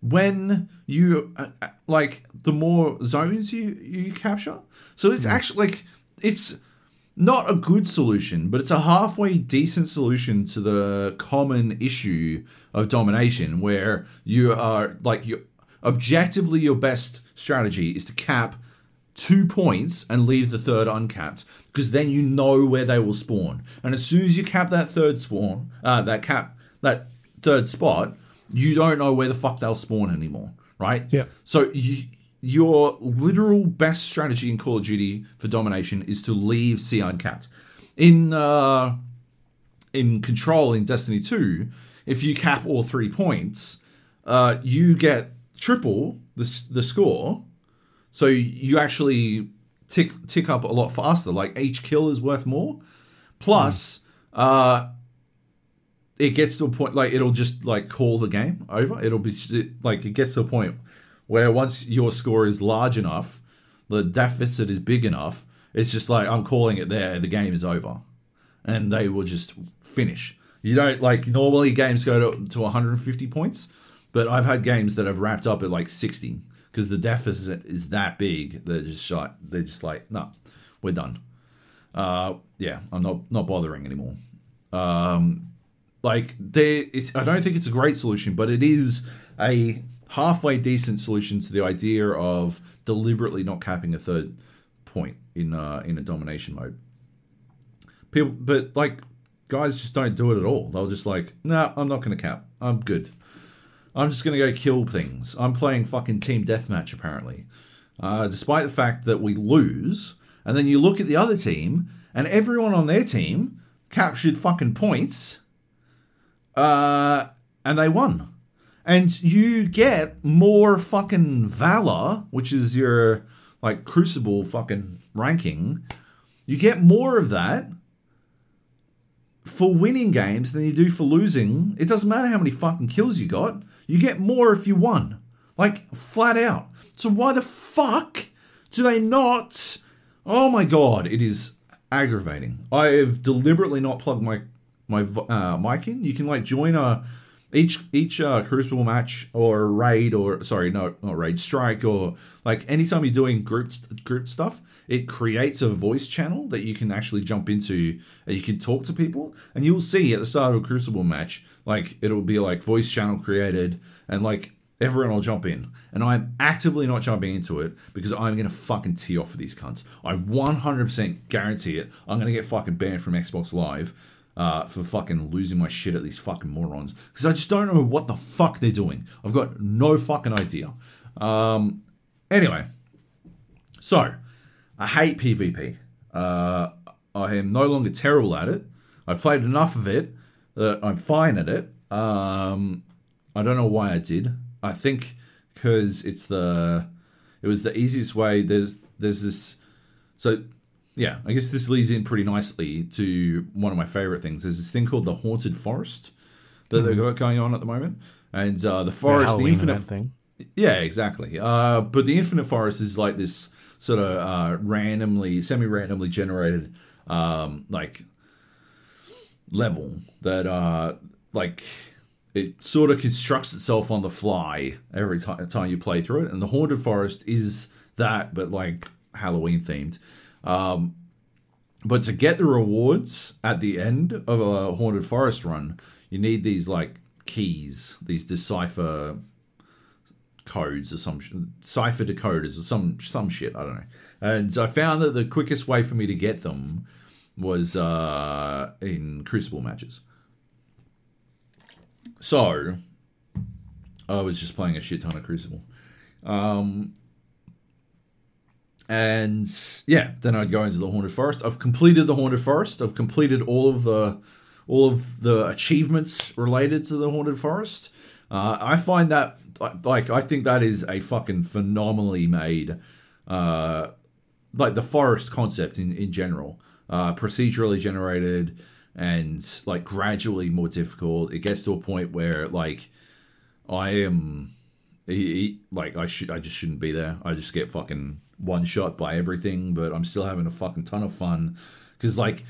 when you uh, uh, like the more zones you you capture. So it's actually like it's not a good solution, but it's a halfway decent solution to the common issue of domination, where you are like you objectively your best strategy is to cap two points and leave the third uncapped because then you know where they will spawn. And as soon as you cap that third spawn, uh, that cap that third spot, you don't know where the fuck they'll spawn anymore, right? Yeah. So you, your literal best strategy in Call of Duty for domination is to leave C uncapped. In uh, in Control in Destiny 2, if you cap all three points, uh, you get triple the, the score. So you actually tick tick up a lot faster. Like each kill is worth more. Plus, mm. uh, it gets to a point like it'll just like call the game over. It'll be like it gets to a point where once your score is large enough, the deficit is big enough, it's just like I'm calling it there. The game is over, and they will just finish. You don't like normally games go to, to 150 points, but I've had games that have wrapped up at like 60 because the deficit is that big. They're just shot. They're just like no, we're done. Uh, yeah, I'm not not bothering anymore. Um, like there, I don't think it's a great solution, but it is a halfway decent solution to the idea of deliberately not capping a third point in uh, in a domination mode. People, but like guys just don't do it at all. They'll just like, nah, I'm not going to cap. I'm good. I'm just going to go kill things. I'm playing fucking team deathmatch apparently, uh, despite the fact that we lose. And then you look at the other team, and everyone on their team captured fucking points, uh, and they won. And you get more fucking valor, which is your like crucible fucking ranking. You get more of that for winning games than you do for losing. It doesn't matter how many fucking kills you got. You get more if you won. Like flat out. So why the fuck do they not Oh my god, it is aggravating. I have deliberately not plugged my my uh, mic in. You can like join a each each uh, crucible match or raid or sorry no not raid strike or like anytime you're doing group group stuff it creates a voice channel that you can actually jump into and you can talk to people and you'll see at the start of a crucible match like it'll be like voice channel created and like everyone will jump in. And i'm actively not jumping into it because i'm gonna fucking tee off for these cunts. I 100% guarantee it. I'm gonna get fucking banned from xbox live uh, for fucking losing my shit at these fucking morons because I just don't know what the fuck they're doing. I've got no fucking idea. Um, anyway, so I hate PvP. Uh, I am no longer terrible at it. I've played enough of it that I'm fine at it. Um, I don't know why I did. I think because it's the it was the easiest way. There's there's this so yeah, I guess this leads in pretty nicely to one of my favorite things. There's this thing called the Haunted Forest that mm-hmm. they've got going on at the moment, and uh, the forest, the, the infinite thing. Yeah, exactly. Uh, but the infinite forest is like this sort of uh, randomly, semi-randomly generated, um, like level that, uh, like, it sort of constructs itself on the fly every time, time you play through it. And the haunted forest is that, but like Halloween themed. Um, but to get the rewards at the end of a haunted forest run, you need these like keys, these decipher codes or some cipher decoders or some some shit. I don't know. And I found that the quickest way for me to get them was uh, in Crucible matches. So I was just playing a shit ton of Crucible. Um, and yeah, then I'd go into the haunted forest. I've completed the haunted forest. I've completed all of the all of the achievements related to the haunted forest. Uh, I find that like I think that is a fucking phenomenally made, uh, like the forest concept in in general, uh, procedurally generated and like gradually more difficult. It gets to a point where like I am, he, he, like I should I just shouldn't be there. I just get fucking one shot by everything, but I'm still having a fucking ton of fun because like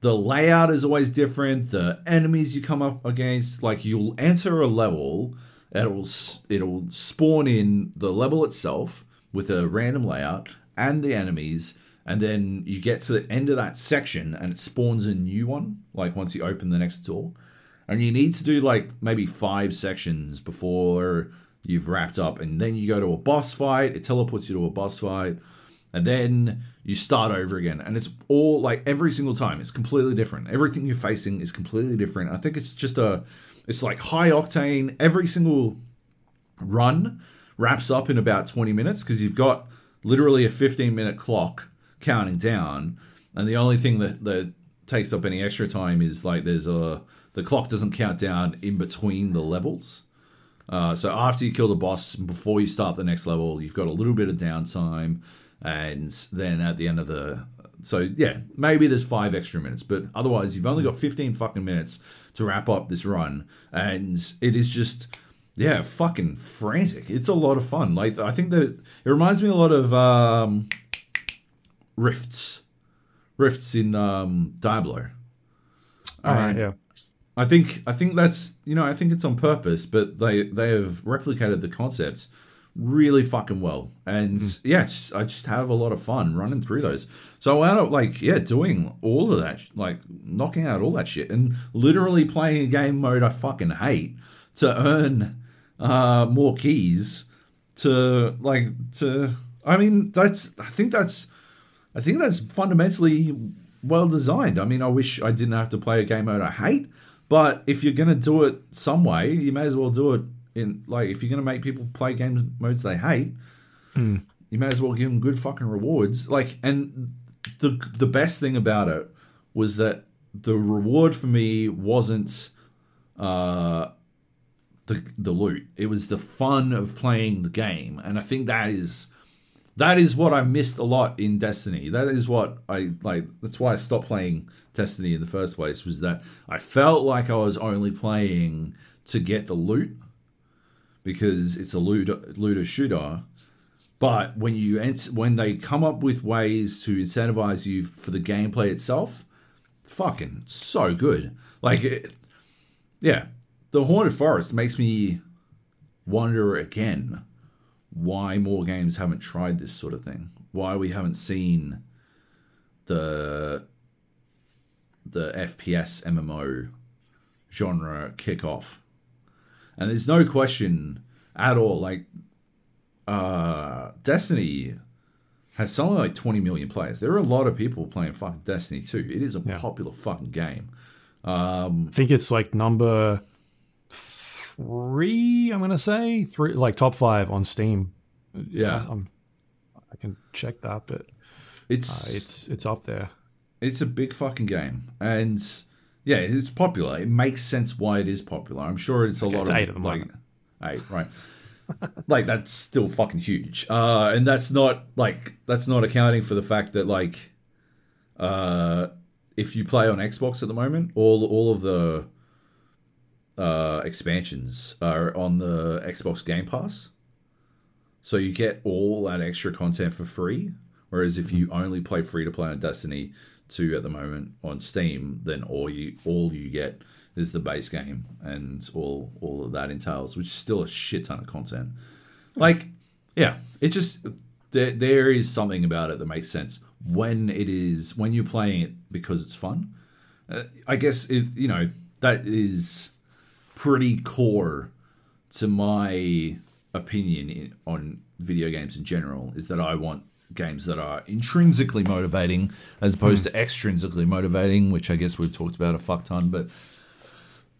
the layout is always different. The enemies you come up against, like you'll enter a level, it'll it'll spawn in the level itself with a random layout and the enemies, and then you get to the end of that section and it spawns a new one. Like once you open the next door, and you need to do like maybe five sections before you've wrapped up, and then you go to a boss fight. It teleports you to a boss fight, and then you start over again. And it's all like every single time, it's completely different. Everything you're facing is completely different. I think it's just a, it's like high octane. Every single run wraps up in about 20 minutes because you've got literally a 15 minute clock counting down, and the only thing that that takes up any extra time is like there's a the clock doesn't count down in between the levels. Uh, so after you kill the boss, before you start the next level, you've got a little bit of downtime, and then at the end of the so yeah, maybe there's five extra minutes, but otherwise you've only got 15 fucking minutes to wrap up this run, and it is just yeah, fucking frantic. It's a lot of fun. Like I think that it reminds me a lot of um, rifts, rifts in um, Diablo. All right, yeah. I think I think that's you know I think it's on purpose, but they they have replicated the concepts really fucking well. And yeah, I just have a lot of fun running through those. So I wound up like yeah, doing all of that, like knocking out all that shit, and literally playing a game mode I fucking hate to earn uh, more keys to like to. I mean, that's I think that's I think that's fundamentally well designed. I mean, I wish I didn't have to play a game mode I hate, but if you're gonna do it some way, you may as well do it in like if you're gonna make people play games modes they hate, you may as well give them good fucking rewards. Like, and the the best thing about it was that the reward for me wasn't uh the the loot. It was the fun of playing the game, and I think that is that is what I missed a lot in Destiny. That is what I like. That's why I stopped playing Destiny in the first place. Was that I felt like I was only playing to get the loot because it's a loot looter shooter. But when you when they come up with ways to incentivize you for the gameplay itself, fucking so good. Like, it, yeah, the Haunted Forest makes me wonder again why more games haven't tried this sort of thing. Why we haven't seen the the FPS MMO genre kick off. And there's no question at all. Like uh, Destiny has something like 20 million players. There are a lot of people playing fucking Destiny 2. It is a Yeah. popular fucking game. I think it's like number three. I'm gonna say three, like top five on Steam. Yeah. I'm, I can check that, but It's uh, it's it's up there. It's a big fucking game. And yeah, it's popular. It makes sense why it is popular. I'm sure it's a lot it's of eight at the like moment. eight, right? like that's still fucking huge. Uh and that's not like that's not accounting for the fact that like uh if you play on Xbox at the moment, all all of the uh expansions are on the Xbox Game Pass. So you get all that extra content for free. Whereas if you only play free to play on Destiny 2 at the moment on Steam, then all you all you get is the base game and all all of that entails, which is still a shit ton of content. Like, yeah, it just there, there is something about it that makes sense when it is when you're playing it because it's fun. Uh, I guess it you know that is pretty core to my opinion in, on video games in general is that I want games that are intrinsically motivating as opposed to extrinsically motivating, which I guess we've talked about a fuck ton, but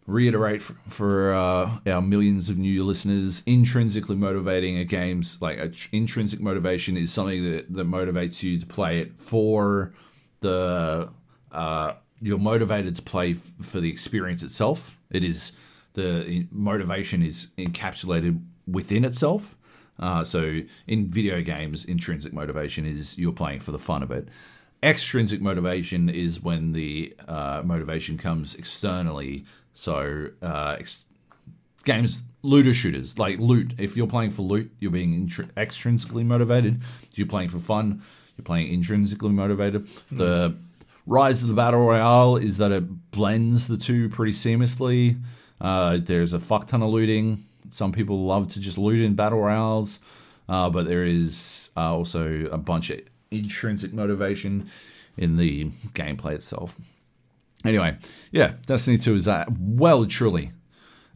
reiterate for, for uh, our millions of new listeners intrinsically motivating a games like a tr- intrinsic motivation is something that, that motivates you to play it for the uh, you're motivated to play f- for the experience itself. It is the motivation is encapsulated within itself uh, so in video games intrinsic motivation is you're playing for the fun of it extrinsic motivation is when the uh, motivation comes externally. So uh, ex- games looter shooters like loot. If you're playing for loot, you're being intri- extrinsically motivated. If you're playing for fun, you're playing intrinsically motivated. The rise of the battle royale is that it blends the two pretty seamlessly. Uh, there's a fuck ton of looting. Some people love to just loot in battle royales, uh, but there is uh, also a bunch of intrinsic motivation in the gameplay itself. Anyway, yeah, Destiny 2 is at well truly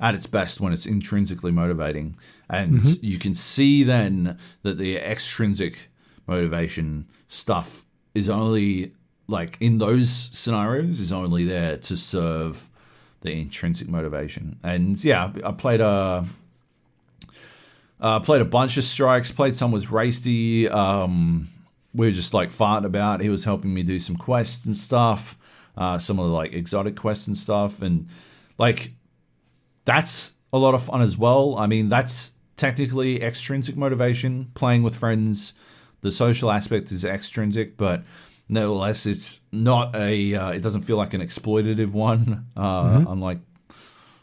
at its best when it's intrinsically motivating. And you can see then that the extrinsic motivation stuff is only like in those scenarios is only there to serve the intrinsic motivation. And yeah, I played a uh, played a bunch of strikes, played some with Rasty. Um, we were just like farting about. He was helping me do some quests and stuff, uh, some of the like exotic quests and stuff, and like that's a lot of fun as well. I mean, that's technically extrinsic motivation. Playing with friends, the social aspect is extrinsic, but nevertheless, it's not a. Uh, it doesn't feel like an exploitative one, uh, unlike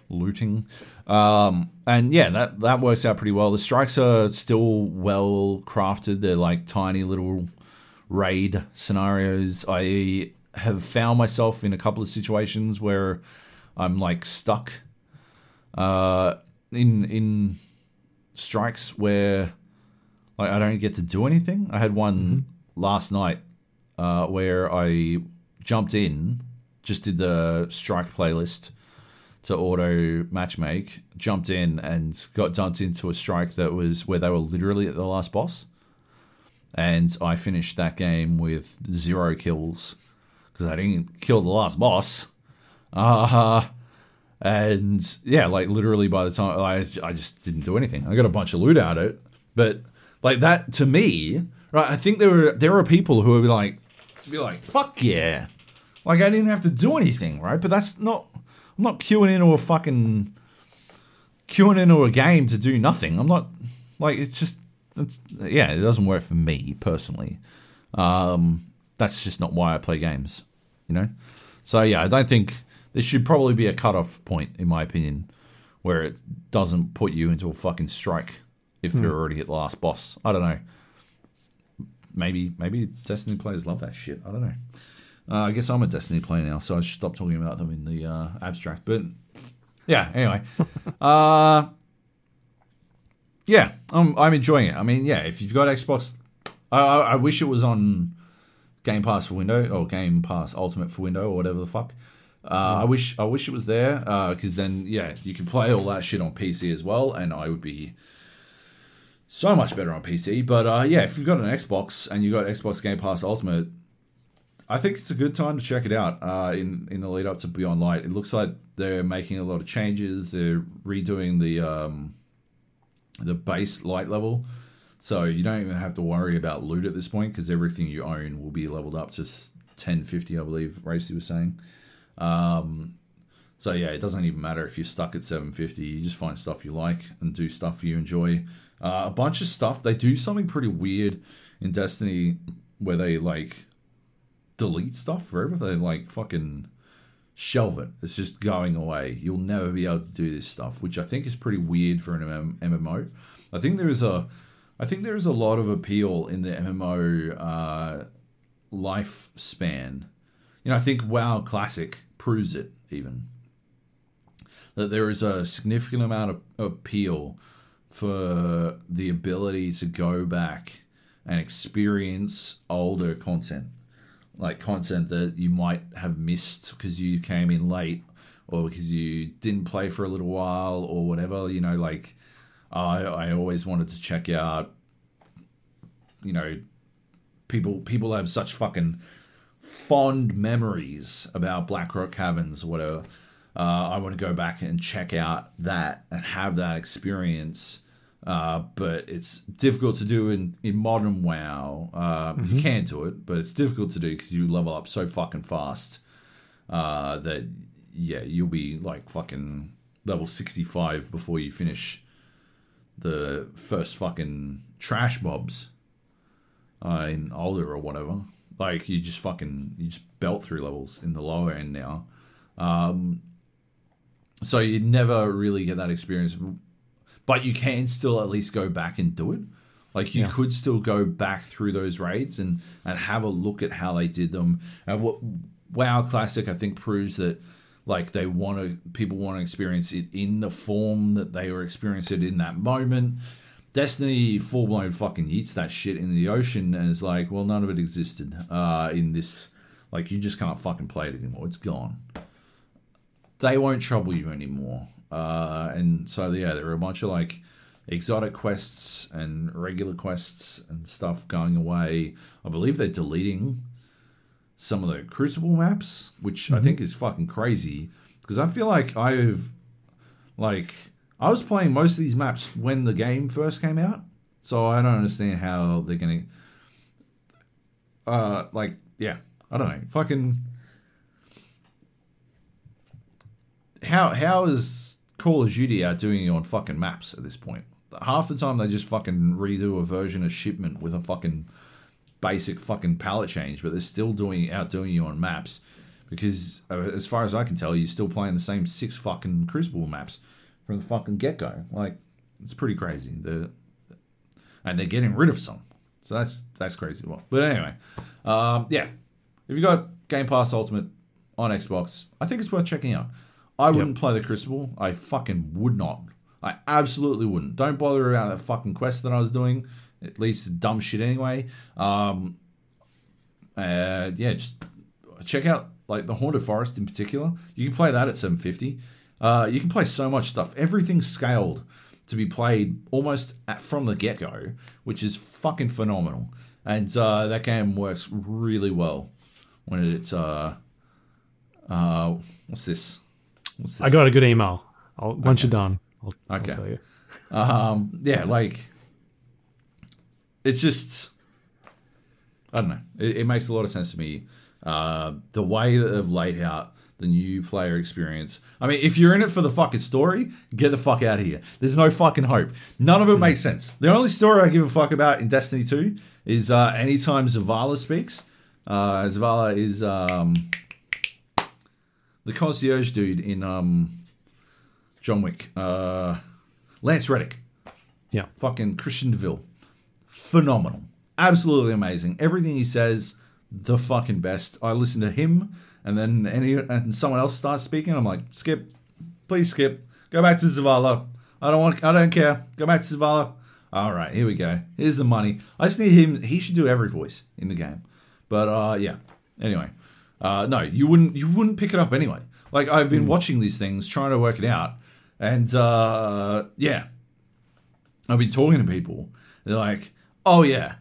looting. Um, and yeah, that that works out pretty well. The strikes are still well crafted. They're like tiny little raid scenarios. I have found myself in a couple of situations where I'm like stuck uh, in in strikes where Like I don't get to do anything. I had one last night uh, where I jumped in, just did the strike playlist to auto matchmake, jumped in and got dumped into a strike that was where they were literally at the last boss. And I finished that game with zero kills because I didn't kill the last boss. Uh, and yeah, like literally by the time I, I just didn't do anything. I got a bunch of loot out of it, but like that to me, right? I think there were there are people who be like, be like, fuck yeah, like I didn't have to do anything, right? But that's not. I'm not queuing into a fucking queuing into a game to do nothing. I'm not like it's just it's yeah, it doesn't work for me personally. Um, that's just not why I play games, you know. So yeah, I don't think there should probably be a cutoff point, in my opinion, where it doesn't put you into a fucking strike if you're already at the last boss. I don't know. Maybe maybe Destiny players love that shit. I don't know. Uh, I guess I'm a Destiny player now, so I should stop talking about them in the uh, abstract. But yeah, anyway. uh, yeah, I'm, I'm enjoying it. I mean, yeah, if you've got Xbox, I, I wish it was on Game Pass for Window or Game Pass Ultimate for Window or whatever the fuck. Uh, I wish I wish it was there because then yeah, you can play all that shit on PC as well, and I would be so much better on PC. But uh, yeah, if you've got an Xbox and you've got Xbox Game Pass Ultimate, I think it's a good time to check it out. Uh, in in the lead up to Beyond Light, it looks like they're making a lot of changes. They're redoing the um, the base light level, so you don't even have to worry about loot at this point because everything you own will be leveled up to ten fifty, I believe. Racy was saying. Um, so yeah, it doesn't even matter if you're stuck at 750. You just find stuff you like and do stuff you enjoy. Uh, a bunch of stuff. They do something pretty weird in Destiny where they like delete stuff forever. They like fucking shelve it. It's just going away. You'll never be able to do this stuff, which I think is pretty weird for an MM- MMO. I think there is a, I think there is a lot of appeal in the MMO uh, lifespan. You know, I think WoW Classic proves it even that there is a significant amount of appeal for the ability to go back and experience older content. Like content that you might have missed because you came in late or because you didn't play for a little while or whatever you know like i i always wanted to check out you know people people have such fucking fond memories about blackrock caverns or whatever. Uh, i want to go back and check out that and have that experience uh, but it's difficult to do in, in modern WoW. Uh, You can do it, but it's difficult to do because you level up so fucking fast uh, that yeah, you'll be like fucking level sixty five before you finish the first fucking trash mobs uh, in older or whatever. Like you just fucking you just belt through levels in the lower end now. Um, so you never really get that experience but you can still at least go back and do it. Like you Yeah. could still go back through those raids and and have a look at how they did them. And what WoW Classic I think proves that like they want to people want to experience it in the form that they were experiencing it in that moment. Destiny full blown fucking eats that shit in the ocean and is like, well, none of it existed uh, in this. Like you just can't fucking play it anymore. It's gone they won't trouble you anymore. Uh, and so yeah, there are a bunch of like exotic quests and regular quests and stuff going away. I believe they're deleting some of the Crucible maps, which I think is fucking crazy because I feel like I've like I was playing most of these maps when the game first came out, so I don't understand how they're gonna. Uh, like yeah, I don't know, fucking. how how is Call of Duty outdoing you on fucking maps at this point? Half the time they just fucking redo a version of shipment with a fucking basic fucking palette change, but they're still doing outdoing you on maps because uh, as far as I can tell, you're still playing the same six fucking Crucible maps from the fucking get go. Like it's pretty crazy. The and they're getting rid of some, so that's that's crazy. Well, but anyway, um, yeah, if you got Game Pass Ultimate on Xbox, I think it's worth checking out. I wouldn't play the Crucible. I fucking would not. I absolutely wouldn't. Don't bother about that fucking quest that I was doing. It leads to dumb shit anyway. Um, uh, yeah, just check out like the Haunted Forest in particular. You can play that at 750. Uh, you can play so much stuff. Everything's scaled to be played almost at, from the get go, which is fucking phenomenal. And uh, that game works really well when it's uh, uh, what's this? I got a good email. I'll, Once you're done, I'll, Okay. I'll tell you. Um, yeah, like it's just I don't know. It, it makes a lot of sense to me. Uh, the way that they've laid out the new player experience. I mean, if you're in it for the fucking story, get the fuck out of here. There's no fucking hope. None of it makes sense. The only story I give a fuck about in Destiny 2 is uh, anytime Zavala speaks. Uh, Zavala is um, the concierge dude in um, John Wick. Uh, Lance Reddick Yeah. fucking Christian Deville. Phenomenal. Absolutely amazing. Everything he says, the fucking best. I listen to him and then any and someone else starts speaking, I'm like, skip. Please skip. Go back to Zavala. I don't want I don't care. Go back to Zavala. All right, here we go. Here's the money. I just need him he should do every voice in the game. But uh yeah. Anyway. Uh no, you wouldn't you wouldn't pick it up anyway. Like I've been watching these things, trying to work it out. And uh yeah, I've been talking to people. They're like, "Oh yeah,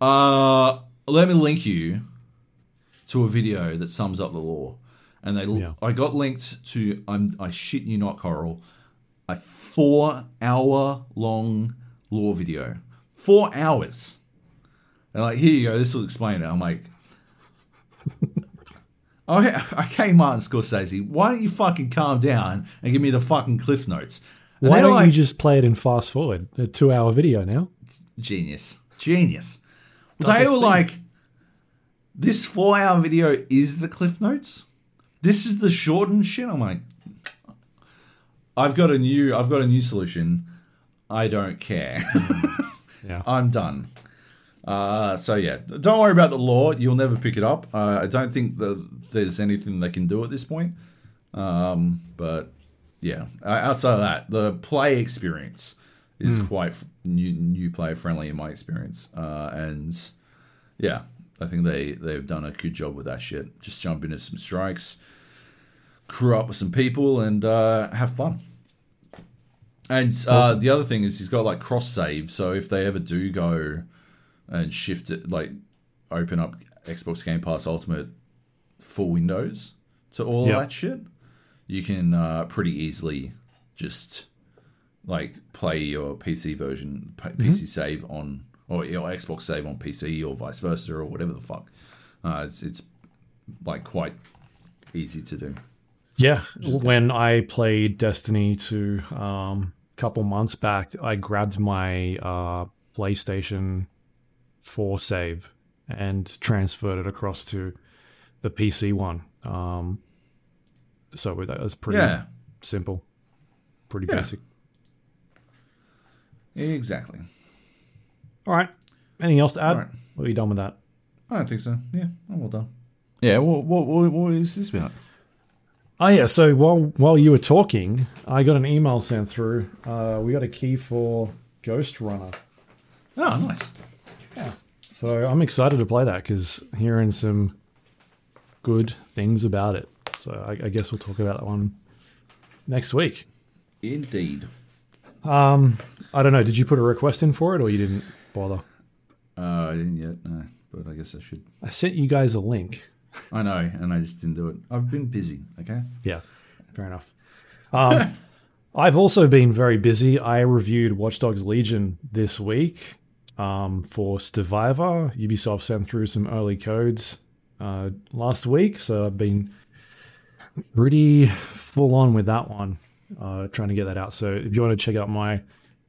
uh, let me link you to a video that sums up the lore." And they, Yeah. I got linked to, I'm, I shit you not, Coral, a four-hour-long lore video. Four hours. And like, here you go. This will explain it. I'm like, Oh, okay, okay, Martin Scorsese, why don't you fucking calm down and give me the fucking cliff notes? And Why don't like, you just play it in fast forward? A two hour video now. genius, genius. Double they were speed. like, this four-hour video is the cliff notes. This is the shortened shit. I'm like, I've got a new, I've got a new solution. I don't care. Mm-hmm. Yeah. I'm done. Uh, so yeah, don't worry about the lore. You'll never pick it up. Uh, I don't think that there's anything they can do at this point. Um, but yeah, uh, outside of that, the play experience is quite f- new, new player friendly in my experience. Uh, and yeah, I think they they've done a good job with that shit. Just jump into some strikes, crew up with some people, and uh, have fun. And uh, the other thing is he's got like cross save, so if they ever do go and shift it, like open up Xbox Game Pass Ultimate for Windows to all Yeah. that shit, you can uh, pretty easily just like play your PC version, PC save on, or your Xbox save on PC, or vice versa, or whatever the fuck. Uh, it's it's like quite easy to do. Yeah, when I played Destiny 2 um, a couple months back, I grabbed my uh, PlayStation 4 save and transferred it across to the PC one. Um, so that was pretty Yeah, simple, pretty Yeah. basic. exactly. All right. Anything else to add? Right. Or are you done with that? I don't think so. Yeah, I'm all done. Yeah, what what what, what is this about? Oh yeah. So while while you were talking, I got an email sent through. Uh, we got a key for Ghostrunner. Oh, nice. So I'm excited to play that because hearing some good things about it. So I, I guess we'll talk about that one next week. Indeed. Um, I don't know. Did you put a request in for it or you didn't bother? Uh, I didn't yet, no, but I guess I should. I sent you guys a link. I know, and I just didn't do it. I've been busy. Okay. Yeah, fair enough. Um, I've also been very busy. I reviewed Watch Dogs Legion this week um, for Stevivor. Ubisoft sent through some early codes uh, last week, so I've been pretty full on with that one, uh, trying to get that out. So if you want to check out my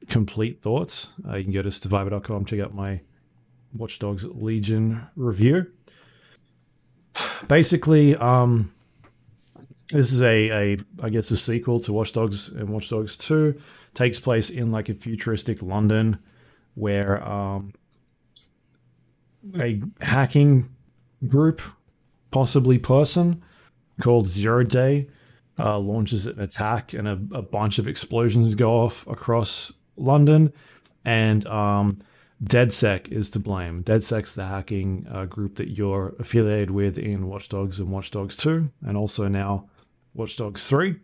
complete thoughts, uh, you can go to stevivor.com, check out my Watch Dogs Legion review. Basically, um, this is a, a I guess a sequel to Watch Dogs and Watch Dogs 2 takes place in like a futuristic London where um a hacking group possibly person called Zero Day uh, launches an attack and a, a bunch of explosions go off across London and um, DedSec is to blame. DedSec's the hacking uh, group that you're affiliated with in Watch Dogs and Watch Dogs 2, and also now Watch Dogs 3.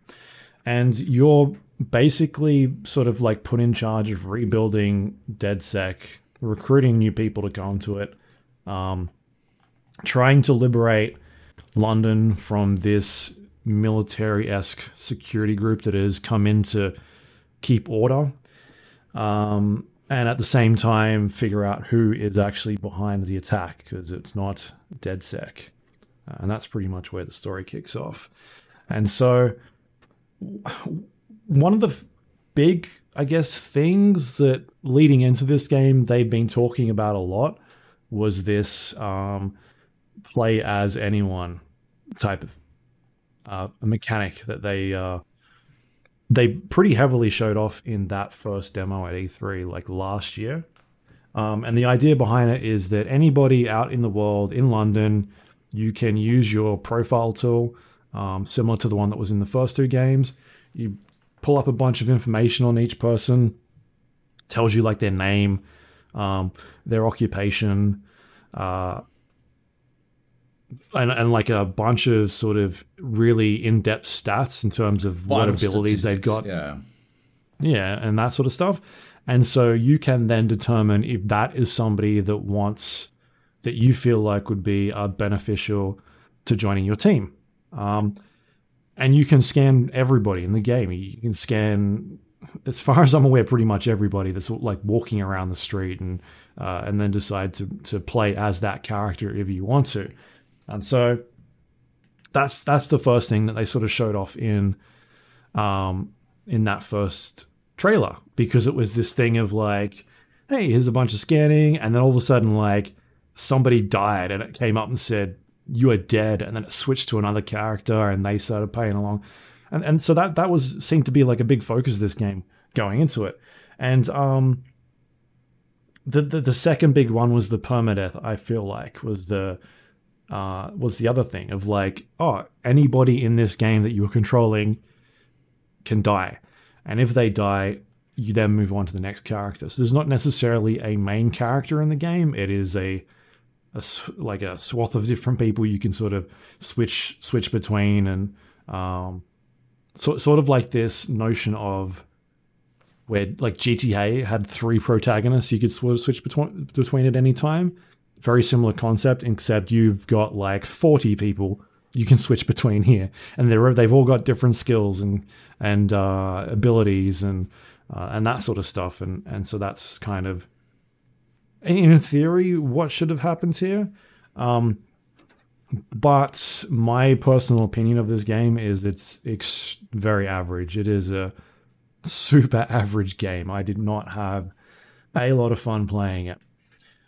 And you're basically sort of like put in charge of rebuilding DedSec, recruiting new people to go into it, um, trying to liberate London from this military esque security group that has come in to keep order. Um, and at the same time, figure out who is actually behind the attack because it's not DedSec. And that's pretty much where the story kicks off. And so, one of the f- big, I guess, things that leading into this game they've been talking about a lot was this um, play as anyone type of uh, mechanic that they uh, they pretty heavily showed off in that first demo at E3 like last year. Um, and the idea behind it is that anybody out in the world in London, you can use your profile tool, um, similar to the one that was in the first two games. You pull up a bunch of information on each person, tells you like their name, um, their occupation, uh, and, and like a bunch of sort of really in-depth stats in terms of what abilities they've got Yeah. yeah, and that sort of stuff. And so you can then determine if that is somebody that wants that you feel like would be uh, beneficial to joining your team. Um, and you can scan everybody in the game. You can scan, as far as I'm aware, pretty much everybody that's like walking around the street, and uh, and then decide to to play as that character if you want to. And so that's that's the first thing that they sort of showed off in um, in that first trailer because it was this thing of like, hey, here's a bunch of scanning, and then all of a sudden, like, somebody died and it came up and said, you are dead, and then it switched to another character and they started playing along. And and so that that was seemed to be like a big focus of this game going into it. And um the, the the second big one was the permadeath, I feel like, was the uh was the other thing of like, oh, anybody in this game that you're controlling can die. And if they die, you then move on to the next character. So there's not necessarily a main character in the game. It is a, a like a swath of different people you can sort of switch switch between, and um, so, sort of like this notion of where like GTA had three protagonists you could sort of switch between between at any time. Very similar concept, except you've got like 40 people you can switch between here, and they're they've all got different skills and and uh, abilities and uh, and that sort of stuff, and and so that's kind of in theory what should have happened here. Um, but my personal opinion of this game is it's it's very average. It is a super average game. I did not have a lot of fun playing it.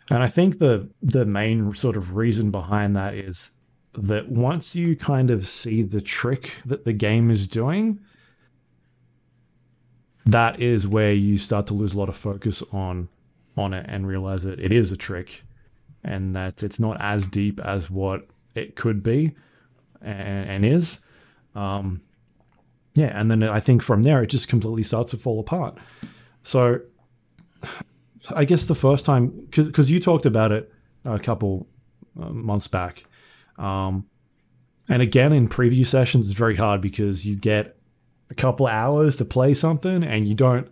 And I think the the main sort of reason behind that is that once you kind of see the trick that the game is doing, that is where you start to lose a lot of focus on on it and realize that it is a trick and that it's not as deep as what it could be and, and is. Um, yeah, and then I think from there it just completely starts to fall apart. So I guess the first time, because you talked about it a couple uh, months back, um, and again in preview sessions, it's very hard because you get a couple hours to play something, and you don't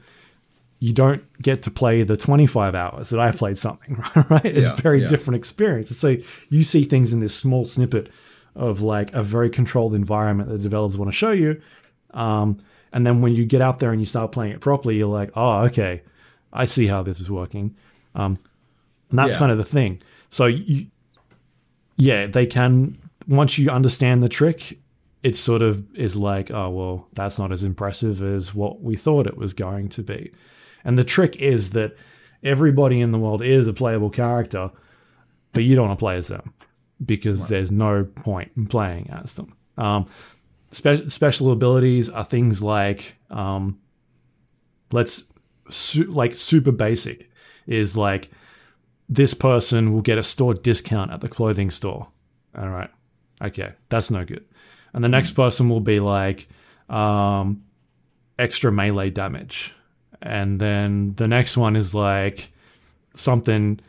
you don't get to play the 25 hours that I played something, right? It's Yeah, a very yeah. different experience. So you see things in this small snippet of like a very controlled environment that developers want to show you. Um, and then when you get out there and you start playing it properly, you're like, oh, okay, I see how this is working. Um, and that's Yeah. kind of the thing. So you, yeah, they can once you understand the trick, it sort of is like, oh well, that's not as impressive as what we thought it was going to be. And the trick is that everybody in the world is a playable character, but you don't want to play as them because there's no point in playing as them. Um, spe- special abilities are things like, um, let's su- like super basic is like this person will get a store discount at the clothing store. All right. Okay. That's no good. And the next person will be like um, extra melee damage. And then the next one is like something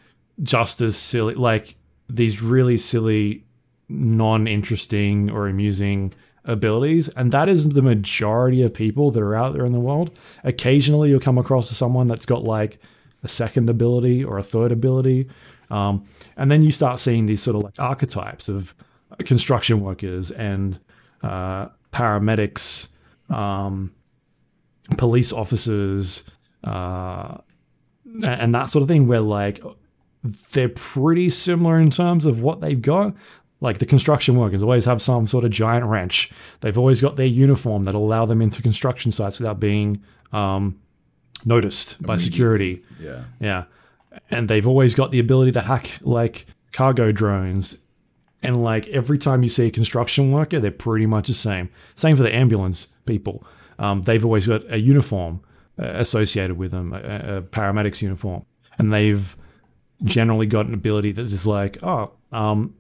just as silly, like these really silly, non-interesting or amusing abilities, and that is the majority of people that are out there in the world. Occasionally, you'll come across someone that's got like a second ability or a third ability, um, and then you start seeing these sort of like archetypes of construction workers and uh, paramedics, um, police officers, uh, and that sort of thing, where like they're pretty similar in terms of what they've got. Like the construction workers always have some sort of giant wrench. They've always got their uniform that'll allow them into construction sites without being um, noticed by security. Yeah. Yeah. And they've always got the ability to hack like cargo drones. And like every time you see a construction worker, they're pretty much the same. Same for the ambulance people. Um, they've always got a uniform uh, associated with them, a, a paramedic's uniform. And they've generally got an ability that is like, oh, um,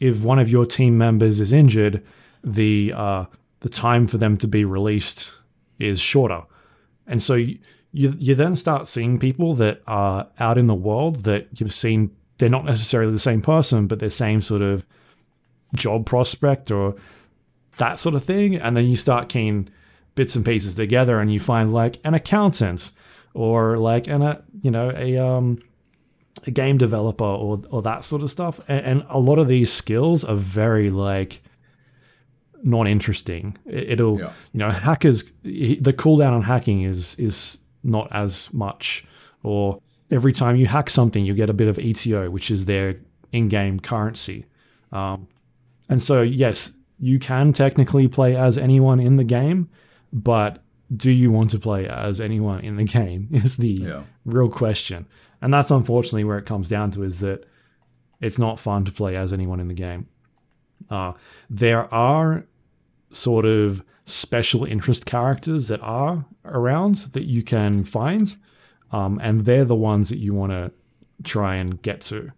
if one of your team members is injured, the uh, the time for them to be released is shorter. And so you, you then start seeing people that are out in the world that you've seen they're not necessarily the same person, but they're same sort of job prospect or that sort of thing. And then you start keying bits and pieces together and you find like an accountant or like an a you know, a um a game developer or or that sort of stuff. And, and a lot of these skills are very like not interesting. It, will Yeah. you know hackers the cooldown on hacking is is not as much. Or every time you hack something, you get a bit of ETO, which is their in-game currency. Um, and so yes, you can technically play as anyone in the game, but do you want to play as anyone in the game is the Yeah. real question. And that's unfortunately where it comes down to is that it's not fun to play as anyone in the game. Uh, there are sort of special interest characters that are around that you can find, um, and they're the ones that you want to try and get to.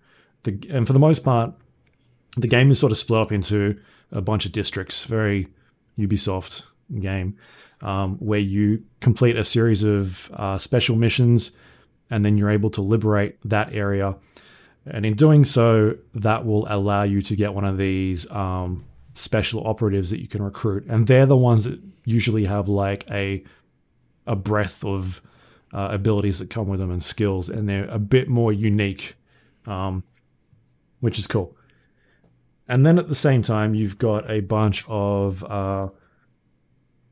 The, and for the most part, the game is sort of split up into a bunch of districts, very Ubisoft game, um, where you complete a series of uh, special missions and then you're able to liberate that area. And in doing so, that will allow you to get one of these um, special operatives that you can recruit. And they're the ones that usually have like a a breadth of uh, abilities that come with them and skills, and they're a bit more unique, um, which is cool. And then at the same time, you've got a bunch of uh,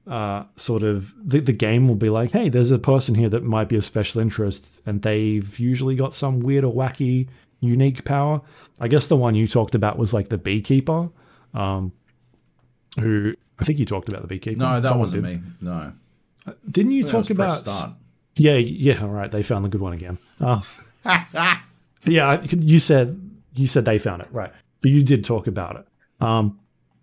uh, sort of the, the game will be like, hey, there's a person here that might be of special interest, and they've usually got some weird or wacky, unique power. I guess the one you talked about was like the beekeeper, um, who I think you talked about the beekeeper. No, that Someone wasn't did. me. No. Didn't you talk about? start. Yeah, yeah. All right, they found the good one again. Oh. yeah, you said you said they found it right, but you did talk about it. Um,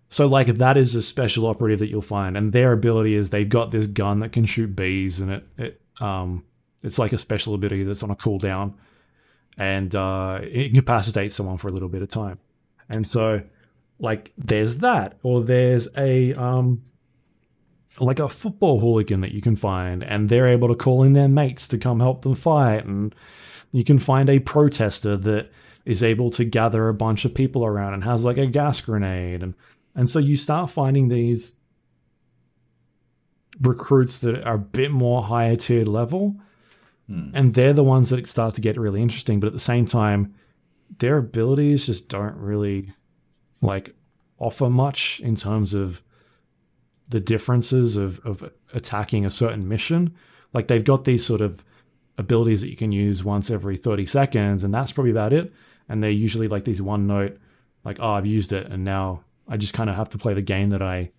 so like that is a special operative that you'll find, and their ability is they've got this gun that can shoot bees, and it it um it's like a special ability that's on a cooldown, and uh, it incapacitates someone for a little bit of time, and so like there's that, or there's a um like a football hooligan that you can find, and they're able to call in their mates to come help them fight. And you can find a protester that is able to gather a bunch of people around and has like a gas grenade. And, and so you start finding these recruits that are a bit more higher tiered level. Hmm. And they're the ones that start to get really interesting. But at the same time, their abilities just don't really like offer much in terms of the differences of, of attacking a certain mission. Like they've got these sort of abilities that you can use once every 30 seconds, and that's probably about it. And they're usually like these one note, like, oh, I've used it, and now I just kind of have to play the game that I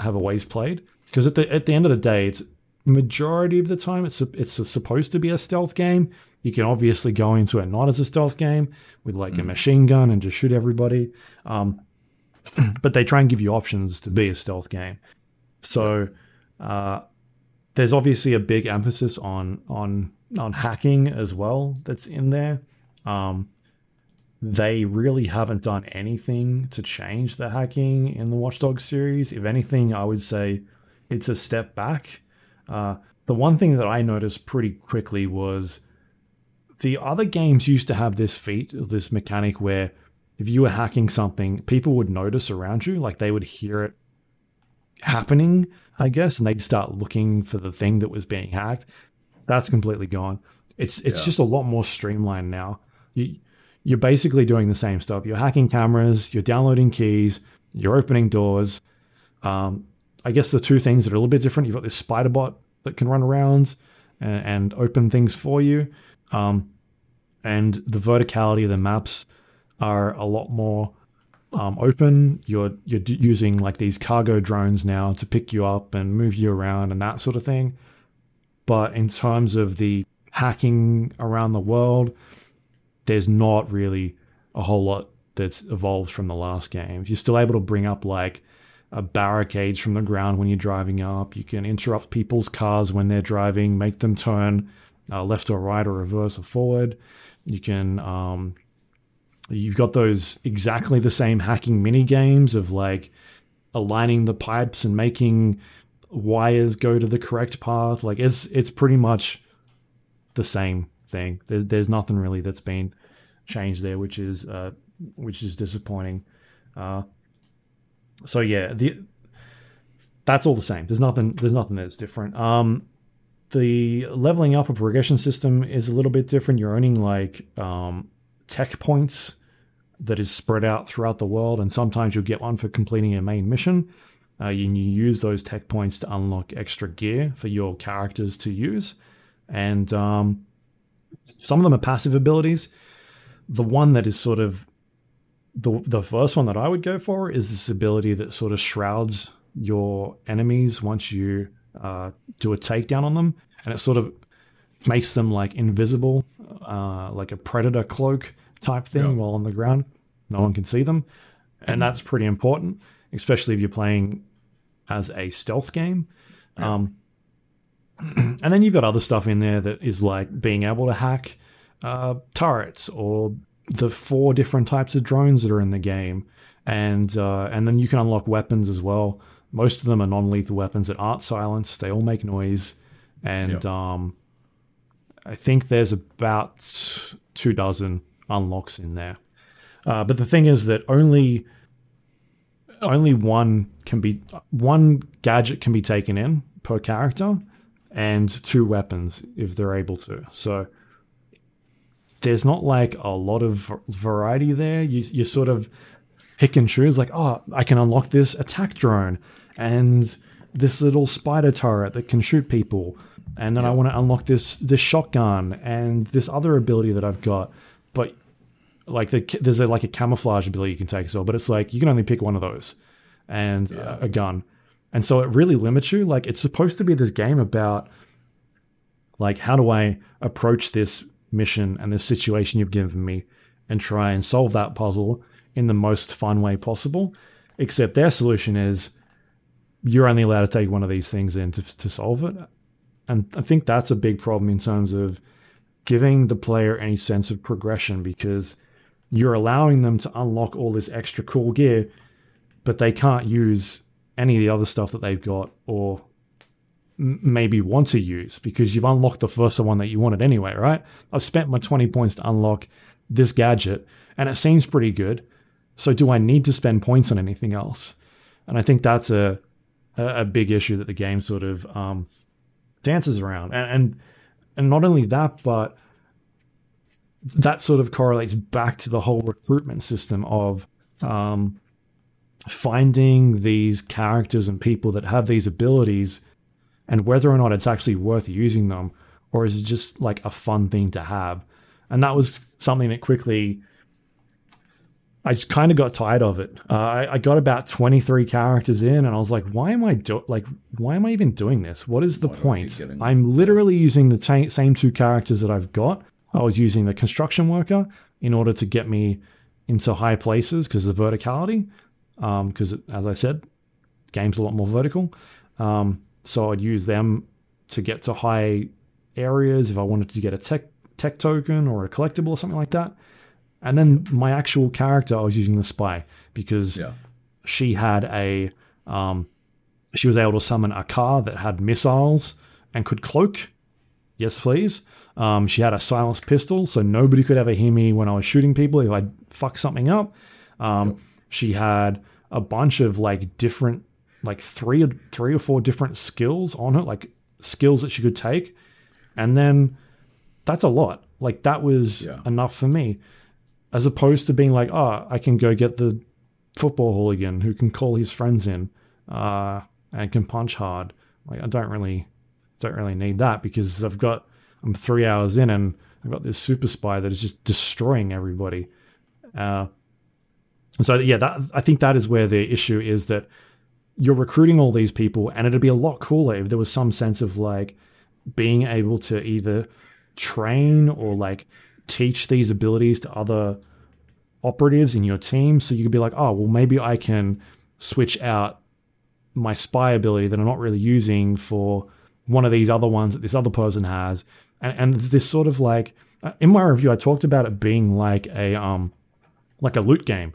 have always played. Because at the at the end of the day, it's majority of the time it's a, it's a, supposed to be a stealth game. You can obviously go into it not as a stealth game with like a machine gun and just shoot everybody. Um, but they try and give you options to be a stealth game. So uh, there's obviously a big emphasis on on on hacking as well that's in there. Um, they really haven't done anything to change the hacking in the Watchdog series. If anything, I would say it's a step back. Uh, the one thing that I noticed pretty quickly was the other games used to have this feat, this mechanic where if you were hacking something, people would notice around you, like they would hear it happening, I guess, and they'd start looking for the thing that was being hacked. That's completely gone. It's it's Yeah. just a lot more streamlined now. You you're basically doing the same stuff. You're hacking cameras, you're downloading keys, you're opening doors. Um, I guess the two things that are a little bit different. You've got this spider bot that can run around and, and open things for you, um, and the verticality of the maps are a lot more um, open. You're you're d- using like these cargo drones now to pick you up and move you around and that sort of thing. But in terms of the hacking around the world, there's not really a whole lot that's evolved from the last games. You're still able to bring up like uh, barricades from the ground when you're driving up. You can interrupt people's cars when they're driving, make them turn uh, left or right or reverse or forward. You can um, you've got those exactly the same hacking mini games of like aligning the pipes and making wires go to the correct path. Like it's it's pretty much the same thing. There's there's nothing really that's been changed there, which is uh, which is disappointing. Uh, so yeah, the that's all the same. There's nothing there's nothing that's different. Um, the leveling up of progression system is a little bit different. You're earning like um, tech points that is spread out throughout the world, and sometimes you'll get one for completing a main mission. Uh, you, you use those tech points to unlock extra gear for your characters to use, and um, some of them are passive abilities. The one that is sort of the the first one that I would go for is this ability that sort of shrouds your enemies once you uh, do a takedown on them, and it sort of makes them like invisible, uh, like a predator cloak type thing Yeah. while on the ground. No one can see them, and that's pretty important, especially if you're playing as a stealth game. Um, and then you've got other stuff in there that is like being able to hack uh, turrets or the four different types of drones that are in the game, and uh, and then you can unlock weapons as well. Most of them are non-lethal weapons that aren't silenced; they all make noise, and um, I think there's about two dozen unlocks in there. Uh, but the thing is that only only one can be one gadget can be taken in per character, and two weapons if they're able to. So there's not like a lot of variety there. You you sort of pick and choose. Like, oh, I can unlock this attack drone and this little spider turret that can shoot people, and then I want to unlock this this shotgun and this other ability that I've got. But like the, there's a, like a camouflage ability you can take as well, but it's like you can only pick one of those and a, a gun, and so it really limits you. Like it's supposed to be this game about like how do I approach this mission and this situation you've given me and try and solve that puzzle in the most fun way possible. Except their solution is you're only allowed to take one of these things in to, to solve it. And I think that's a big problem in terms of giving the player any sense of progression because you're allowing them to unlock all this extra cool gear, but they can't use any of the other stuff that they've got or maybe want to use because you've unlocked the first one that you wanted anyway, right? I've spent my 20 points to unlock this gadget and it seems pretty good. So do I need to spend points on anything else? And I think that's a a, big issue that the game sort of um, dances around. And, and and not only that, but that sort of correlates back to the whole recruitment system of um, finding these characters and people that have these abilities and whether or not it's actually worth using them or is it just like a fun thing to have. And that was something that quickly I just kind of got tired of it. Uh, I, I got about 23 characters in and I was like, why am I do- like why am I even doing this? What is the Why point? I'm literally using the ta- same two characters that I've got. I was using the construction worker in order to get me into high places because of the verticality. Because as I said, game's a lot more vertical. Um, so I'd use them to get to high areas if I wanted to get a tech tech token or a collectible or something like that. And then my actual character, I was using the spy because Yeah. she had a um, she was able to summon a car that had missiles and could cloak. Yes, please. Um, she had a silenced pistol, so nobody could ever hear me when I was shooting people if I fuck something up. Um, She had a bunch of like different, like three or three or four different skills on her, like skills that she could take, and then that's a lot. Like that was Yeah. enough for me, as opposed to being like, oh, I can go get the football hooligan who can call his friends in uh, and can punch hard. Like I don't really, don't really need that because I've got I'm three hours in and I've got this super spy that is just destroying everybody. Uh, so yeah, that I think that is where the issue is that you're recruiting all these people, and it'd be a lot cooler if there was some sense of like being able to either train or like teach these abilities to other operatives in your team. So you could be like oh well maybe i can switch out my spy ability that i'm not really using for one of these other ones that this other person has. And, and this sort of like uh, in my review i talked about it being like a um like a loot game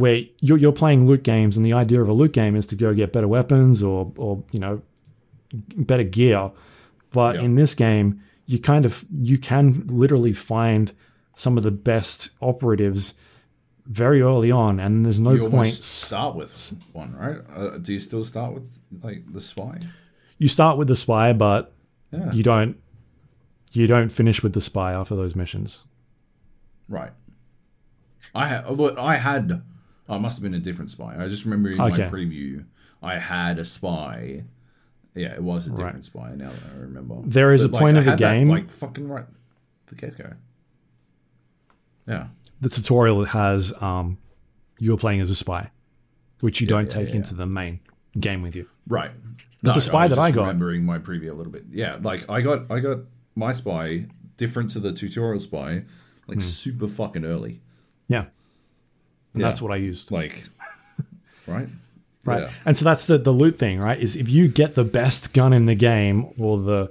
where you're, you're playing loot games and the idea of a loot game is to go get better weapons or or you know better gear but Yeah. in this game you kind of you can literally find some of the best operatives very early on and there's no you point start with one, right? Uh, do you still start with like the spy? you start with the spy but Yeah. you don't you don't finish with the spy after those missions Right. I had. Well, I had. Oh, it must have been a different spy. I just remember in Okay. my preview, I had a spy. Yeah, it was a different Right. spy. Now that I remember, There is a point I of the had that, game- like fucking right, the get go. Yeah. the tutorial has um you're playing as a spy which you don't yeah, take yeah, into the main game with you Right. the spy was that I got- remembering my preview a little bit. Yeah, like I got I got my spy different to the tutorial spy, like Hmm. super fucking early. yeah and Yeah. that's what i used Like, right. right Yeah. and so that's the the loot thing right is if you get the best gun in the game or the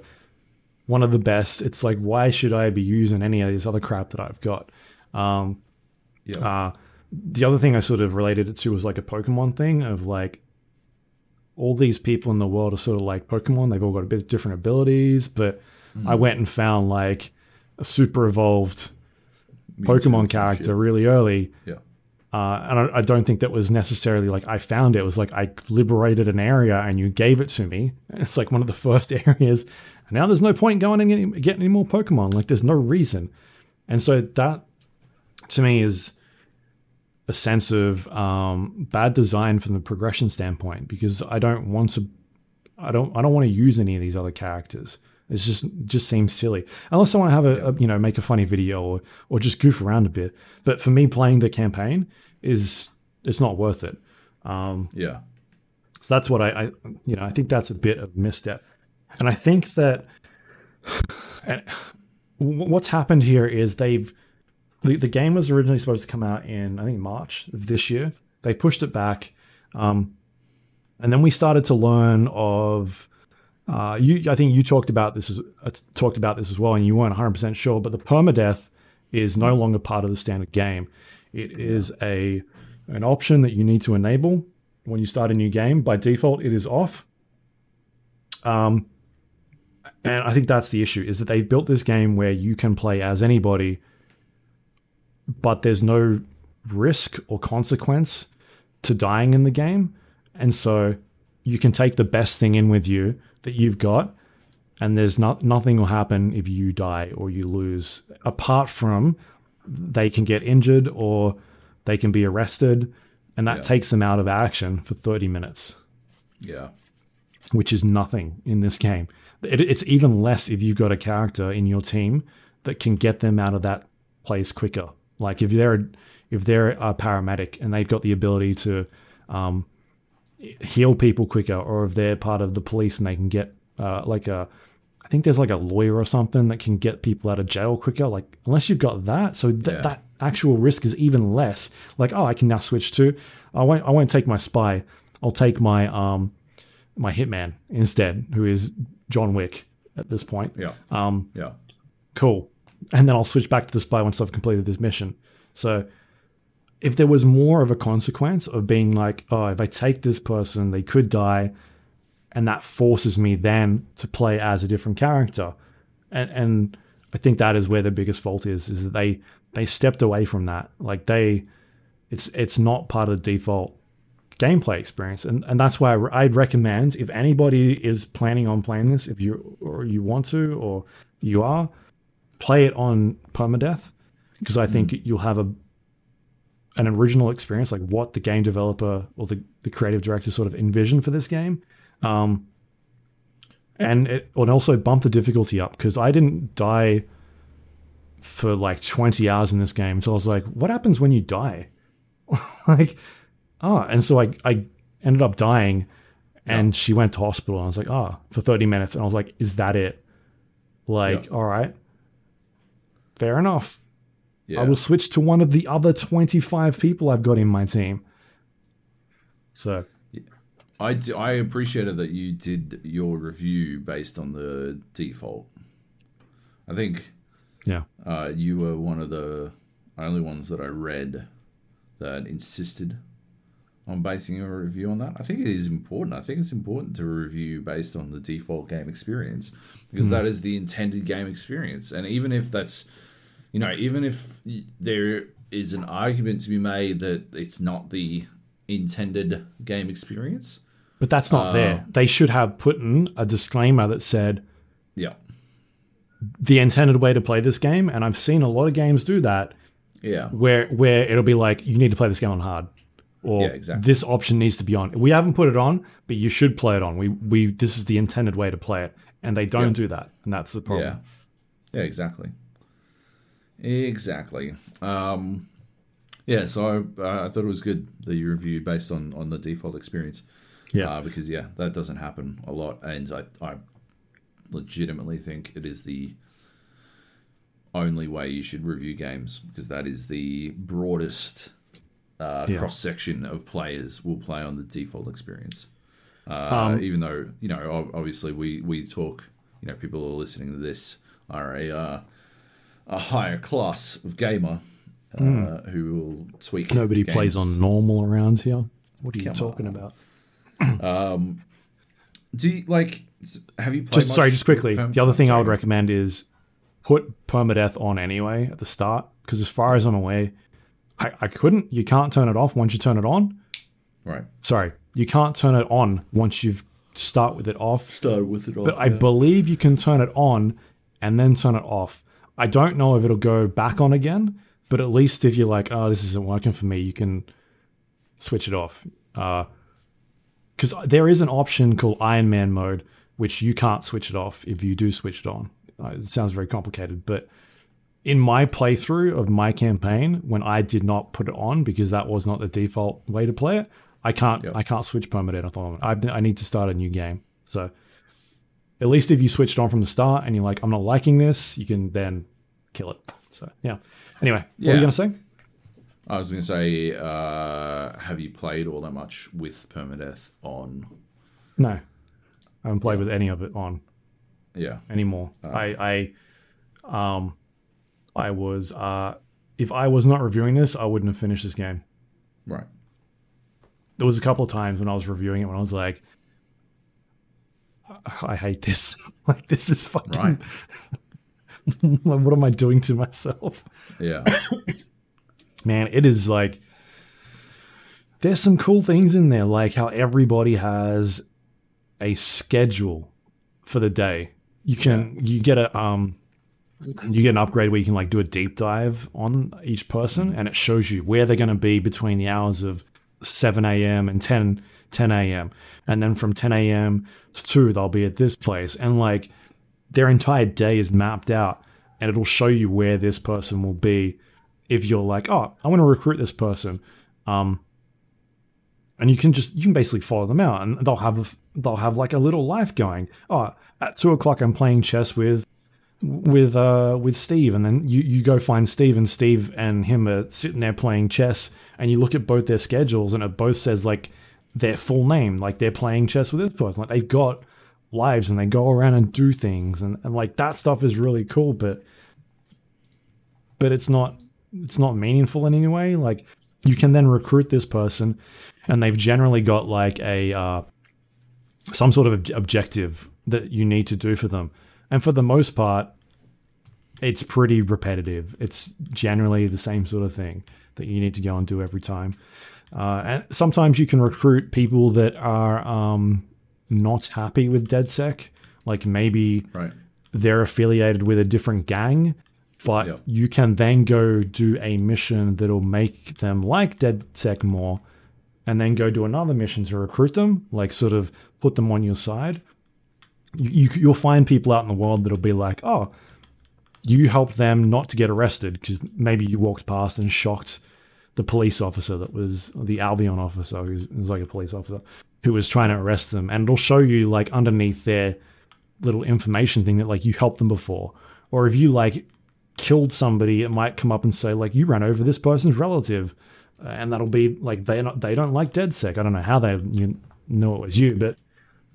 one of the best it's like why should i be using any of this other crap that i've got um Yeah. uh the other thing i sort of related it to was like a pokemon thing of like all these people in the world are sort of like pokemon they've all got a bit different abilities but i went and found like a super evolved pokemon character really early Yeah. Uh, and I, I don't think that was necessarily like I found it. It was like I liberated an area and you gave it to me. It's like one of the first areas. And now there's no point going and getting, getting any more Pokemon. Like there's no reason. And so that to me is a sense of um, bad design from the progression standpoint because I don't want to. I don't. I don't want to use any of these other characters. It's just it just seems silly. Unless I want to have a, a you know make a funny video or or just goof around a bit. But for me, playing the campaign is it's not worth it. Um, Yeah. so that's what I, I you know I think that's a bit of misstep, and I think that and what's happened here is they've the, the game was originally supposed to come out in I think March of this year. They pushed it back, um, and then we started to learn of. Uh, you, I think you talked about this as uh, talked about this as well, and you weren't 100 percent sure. But the permadeath is no longer part of the standard game. It is a an option that you need to enable when you start a new game. By default, it is off. Um, and I think that's the issue: is that they've built this game where you can play as anybody, but there's no risk or consequence to dying in the game, and so you can take the best thing in with you that you've got, and there's not nothing will happen if you die or you lose, apart from they can get injured or they can be arrested, and that Yeah. takes them out of action for 30 minutes, Yeah. which is nothing in this game. It, it's even less if you've got a character in your team that can get them out of that place quicker. Like if they're if they're a paramedic and they've got the ability to um, heal people quicker, or if they're part of the police and they can get uh, like a I think there's like a lawyer or something that can get people out of jail quicker. Like unless you've got that, so th- Yeah. that actual risk is even less. Like oh, I can now switch to I won't I won't take my spy. I'll take my um my hitman instead, who is John Wick at this point. Yeah. Um, Yeah. cool. And then I'll switch back to the spy once I've completed this mission. So if there was more of a consequence of being like, oh, if I take this person, they could die, and that forces me then to play as a different character. And and I think that is where the biggest fault is is that they they stepped away from that. Like they it's it's not part of the default gameplay experience and, and that's why i'd recommend if anybody is planning on playing this if you or you want to or you are play it on permadeath because i think mm. you'll have a an original experience like what the game developer or the, the creative director sort of envisioned for this game um, and it and also bump the difficulty up because i didn't die for like 20 hours in this game so i was like what happens when you die like ah, and so I I ended up dying, and she went to hospital. And I was like, ah, for thirty minutes, and I was like, is that it? Like, Yeah. all right, fair enough. Yeah. I will switch to one of the other twenty five people I've got in my team. So I, d- I appreciated that you did your review based on the default. I think yeah, uh, you were one of the only ones that I read that insisted on basing a review on that. I think it is important. I think it's important to review based on the default game experience because that is the intended game experience. And even if that's, you know, even if there is an argument to be made that it's not the intended game experience, but that's not uh, there. They should have put in a disclaimer that said yeah, the intended way to play this game, and I've seen a lot of games do that yeah, where where it'll be like you need to play this game on hard or Yeah, exactly. this option needs to be on we haven't put it on but you should play it on we we this is the intended way to play it and they don't do that and that's the problem Yeah. Yeah, exactly. Exactly. Um, yeah, so uh, I thought it was good that you reviewed based on, on the default experience. Yeah. Uh, because, yeah, that doesn't happen a lot. And I, I legitimately think it is the only way you should review games because that is the broadest uh, Yeah. cross section of players will play on the default experience. Uh, Um, even though you know, obviously, we we talk. You know, people who are listening to this are a uh, a higher class of gamer uh, who will tweak. Nobody plays on normal around here what are you Come talking about Do you like? Have you played? just sorry just quickly perm- the other thing i would recommend is put permadeath on anyway at the start because as far as i'm aware I, I couldn't you can't turn it off once you turn it on Right. sorry you can't turn it on once you've start with it off Start with it. Off. But I believe you can turn it on and then turn it off. I don't know if it'll go back on again, but at least if you're like, oh, this isn't working for me, you can switch it off. Because there is an option called Iron Man mode, which you can't switch it off if you do switch it on. Uh, it sounds very complicated, but in my playthrough of my campaign, when I did not put it on because that was not the default way to play it, I can't Yep. I can't switch permanent at the moment. I I need to start a new game. So at least if you switched on from the start and you're like, I'm not liking this, you can then kill it. So yeah. Anyway, what were Yeah. you gonna say? I was going to say, uh, have you played all that much with permadeath on? No, I haven't played with any of it on Yeah. anymore. Oh. I I um I was uh if I was not reviewing this, I wouldn't have finished this game. Right. There was a couple of times when I was reviewing it when I was like, I hate this. like this is fucking. Right. like, what am I doing to myself? Yeah. Man, it is like there's some cool things in there, like how everybody has a schedule for the day. You can you get a um you get an upgrade where you can like do a deep dive on each person and it shows you where they're going to be between the hours of 7 a.m. and 10 10 a.m. and then from 10 a.m. to 2 they'll be at this place and like their entire day is mapped out and it'll show you where this person will be if you're like oh I want to recruit this person um and you can just you can basically follow them out and they'll have they'll have like a little life going oh at two o'clock i'm playing chess with with uh with steve and then you you go find steve and steve and him are sitting there playing chess and you look at both their schedules and it both says like their full name like they're playing chess with this person like they've got lives and they go around and do things and, and like that stuff is really cool but but it's not it's not meaningful in any way like you can then recruit this person and they've generally got like a uh, some sort of ob- objective that you need to do for them. And for the most part, it's pretty repetitive. It's generally the same sort of thing that you need to go and do every time. Uh, and sometimes you can recruit people that are um, not happy with DedSec. Like maybe Right. they're affiliated with a different gang, but Yep. you can then go do a mission that'll make them like DedSec more, and then go do another mission to recruit them, like sort of put them on your side. You, you you'll find people out in the world that'll be like, oh, you helped them not to get arrested because maybe you walked past and shocked the police officer that was the Albion officer who was like a police officer who was trying to arrest them, and it'll show you like underneath their little information thing that like you helped them before, or if you like killed somebody, it might come up and say like you ran over this person's relative, and that'll be like they they don't like DedSec. I don't know how they know it was you, but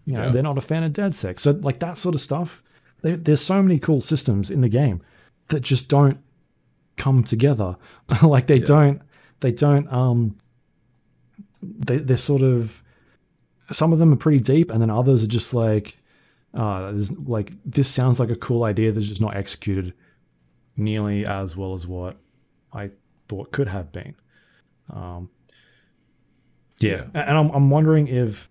you know Yeah. they're not a fan of DedSec. So like that sort of stuff. There, there's so many cool systems in the game that just don't come together. like they don't they don't um they they're sort of some of them are pretty deep and then others are just like uh there's like this sounds like a cool idea that's just not executed nearly as well as what I thought could have been. Um yeah, Yeah. and I'm I'm wondering if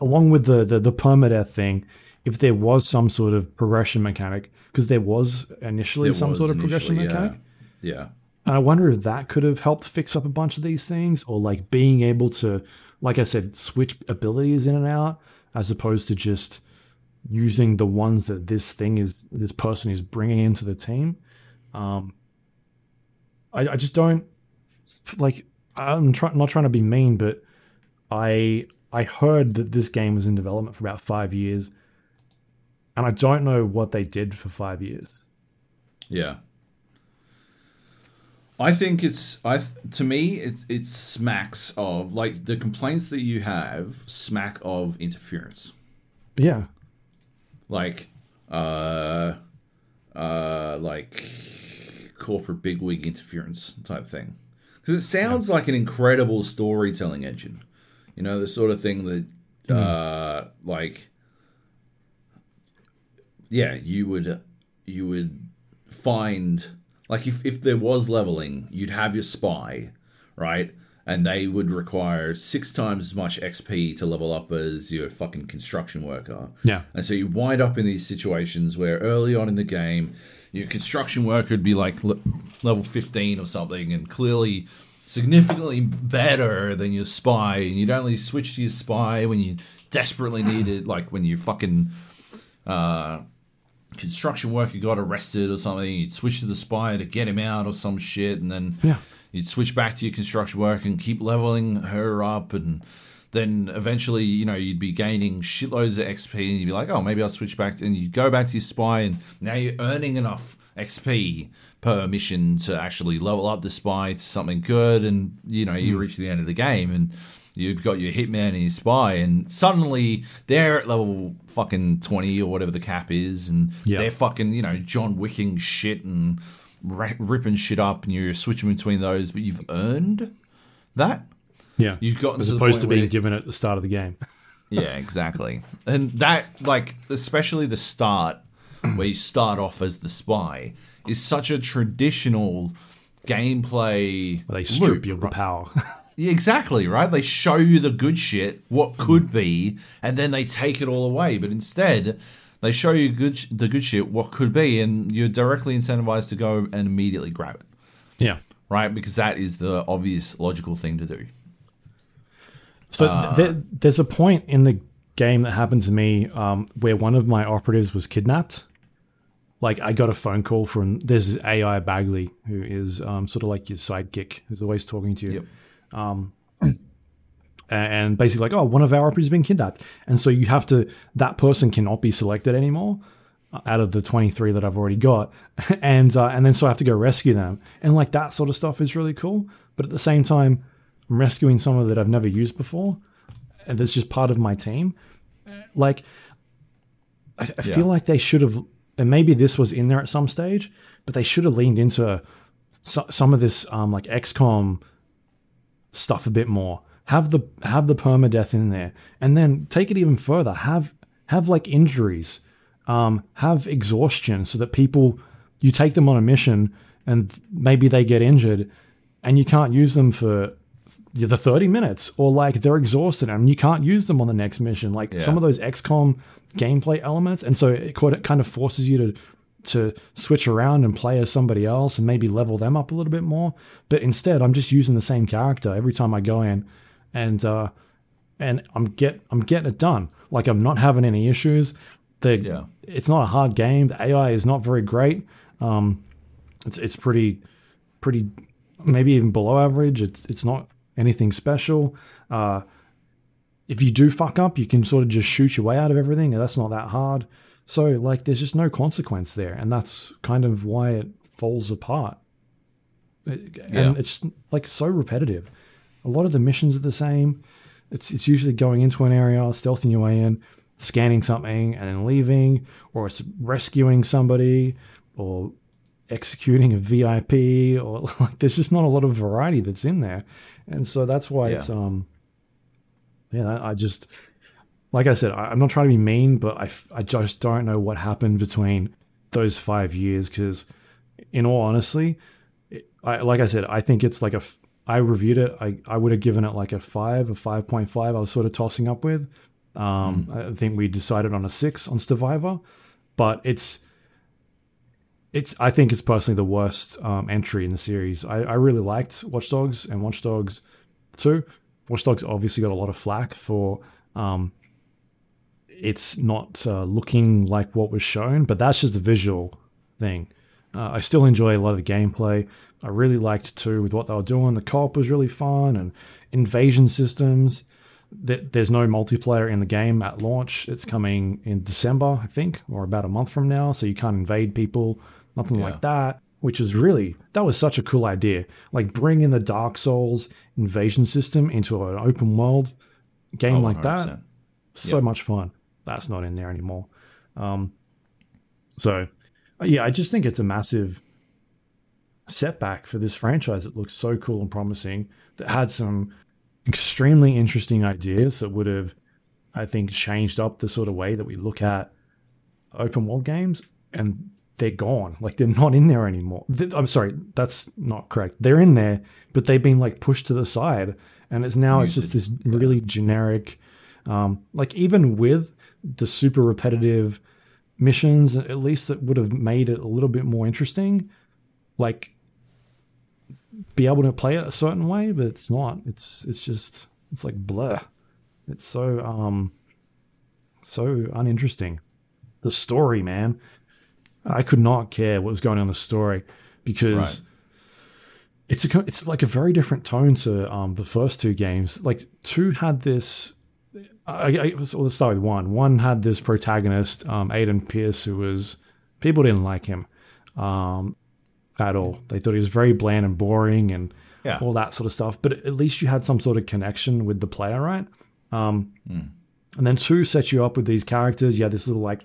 along with the the, the permadeath thing, if there was some sort of progression mechanic, because there was initially There some was sort of progression initially, mechanic. Yeah. yeah. And I wonder if that could have helped fix up a bunch of these things, or like being able to, like I said, switch abilities in and out, as opposed to just using the ones that this thing is, this person is bringing into the team. Um, I, I just don't like. I'm try, not trying to be mean, but I I heard that this game was in development for about five years, and I don't know what they did for five years. Yeah. I think it's I to me it it smacks of like the complaints that you have smack of interference. Yeah, Like uh uh like corporate bigwig interference type thing. Cuz it sounds like an incredible storytelling engine. You know, the sort of thing that uh like yeah, you would you would find like if, if there was leveling, you'd have your spy, right? And they would require six times as much XP to level up as your fucking construction worker. yeah. And so you wind up in these situations where early on in the game, your construction worker would be like le- level 15 or something, and clearly significantly better than your spy. And you'd only switch to your spy when you desperately needed, like when you fucking uh, construction worker got arrested or something. You'd switch to the spy to get him out or some shit, and then Yeah. you'd switch back to your construction worker and keep leveling her up and then eventually you know you'd be gaining shitloads of xp and you'd be like oh maybe i'll switch back and you go back to your spy and now you're earning enough xp per mission to actually level up the spy to something good and you know you hmm. reach the end of the game and you've got your hitman and your spy and suddenly they're at level fucking 20 or whatever the cap is and Yeah. they're fucking you know john wicking shit and ra- ripping shit up and you're switching between those but you've earned that Yeah. you've gotten as opposed to being where- given at the start of the game. yeah exactly and that like especially the start where you start off as the spy is such a traditional gameplay Where they strip loop, you of the power. Yeah, exactly right? They show you the good shit what could be and then they take it all away. But instead they show you good sh- the good shit what could be and you're directly incentivized to go and immediately grab it. Yeah. right? Because that is the obvious logical thing to do. So Uh, th- there's a point in the game that happened to me um, where one of my operatives was kidnapped. Like I got a phone call from there's AI Bagley who is um, sort of like your sidekick who's always talking to you. Yep. and basically like, oh, one of our operatives has been kidnapped, and so you have to that person cannot be selected anymore uh, out of the twenty three that I've already got, and uh, and then so I have to go rescue them, and like that sort of stuff is really cool. But at the same time, I'm rescuing someone that I've never used before, and that's just part of my team. Like, I, I Yeah. feel like they should have, and maybe this was in there at some stage, but they should have leaned into so, some of this um, like XCOM stuff a bit more. Have the have the permadeath in there, and then take it even further. Have have like injuries, um, have exhaustion, so that people you take them on a mission and maybe they get injured, and you can't use them for the 30 minutes or like they're exhausted and you can't use them on the next mission like Yeah. some of those xcom gameplay elements and so it kind of- forces you to to switch around and play as somebody else and maybe level them up a little bit more but instead i'm just using the same character every time i go in and uh and i'm get i'm getting it done like i'm not having any issues the Yeah. it's not a hard game the ai is not very great um it's it's pretty pretty maybe even below average. It's it's not anything special. Uh, if you do fuck up, you can sort of just shoot your way out of everything. That's not that hard. So like, there's just no consequence there, and that's kind of why it falls apart. It- Yeah. And it's like so repetitive. A lot of the missions are the same. It's it's usually going into an area, stealthing your way in, scanning something, and then leaving, or it's rescuing somebody, or executing a VIP or like there's just not a lot of variety that's in there. And so that's why Yeah. it's um yeah, I just like I said, I, I'm not trying to be mean, but I, I just don't know what happened between those five years because, in all honesty, it- I, like I said, I think it's like a. I reviewed it. I, I would have given it like a five, a five point five. I was sort of tossing up with. Um, I think we decided on a six on Stevivor, but it's it's I think it's personally the worst um, entry in the series. I, I really liked Watch Dogs and Watch Dogs 2. Watch Dogs obviously got a lot of flack for um, it's not uh, looking like what was shown, but that's just a visual thing. Uh, I still enjoy a lot of the gameplay. I really liked 2 with what they were doing. The co-op was really fun and invasion systems. Th- There's no multiplayer in the game at launch. It's coming in December, I think, or about a month from now. So you can't invade people, nothing Yeah. like that. Which is really that was such a cool idea. Like bringing the Dark Souls invasion system into an open world game Oh, like that. 100%. So much fun. That's not in there anymore. Um, so yeah, I just think it's a massive setback for this franchise. It looks so cool and promising. That had some extremely interesting ideas that would have, I think, changed up the sort of way that we look at open world games, and they're gone. Like they're not in there anymore. I'm sorry, that's not correct. They're in there, but they've been like pushed to the side, and it's now it's just this really generic. Um, like even with the super repetitive missions, at least that would have made it a little bit more interesting. Like be able to play it a certain way, but it's not. It's it's just it's like blur. It's so um so uninteresting. The story, man. I could not care what was going on in the story because Right. it's a it's like a very different tone to um the first two games. Like two had this. I, I so let's start with one. One had this protagonist, um, Aiden Pearce, who was people didn't like him um, at all. They thought he was very bland and boring and Yeah. all that sort of stuff. But at least you had some sort of connection with the player, right? Um, And then two set you up with these characters. You had this little like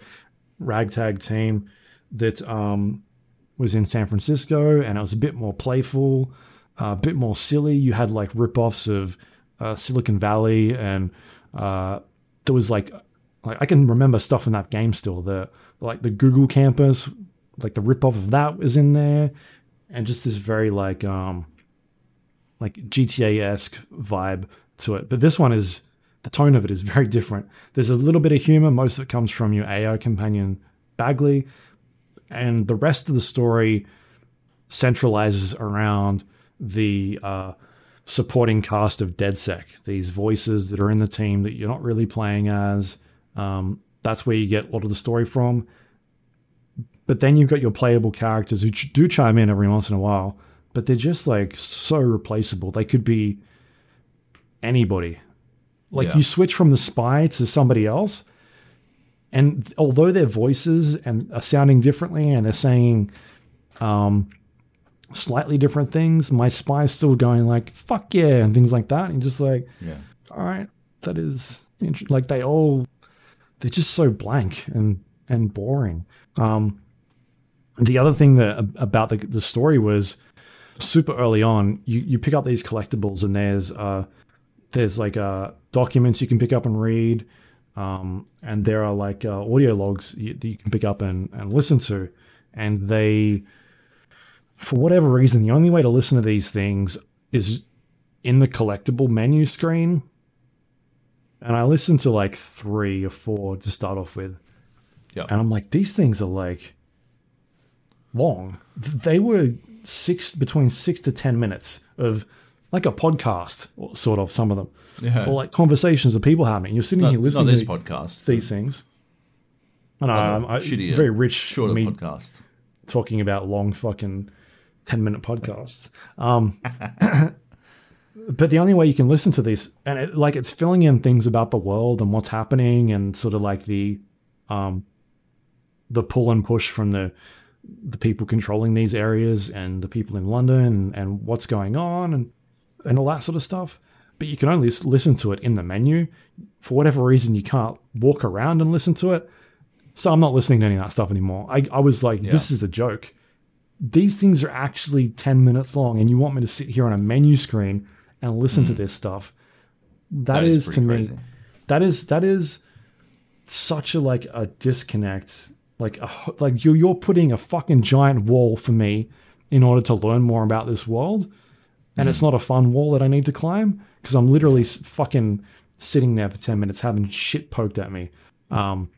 ragtag team that um, was in San Francisco, and it was a bit more playful, uh, a bit more silly. You had like rip-offs of uh, Silicon Valley, and uh, there was like, like I can remember stuff in that game still. The like the Google campus, like the rip-off of that was in there, and just this very like um, like GTA esque vibe to it. But this one is the tone of it is very different. There's a little bit of humor. Most of it comes from your AI companion Bagley, and the rest of the story centralizes around the uh, supporting cast of DedSec. These voices that are in the team that you're not really playing as. Um, that's where you get a lot of the story from. But then you've got your playable characters who ch- do chime in every once in a while, but they're just like so replaceable. They could be anybody. Like Yeah. you switch from the spy to somebody else, and although their voices and are sounding differently and they're saying um, slightly different things, my spy's still going like "fuck yeah" and things like that, and just like, Yeah. all right, that is int- like they all they're just so blank and and boring. Um, the other thing that about the the story was super early on. You you pick up these collectibles and there's uh there's like uh, documents you can pick up and read, um, and there are like uh, audio logs you, that you can pick up and, and listen to, and they, for whatever reason, the only way to listen to these things is in the collectible menu screen. And I listened to like three or four to start off with. Yeah. And I'm like, these things are like long. They were six between six to ten minutes of like a podcast, sort of some of them, Yeah. or like conversations of people having. You're sitting not, here not listening this to podcast. these things. And I'm, I, shittier, very rich shorter me podcast. talking about long fucking 10 minute podcasts. Um, but the only way you can listen to this, and it, like it's filling in things about the world and what's happening, and sort of like the, um, the pull and push from the the people controlling these areas and the people in London and, and what's going on and and all that sort of stuff. But you can only listen to it in the menu. For whatever reason, you can't walk around and listen to it. So I'm not listening to any of that stuff anymore. I, I was like, this is a joke. These things are actually 10 minutes long, and you want me to sit here on a menu screen and listen to this stuff. Hmm. That is, is to pretty me, that is that is such a like a disconnect. Like a, like you're you're putting a fucking giant wall for me in order to learn more about this world, and it's not a fun wall that I need to climb because I'm literally fucking sitting there for ten minutes having shit poked at me, um,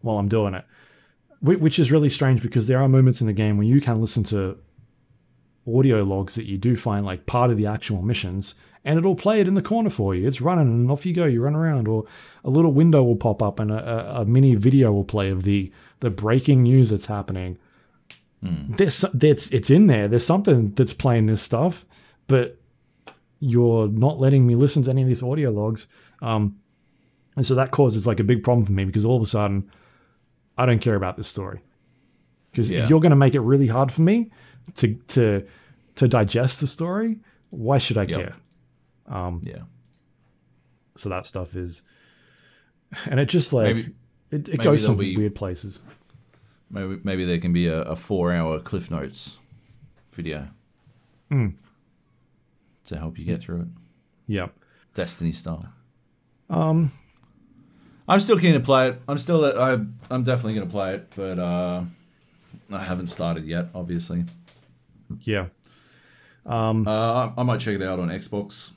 while I'm doing it, which is really strange because there are moments in the game when you can listen to audio logs that you do find like part of the actual missions and it'll play it in the corner for you. It's running and off you go you run around. Or a little window will pop up and a, a, a mini video will play of the the breaking news that's happening there's it's it's in there there's something that's playing this stuff but you're not letting me listen to any of these audio logs um and so that causes like a big problem for me because all of a sudden i don't care about this story because Yeah. if you're going to make it really hard for me to to to digest the story why should i Yep. care Yeah. so that stuff is and it just like Maybe- it, it goes some be- weird places Maybe maybe there can be a, a four hour Cliff Notes video Hmm. to help you get through it, Yep. Destiny style. Um, I'm still keen to play it. I'm still I I'm definitely gonna play it, but uh, I haven't started yet. Obviously, yeah uh, I, I might check it out on Xbox.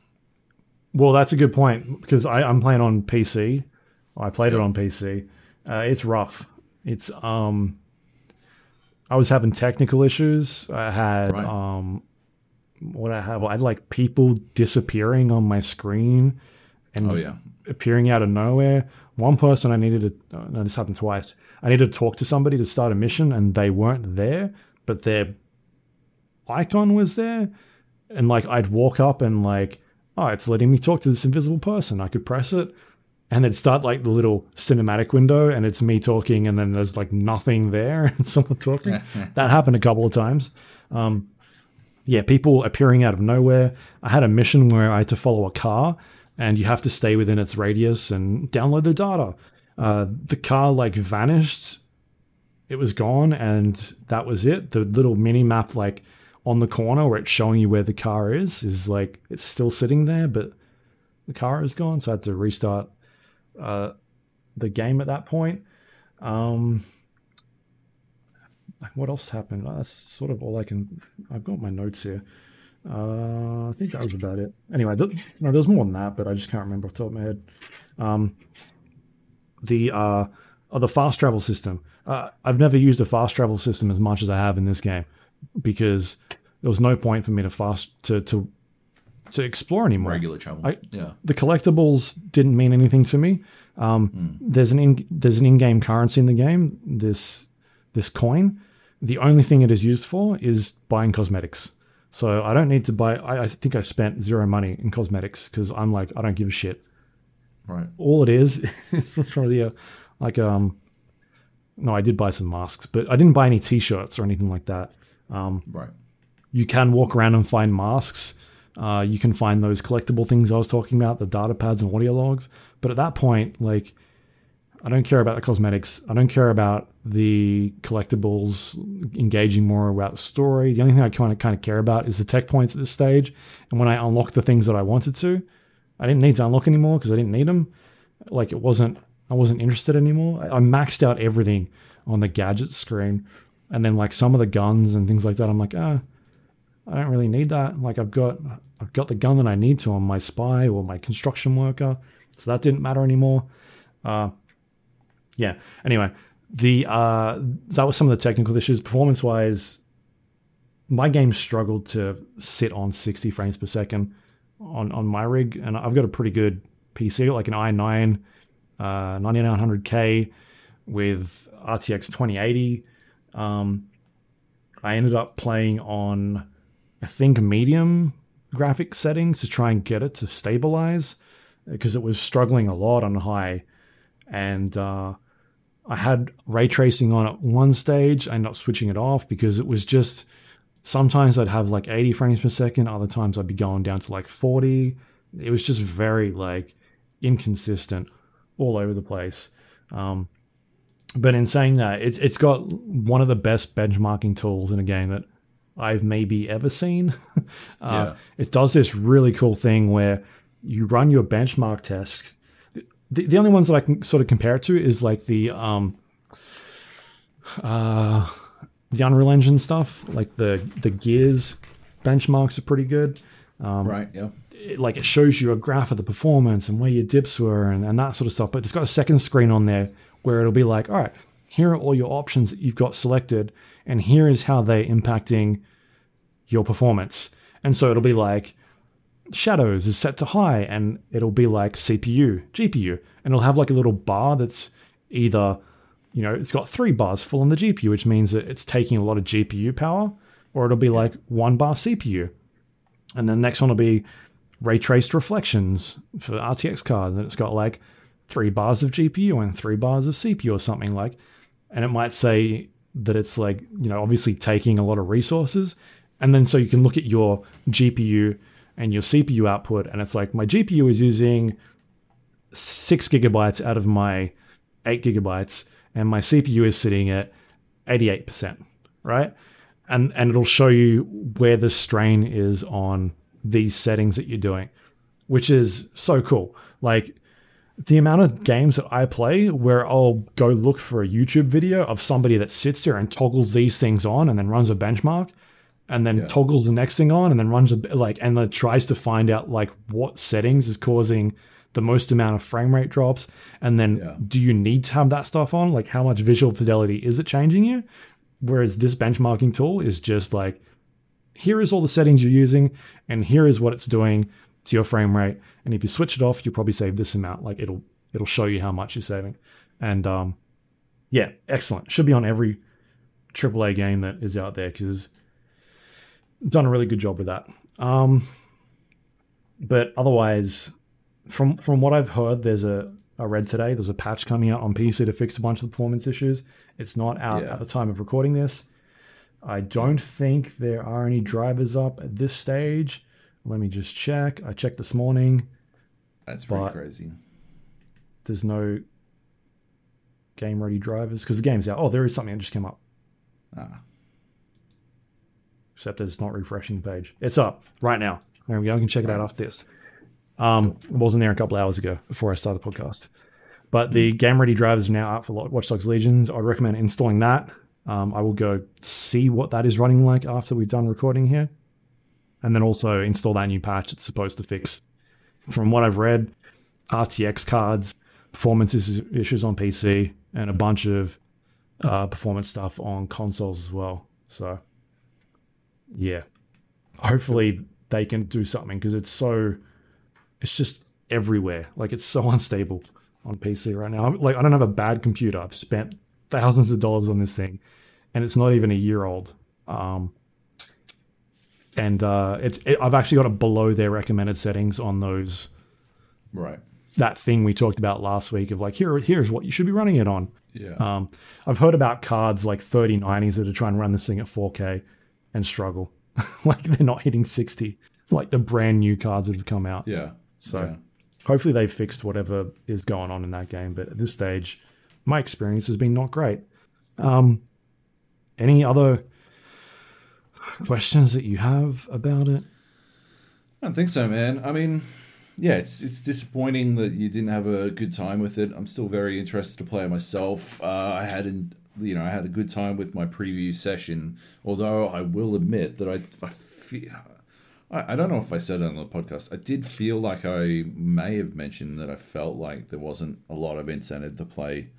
well that's a good point because I, i'm playing on pc i played it on pc uh, it's rough it's um i was having technical issues i had Right. um what i have i had like people disappearing on my screen and Oh yeah, appearing out of nowhere. One person I needed to, uh, no, this happened twice. I needed to talk to somebody to start a mission and they weren't there, but their icon was there. And like, I'd walk up and like, oh, it's letting me talk to this invisible person. I could press it and then start like the little cinematic window and it's me talking and then there's like nothing there and someone talking. that happened a couple of times. Um, yeah, people appearing out of nowhere. I had a mission where I had to follow a car, and you have to stay within its radius and download the data. Uh, the car like vanished; it was gone, and that was it. The little mini map, like on the corner where it's showing you where the car is, is like it's still sitting there, but the car is gone. So I had to restart uh, the game at that point. Um, what else happened? That's sort of all I can. I've got my notes here. Uh, I think that was about it. Anyway, th- no, there's more than that, but I just can't remember off the top of my head. Um, the uh, oh, the fast travel system. Uh, I've never used a fast travel system as much as I have in this game because there was no point for me to fast to to to explore anymore regular travel. I- yeah, the collectibles didn't mean anything to me. Um, There's an in, there's an in-game currency in the game. This this coin. The only thing it is used for is buying cosmetics. So I don't need to buy. I, I think I spent zero money in cosmetics because I'm like I don't give a shit. right. All it is is probably a, like um. No, I did buy some masks, but I didn't buy any T-shirts or anything like that. Right. You can walk around and find masks. Uh, you can find those collectible things I was talking about, the data pads and audio logs. But at that point, like, I don't care about the cosmetics. I don't care about the collectibles engaging more about the story. The only thing I kind of kind of care about is the tech points at this stage. And when I unlock the things that I wanted to, I didn't need to unlock anymore because I didn't need them. Like it wasn't, I wasn't interested anymore. I, I maxed out everything on the gadget screen, and then like some of the guns and things like that. I'm like, ah, I don't really need that. Like I've got, I've got the gun that I need to on my spy or my construction worker, so that didn't matter anymore. Uh, yeah. Anyway, the uh, that was some of the technical issues. Performance wise, my game struggled to sit on 60 frames per second on on my rig, and I've got a pretty good PC, like an i9 uh, 9900K with RTX 2080. Um, I ended up playing on, I think, medium graphic settings to try and get it to stabilize because it was struggling a lot on high. And uh, I had ray tracing on at one stage. And I ended up switching it off because it was just sometimes I'd have like 80 frames per second, other times I'd be going down to like 40. It was just very like inconsistent all over the place. Um, but in saying that, it's it's got one of the best benchmarking tools in a game that I've maybe ever seen. uh, Yeah. It does this really cool thing where you run your benchmark test. The, the only ones that I can sort of compare it to is like the um, uh, the Unreal Engine stuff, like the the Gears benchmarks are pretty good. right. Yeah. It, like it shows you a graph of the performance and where your dips were and, and that sort of stuff. But it's got a second screen on there where it'll be like, all right, here are all your options that you've got selected, and here is how they're impacting your performance. And so it'll be like shadows is set to high, and it'll be like CPU, GPU, and it'll have like a little bar that's either, you know, it's got three bars full on the GPU, which means that it's taking a lot of GPU power, or it'll be like one bar CPU. And then the next one will be ray traced reflections for RTX cards, and it's got like three bars of GPU and three bars of CPU or something like. And it might say that it's like, you know, obviously taking a lot of resources. And then so you can look at your GPU and your CPU output, and it's like my GPU is using six gigabytes out of my eight gigabytes, and my CPU is sitting at 88%, right? And and it'll show you where the strain is on these settings that you're doing, which is so cool. Like the amount of games that I play where I'll go look for a YouTube video of somebody that sits there and toggles these things on and then runs a benchmark and then Yeah. toggles the next thing on and then runs a like and then tries to find out like what settings is causing the most amount of frame rate drops and then Yeah. do you need to have that stuff on like how much visual fidelity is it changing you whereas this benchmarking tool is just like here is all the settings you're using and here is what it's doing to your frame rate and if you switch it off you'll probably save this amount. Like it'll it'll show you how much you're saving. And um yeah excellent. Should be on every AAA game that is out there because done a really good job with that. Um but otherwise from from what I've heard there's a I read today. There's a patch coming out on PC to fix a bunch of the performance issues. It's not out Yeah. at the time of recording this. I don't think there are any drivers up at this stage. Let me just check. I checked this morning. That's pretty crazy. There's no game ready drivers because the game's out. Oh, there is something that just came up, Ah. except it's not refreshing the page. It's up right now. There we go. I can check it out after this. Um, it wasn't there a couple hours ago before I started the podcast. But the game ready drivers are now out for Watch Dogs Legions. I'd recommend installing that. Um, I will go see what that is running like after we've done recording here. And then also install that new patch it's supposed to fix. From what I've read, RTX cards, performance issues on PC, and a bunch of uh, performance stuff on consoles as well. So, yeah. Hopefully they can do something because it's so, it's just everywhere. Like it's so unstable on PC right now. Like I don't have a bad computer. I've spent thousands of dollars on this thing, and it's not even a year old. Um, and uh, it's it, I've actually got it below their recommended settings on those Right. that thing we talked about last week of like here here's what you should be running it on. Yeah. Um, I've heard about cards like 3090s that are trying to run this thing at 4K and struggle. like they're not hitting 60, like the brand new cards that have come out. yeah. So yeah. hopefully they've fixed whatever is going on in that game. But at this stage, my experience has been not great. Um, any other questions that you have about it? I don't think so, man. I mean, yeah, it's it's disappointing that you didn't have a good time with it. I'm still very interested to play it myself. Uh, I had an, you know I had a good time with my preview session. Although I will admit that I I feel. I don't know if I said it on the podcast. I did feel like I may have mentioned that I felt like there wasn't a lot of incentive to play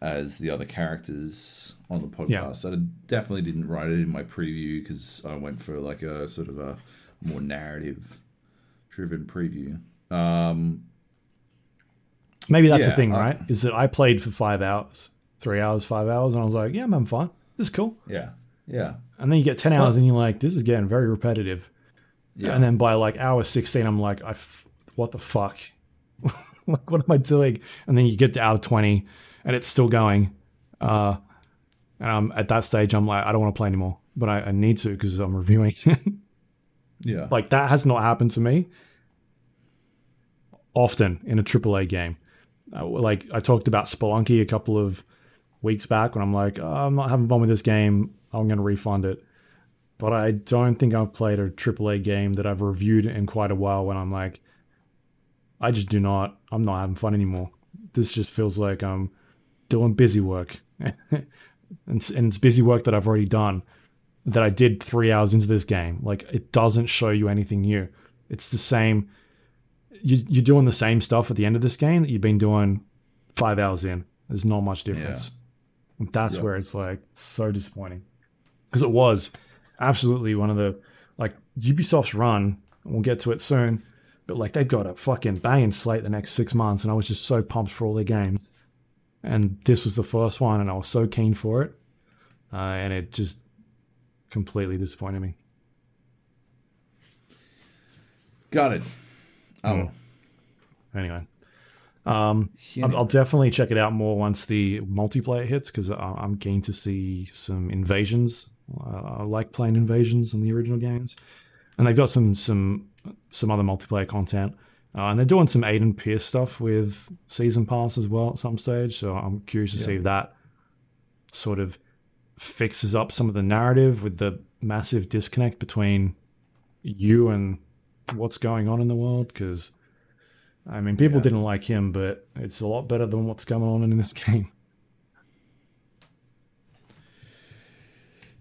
as the other characters on the podcast. I definitely didn't write it in my preview because I went for like a sort of a more narrative driven preview. Um, Maybe that's the Yeah, thing, I- right? Is that I played for five hours, three hours, five hours, and I was like, yeah, I'm having fun. This is cool. yeah, yeah, And then you get 10 hours and you're like, this is getting very repetitive. yeah. And then by like hour 16, I'm like, I f- what the fuck? like, what am I doing? And then you get to hour 20 and it's still going. Uh, and I'm at that stage, I'm like, I don't want to play anymore, but I, I need to because I'm reviewing. yeah. like, that has not happened to me often in a AAA game. Uh, like, I talked about Spelunky a couple of weeks back when I'm like, oh, I'm not having fun with this game. I'm going to refund it. But I don't think I've played a AAA game that I've reviewed in quite a while when I'm like, I just do not, I'm not having fun anymore. This just feels like I'm doing busy work. and, it's, and it's busy work that I've already done that I did three hours into this game. Like, it doesn't show you anything new. It's the same. You, you're doing the same stuff at the end of this game that you've been doing five hours in. There's not much difference. And That's Yeah. where it's like so disappointing because it was absolutely one of the like Ubisoft's run. and We'll get to it soon, but like they've got a fucking banging slate the next six months, and I was just so pumped for all their games. And this was the first one, and I was so keen for it, uh, and it just completely disappointed me. Got it. Hmm. Oh, Anyway, um, I'll, I'll definitely check it out more once the multiplayer hits because I'm keen to see some invasions. I like playing invasions in the original games, and they've got some some some other multiplayer content, uh, and they're doing some Aiden Pearce stuff with season pass as well at some stage. So I'm curious to see if that sort of fixes up some of the narrative with the massive disconnect between you and what's going on in the world because I mean, people Yeah. didn't like him, but it's a lot better than what's going on in this game.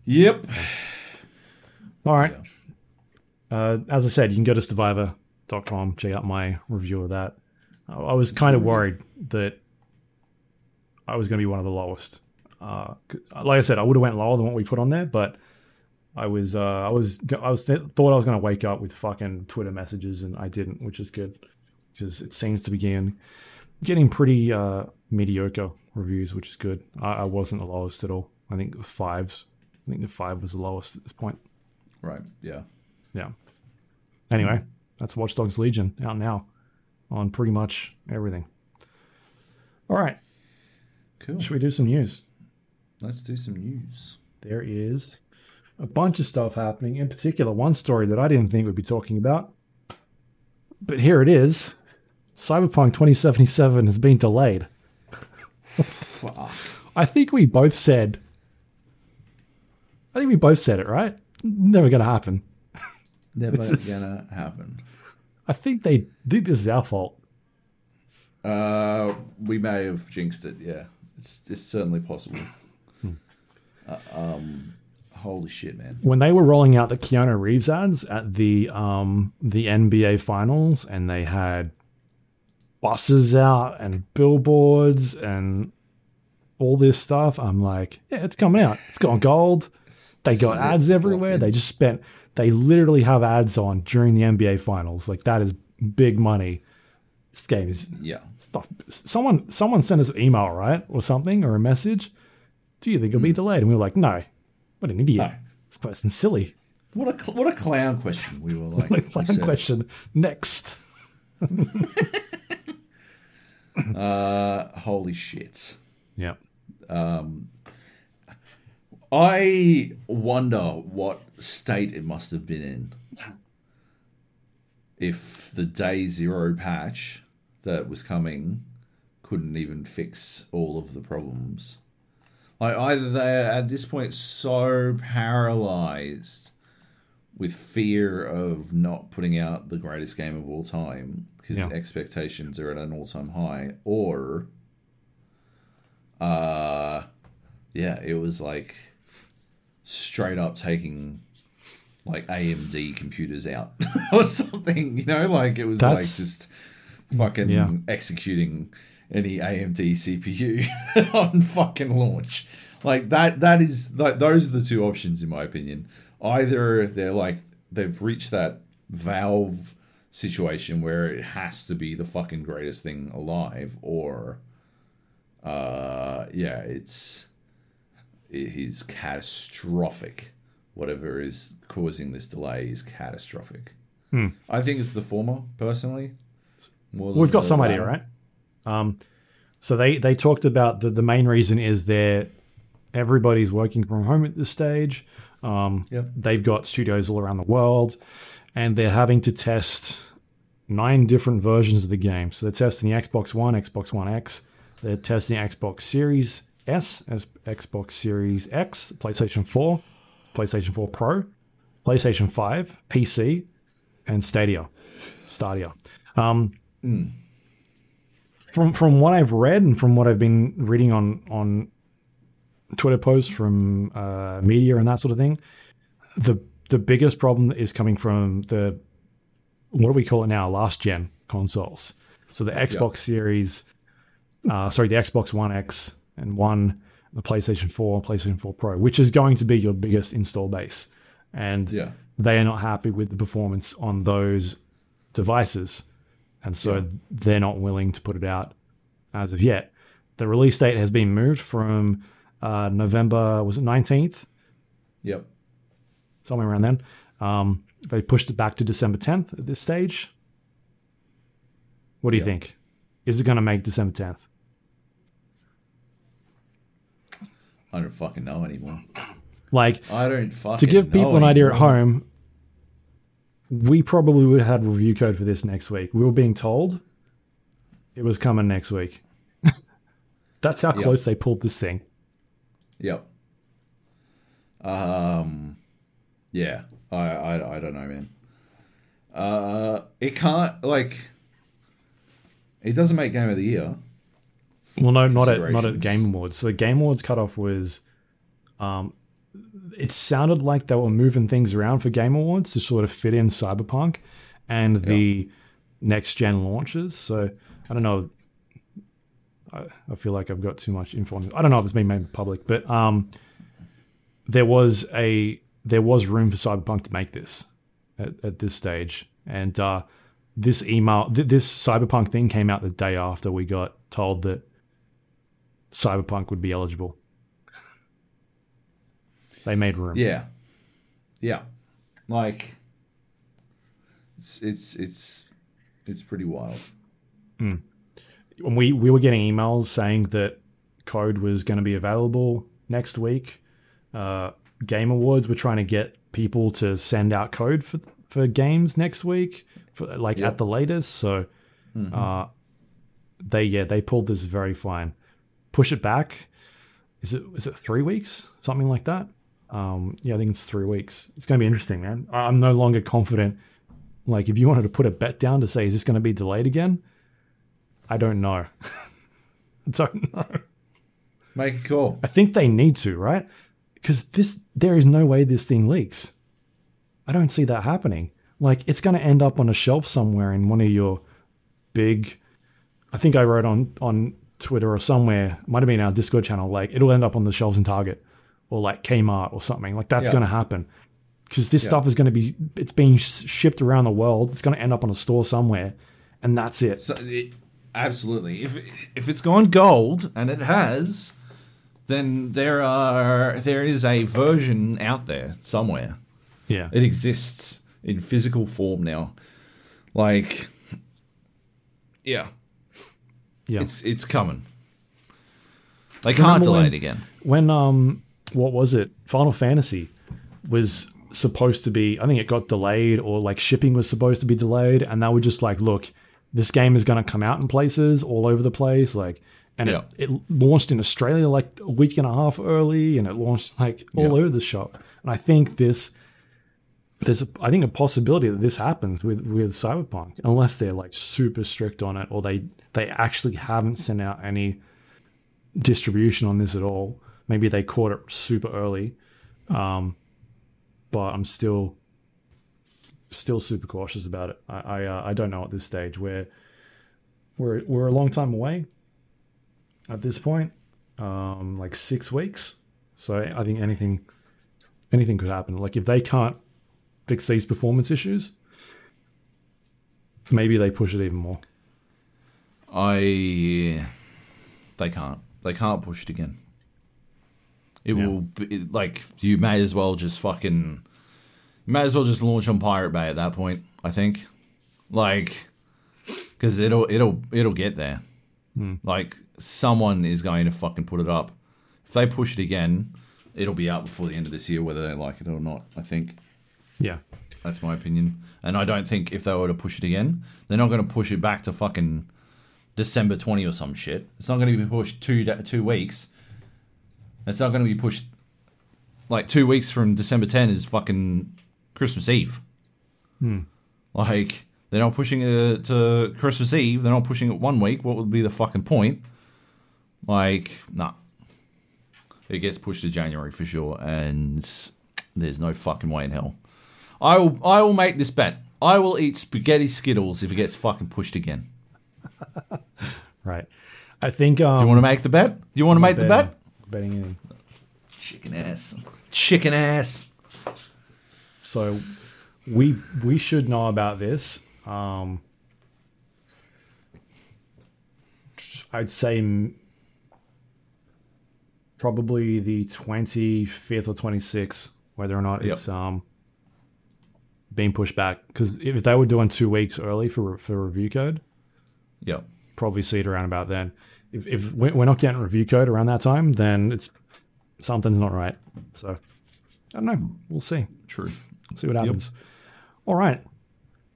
yep. All right. Uh, as I said, you can go to stevivor.com, check out my review of that. I was kind of worried that I was going to be one of the lowest. Uh, like I said, I would have went lower than what we put on there, but I was, uh, I was, I was thought I was going to wake up with fucking Twitter messages, and I didn't, which is good because it seems to be getting, getting pretty uh, mediocre reviews, which is good. I, I wasn't the lowest at all. I think the fives. I think the five was the lowest at this point. Right. Yeah. Yeah. Anyway, that's Watch Dogs Legion out now on pretty much everything. All right, Cool. should we do some news? Let's do some news. There is a bunch of stuff happening. In particular, one story that I didn't think we'd be talking about, but here it is. Cyberpunk 2077 has been delayed. Fuck. I think we both said. I think we both said it, right? Never going to happen. Never is- gonna happen. I think they think this is our fault. Uh, we may have jinxed it. Yeah, it's it's certainly possible. Hmm. uh, um, holy shit, man! when they were rolling out the Keanu Reeves ads at the um the NBA finals and they had buses out and billboards and all this stuff, I'm like, yeah, it's coming out. It's gone gold. They got ads everywhere. They just spent they literally have ads on during the NBA finals. Like that is big money. This game is Yeah, stuff. Someone someone sent us an email, right? Or something, or a message. Do you think it'll be delayed? And we were like, no. What an idiot. No. This person's silly. what a cl- what a clown question. We were like, we plan said. question next. Uh, holy shit! Yeah. Um, I wonder what state it must have been in if the day zero patch that was coming couldn't even fix all of the problems. Like either they're at this point so paralyzed with fear of not putting out the greatest game of all time because Yeah. expectations are at an all time high, or uh, yeah, it was like straight up taking like AMD computers out or something, you know, like it was like just fucking Yeah. executing any AMD CPU on fucking launch. Like that that is like those are the two options in my opinion. Either they're like they've reached that valve situation where it has to be the fucking greatest thing alive or uh yeah, it's it is catastrophic. Whatever is causing this delay is catastrophic. I think it's the former, personally. We've got some idea, right? Um, so they they talked about the the main reason is they're everybody's working from home at this stage. Um, Yep. They've got studios all around the world, and they're having to test nine different versions of the game. So they're testing the Xbox One, Xbox One X. They're testing Xbox Series S, as Xbox Series X, PlayStation 4, PlayStation 4 Pro, PlayStation 5, PC, and Stadia. Stadia. Um, From from what I've read and from what I've been reading on on Twitter posts from uh, media and that sort of thing, the the biggest problem is coming from the what do we call it now? Last gen consoles. So the Xbox Series, uh, sorry, the Xbox One X and One, the PlayStation 4, and PlayStation 4 Pro, which is going to be your biggest install base. And Yeah. they are not happy with the performance on those devices. And so Yeah. they're not willing to put it out as of yet. The release date has been moved from uh, November, was it 19th? Yep. Somewhere around then. Um, they pushed it back to December 10th at this stage. What do you Yeah. think? Is it going to make December 10th? I don't fucking know anymore. Like, I don't fucking to give people an idea at home, we probably would have had review code for this next week. We were being told it was coming next week. That's how close they pulled this thing. Yep. Um. Yeah. I, I I don't know, man. Uh, it can't like. It doesn't make game of the year. Well, no, not at not at Game Awards. So the Game Awards cutoff was, um, it sounded like they were moving things around for Game Awards to sort of fit in Cyberpunk and the next gen launches. So I don't know. I, I feel like I've got too much info. I don't know if it's been made public, but um, there was a there was room for Cyberpunk to make this at, at this stage, and uh, this email, th- this Cyberpunk thing came out the day after we got told that Cyberpunk would be eligible. They made room. Yeah. Yeah. Like. It's it's it's it's pretty wild. And we we were getting emails saying that code was going to be available next week. Uh, Game Awards were trying to get people to send out code for for games next week, for like Yep. at the latest. So, uh, they yeah they pulled this very fine. Push it back. Is it is it three weeks? Something like that. Um, yeah, I think it's three weeks. It's going to be interesting, man. I'm no longer confident. Like, if you wanted to put a bet down to say, is this going to be delayed again? I don't know. I don't know. Make a call. I think they need to, right? Because this, there is no way this thing leaks. I don't see that happening. Like, it's going to end up on a shelf somewhere in one of your big. I think I wrote on on Twitter or somewhere, might have been our Discord channel. Like, it'll end up on the shelves in Target or like Kmart or something. Like, that's Yeah. going to happen. Because this stuff is going to be, it's being shipped around the world. It's going to end up on a store somewhere, and that's it. So it, absolutely. If if it's gone gold and it has, then there are there is a version out there somewhere. Yeah. It exists in physical form now. Like yeah, yeah. it's it's coming. They can't Remember delay when- it again. when um what was it final fantasy was supposed to be i think it got delayed or like shipping was supposed to be delayed and they were just like look this game is going to come out in places all over the place like and Yeah. it, it launched in australia like a week and a half early and it launched like all Yeah. over the shop and i think this there's a, I think a possibility that this happens with with Cyberpunk unless they're like super strict on it or they they actually haven't sent out any distribution on this at all. Maybe they caught it super early, um, but I'm still still super cautious about it. I I, uh, I don't know at this stage. We're we're we're a long time away at this point, um, like six weeks. So I think anything anything could happen. Like if they can't fix these performance issues, maybe they push it even more. I they can't. They can't push it again. It Yeah. will be like you may as well just fucking you may as well just launch on Pirate Bay at that point, I think. Like cuz it'll it'll it'll get there. Hmm. Like someone is going to fucking put it up. If they push it again, it'll be out before the end of this year whether they like it or not, I think. Yeah. That's my opinion. And I don't think if they were to push it again, they're not going to push it back to fucking December 20 or some shit. It's not going to be pushed two two weeks. It's not going to be pushed like 2 weeks from December 10 is fucking Christmas Eve. Hmm. Like they're not pushing it uh, to Christmas Eve. They're not pushing it one week. What would be the fucking point? Like, nah. It gets pushed to January for sure, and there's no fucking way in hell. I will I will make this bet. I will eat spaghetti skittles if it gets fucking pushed again. Right. I think. Um, Do you want to make the bet? Do you want to make the bet? Betting in. Chicken ass. Chicken ass. So we we should know about this. Um, I'd say m- probably the twenty fifth or twenty sixth, whether or not Yep. it's um being pushed back. Because if they were doing two weeks early for for review code, Yep. probably see it around about then. If if we're not getting review code around that time, then it's something's not right. So I don't know. We'll see. True. See what happens. All right.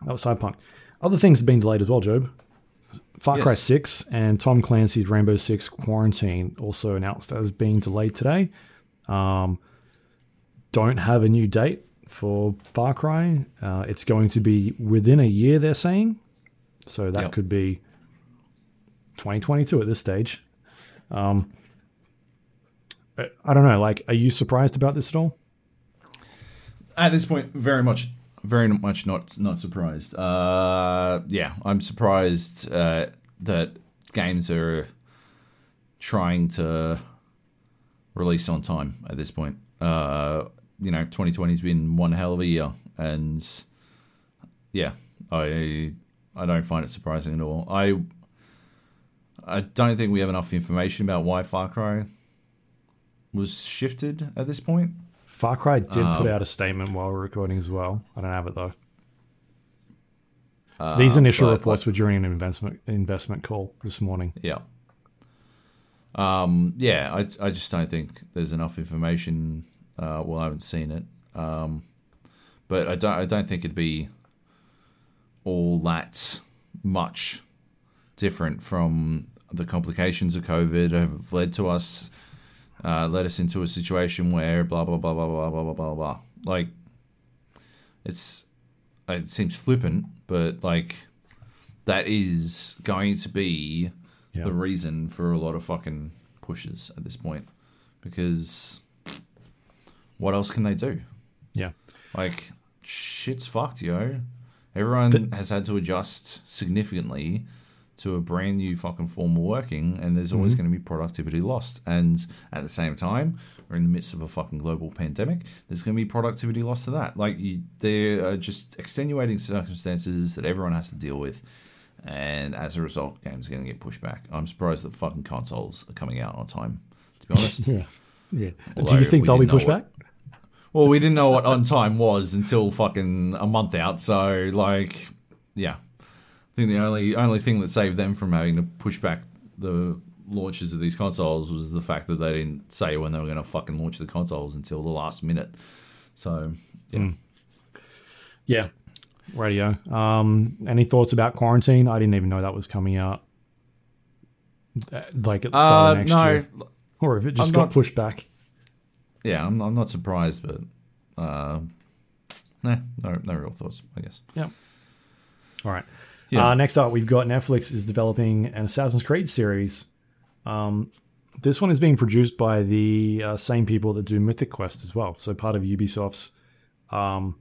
That was Cyberpunk. Other things have been delayed as well, Joab. Far Cry 6 and Tom Clancy's Rainbow Six Quarantine also announced as being delayed today. Um, don't have a new date for Far Cry. Uh, it's going to be within a year, they're saying. So that Yep. could be 2022 at this stage. Um, I- don't know. Like, are you surprised about this at all? At this point, very much, very much not not surprised. Uh, yeah, I'm surprised uh, that games are trying to release on time at this point. Uh, you know, 2020's been one hell of a year, and yeah, I I don't find it surprising at all. I I don't think we have enough information about why Far Cry was shifted at this point. Far Cry did put Um, out a statement while we're recording as well. I don't have it though. So these initial Uh, but, reports were during an investment investment call this morning. Yeah. Um, yeah, I, I just don't think there's enough information. Uh, well, I haven't seen it, um, but I don't. I don't think it'd be all that much different from the complications of COVID have led to us, uh, led us into a situation where blah blah blah blah blah blah blah blah blah. Like, it's it seems flippant, but like that is going to be Yeah. the reason for a lot of fucking pushes at this point because what else can they do? Yeah. Like shit's fucked, yo. Everyone has had to adjust significantly to a brand new fucking form of working, and there's always mm-hmm. going to be productivity lost. And at the same time, we're in the midst of a fucking global pandemic. There's going to be productivity lost to that. Like you, there are just extenuating circumstances that everyone has to deal with, and as a result, games are going to get pushed back. I'm surprised that fucking consoles are coming out on time. To be honest. Yeah. Yeah. Do you think they'll be pushed what- back? Well, we didn't know what on time was until fucking a month out. So, like, yeah, think the only only thing that saved them from having to push back the launches of these consoles was the fact that they didn't say when they were going to fucking launch the consoles until the last minute. So, yeah. Yeah. Radio. Um, any thoughts about quarantine? I didn't even know that was coming out. uh, Like at the start Uh, of next no, year, or if it just I'm got not- pushed back. yeah, I'm, I'm not surprised, but uh, Nah, no, no real thoughts. I guess. Yeah. All right. Yeah. Uh, next up, we've got Netflix is developing an Assassin's Creed series. Um, this one is being produced by the uh, same people that do Mythic Quest as well, so part of Ubisoft's um,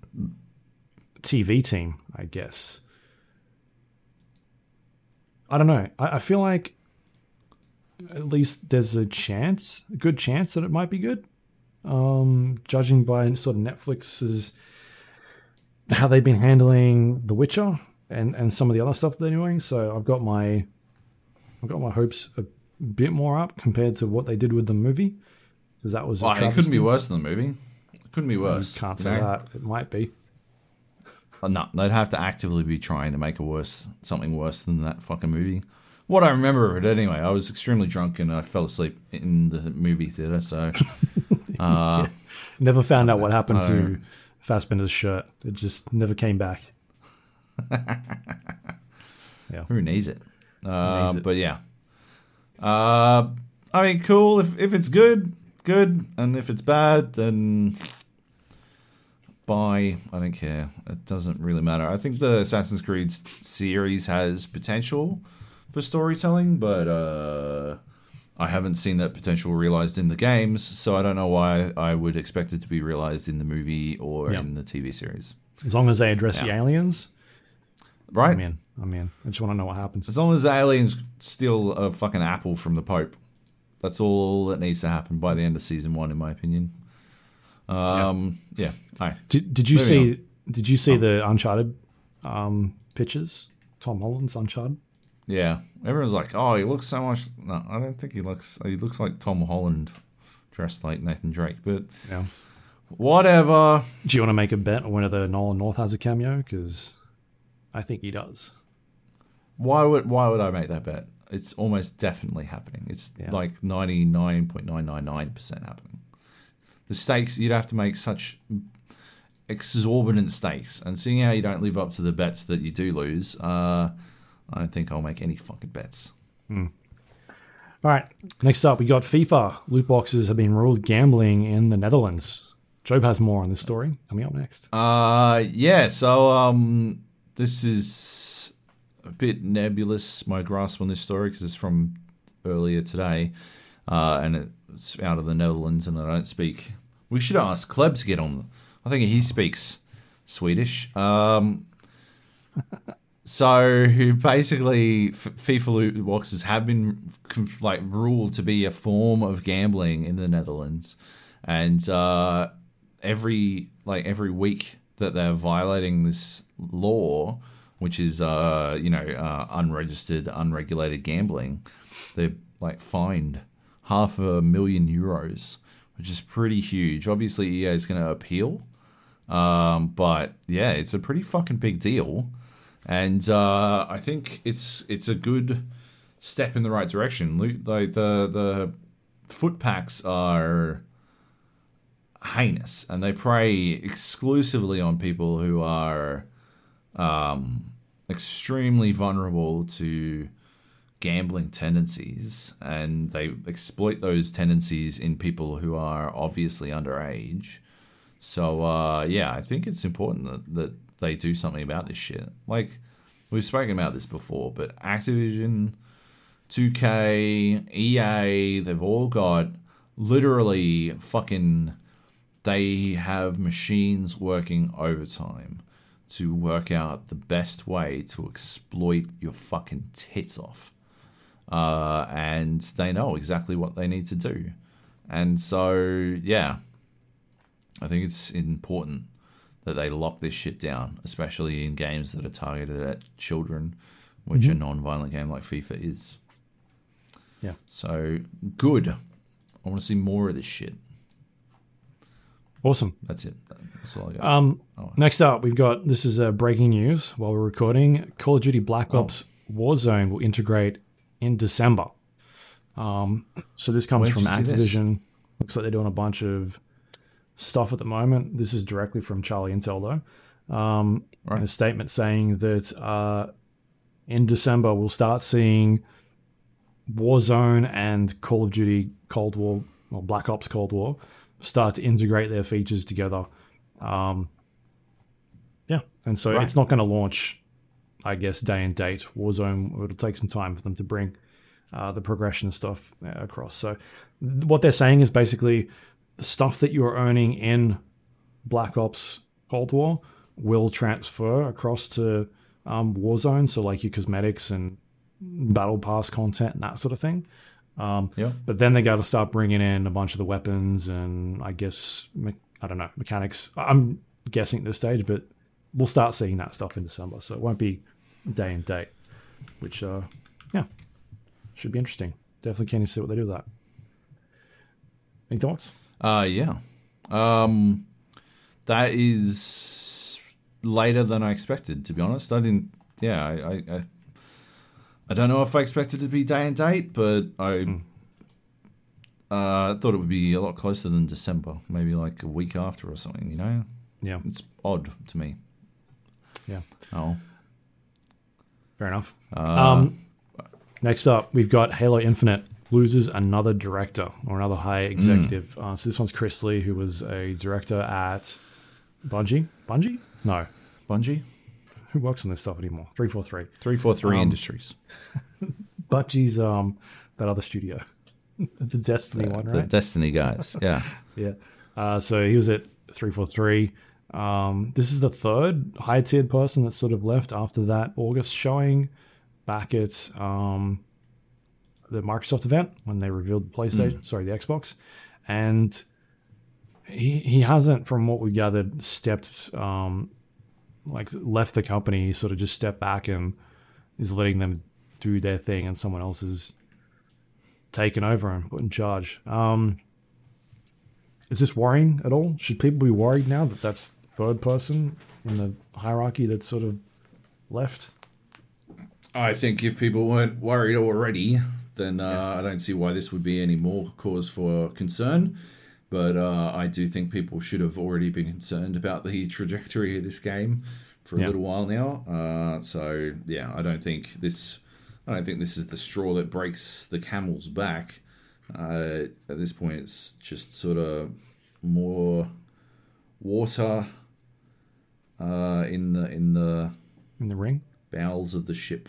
TV team, I guess. I don't know. I, I feel like at least there's a chance, a good chance that it might be good. Um, judging by sort of Netflix's how they've been handling The Witcher and and some of the other stuff they're doing. So I've got my I've got my hopes a bit more up compared to what they did with the movie because that was a Oh, it couldn't be worse than the movie. It couldn't be worse. Can't you say know? that it might be. No, they'd have to actively be trying to make a worse something worse than that fucking movie. What I remember of it anyway, I was extremely drunk and I fell asleep in the movie theater. So, uh, Never found out what happened to Fassbender's shirt. It just never came back. who needs it? Uh, needs it? But yeah, uh, I mean, cool. If if it's good, good, and if it's bad, then buy. I don't care. It doesn't really matter. I think the Assassin's Creed series has potential for storytelling, but uh, I haven't seen that potential realized in the games, so I don't know why I would expect it to be realized in the movie or Yeah. in the TV series. As long as they address the aliens, Right? I'm in. I'm in. I just want to know what happens. As long as the aliens steal a fucking apple from the Pope, that's all that needs to happen by the end of season one, in my opinion. Um, yeah. All right. Did, did you Moving see? Did you see the Uncharted um, pictures? Tom Holland's Uncharted. Yeah. Everyone's like, "Oh, he looks so much." No, I don't think he looks. He looks like Tom Holland, dressed like Nathan Drake. But Yeah. whatever. Do you want to make a bet on whether Nolan North has a cameo? Because I think he does. Why would Why would I make that bet? It's almost definitely happening. It's Yeah. like ninety nine point nine nine nine percent happening. The stakes you'd have to make such exorbitant stakes, and seeing how you don't live up to the bets that you do lose, uh, I don't think I'll make any fucking bets. All right. Next up, we got FIFA. Loot boxes have been ruled gambling in the Netherlands. Joab has more on this story coming up next. Uh, yeah. So um, this is a bit nebulous. My grasp on this story because it's from earlier today, uh, and it's out of the Netherlands, and I don't speak. We should ask Kleb to get on. I think he speaks Swedish. Um, so basically, FIFA loot boxes have been like ruled to be a form of gambling in the Netherlands, and uh, every like every week that they're violating this law, which is uh, you know uh, unregistered, unregulated gambling, they're like fined half a million euros, which is pretty huge. Obviously, EA is going to appeal, um, but yeah, it's a pretty fucking big deal, and uh, I think it's it's a good step in the right direction. Like the the FUT packs are heinous and they prey exclusively on people who are um, extremely vulnerable to gambling tendencies and they exploit those tendencies in people who are obviously underage. So uh, yeah i think it's important that, that they do something about this shit. Like we've spoken about this before but activision 2k ea they've all got literally fucking they have machines working overtime to work out the best way to exploit your fucking tits off. Uh, and they know exactly what they need to do. And so, yeah, I think it's important that they lock this shit down, especially in games that are targeted at children, which a non violent game like FIFA is. Yeah. So, good. I want to see more of this shit. Awesome. That's it. That's all I got. Um, Oh. Next up, we've got this is uh, breaking news while we're recording. Call of Duty Black Oh. Ops Warzone will integrate in December. Um, so this comes Where'd from you see this? Activision. Looks like they're doing a bunch of stuff at the moment. This is directly from Charlie Intel, though. Um, Right. in a statement saying that uh, in December we'll start seeing Warzone and Call of Duty Cold War, or Black Ops Cold War, start to integrate their features together. Um, yeah, and so Right. it's not going to launch. I guess day and date. Warzone it'll take some time for them to bring uh, the progression stuff uh, across. So what they're saying is basically the stuff that you're earning in Black Ops Cold War will transfer across to um, Warzone. So like your cosmetics and battle pass content and that sort of thing. Um, Yeah. But then they got to start bringing in a bunch of the weapons and I guess me- I don't know mechanics. I'm guessing at this stage, but we'll start seeing that stuff in December. So it won't be day and date, which uh, yeah, should be interesting. Definitely keen to see what they do with that. Any thoughts? Uh yeah. Um that is later than I expected, to be honest. I didn't yeah, I I, I, I don't know if I expected it to be day and date, but I uh, I thought it would be a lot closer than December, maybe like a week after or something, you know? Yeah, It's odd to me. yeah, Oh. fair enough. Uh, um, next up, we've got Halo Infinite loses another director or another high executive. Uh, so this one's Chris Lee, who was a director at Bungie. Bungie? No, Bungie? who works on this stuff anymore? Three four three. 343 Um, Industries. Bungie's um that other studio, the Destiny one, right? The? Destiny guys. Yeah. Yeah. Uh, so he was at 343. Um, this is the third high tiered person that's sort of left after that August showing back at um, the Microsoft event when they revealed the PlayStation, sorry, the Xbox. And he, he hasn't, from what we gathered, stepped, um, like left the company. He sort of just stepped back and is letting them do their thing and someone else is taken over and put in charge. Um, is this worrying at all? Should people be worried now that that's third person in the hierarchy that's sort of left? I think if people weren't worried already, then uh, I don't see why this would be any more cause for concern. But uh, I do think people should have already been concerned about the trajectory of this game for a Yeah. little while now. Uh, so yeah, I don't think this. I don't think this is the straw that breaks the camel's back. Uh, at this point, it's just sort of more water uh, in the in the in the ring. bowels of the ship.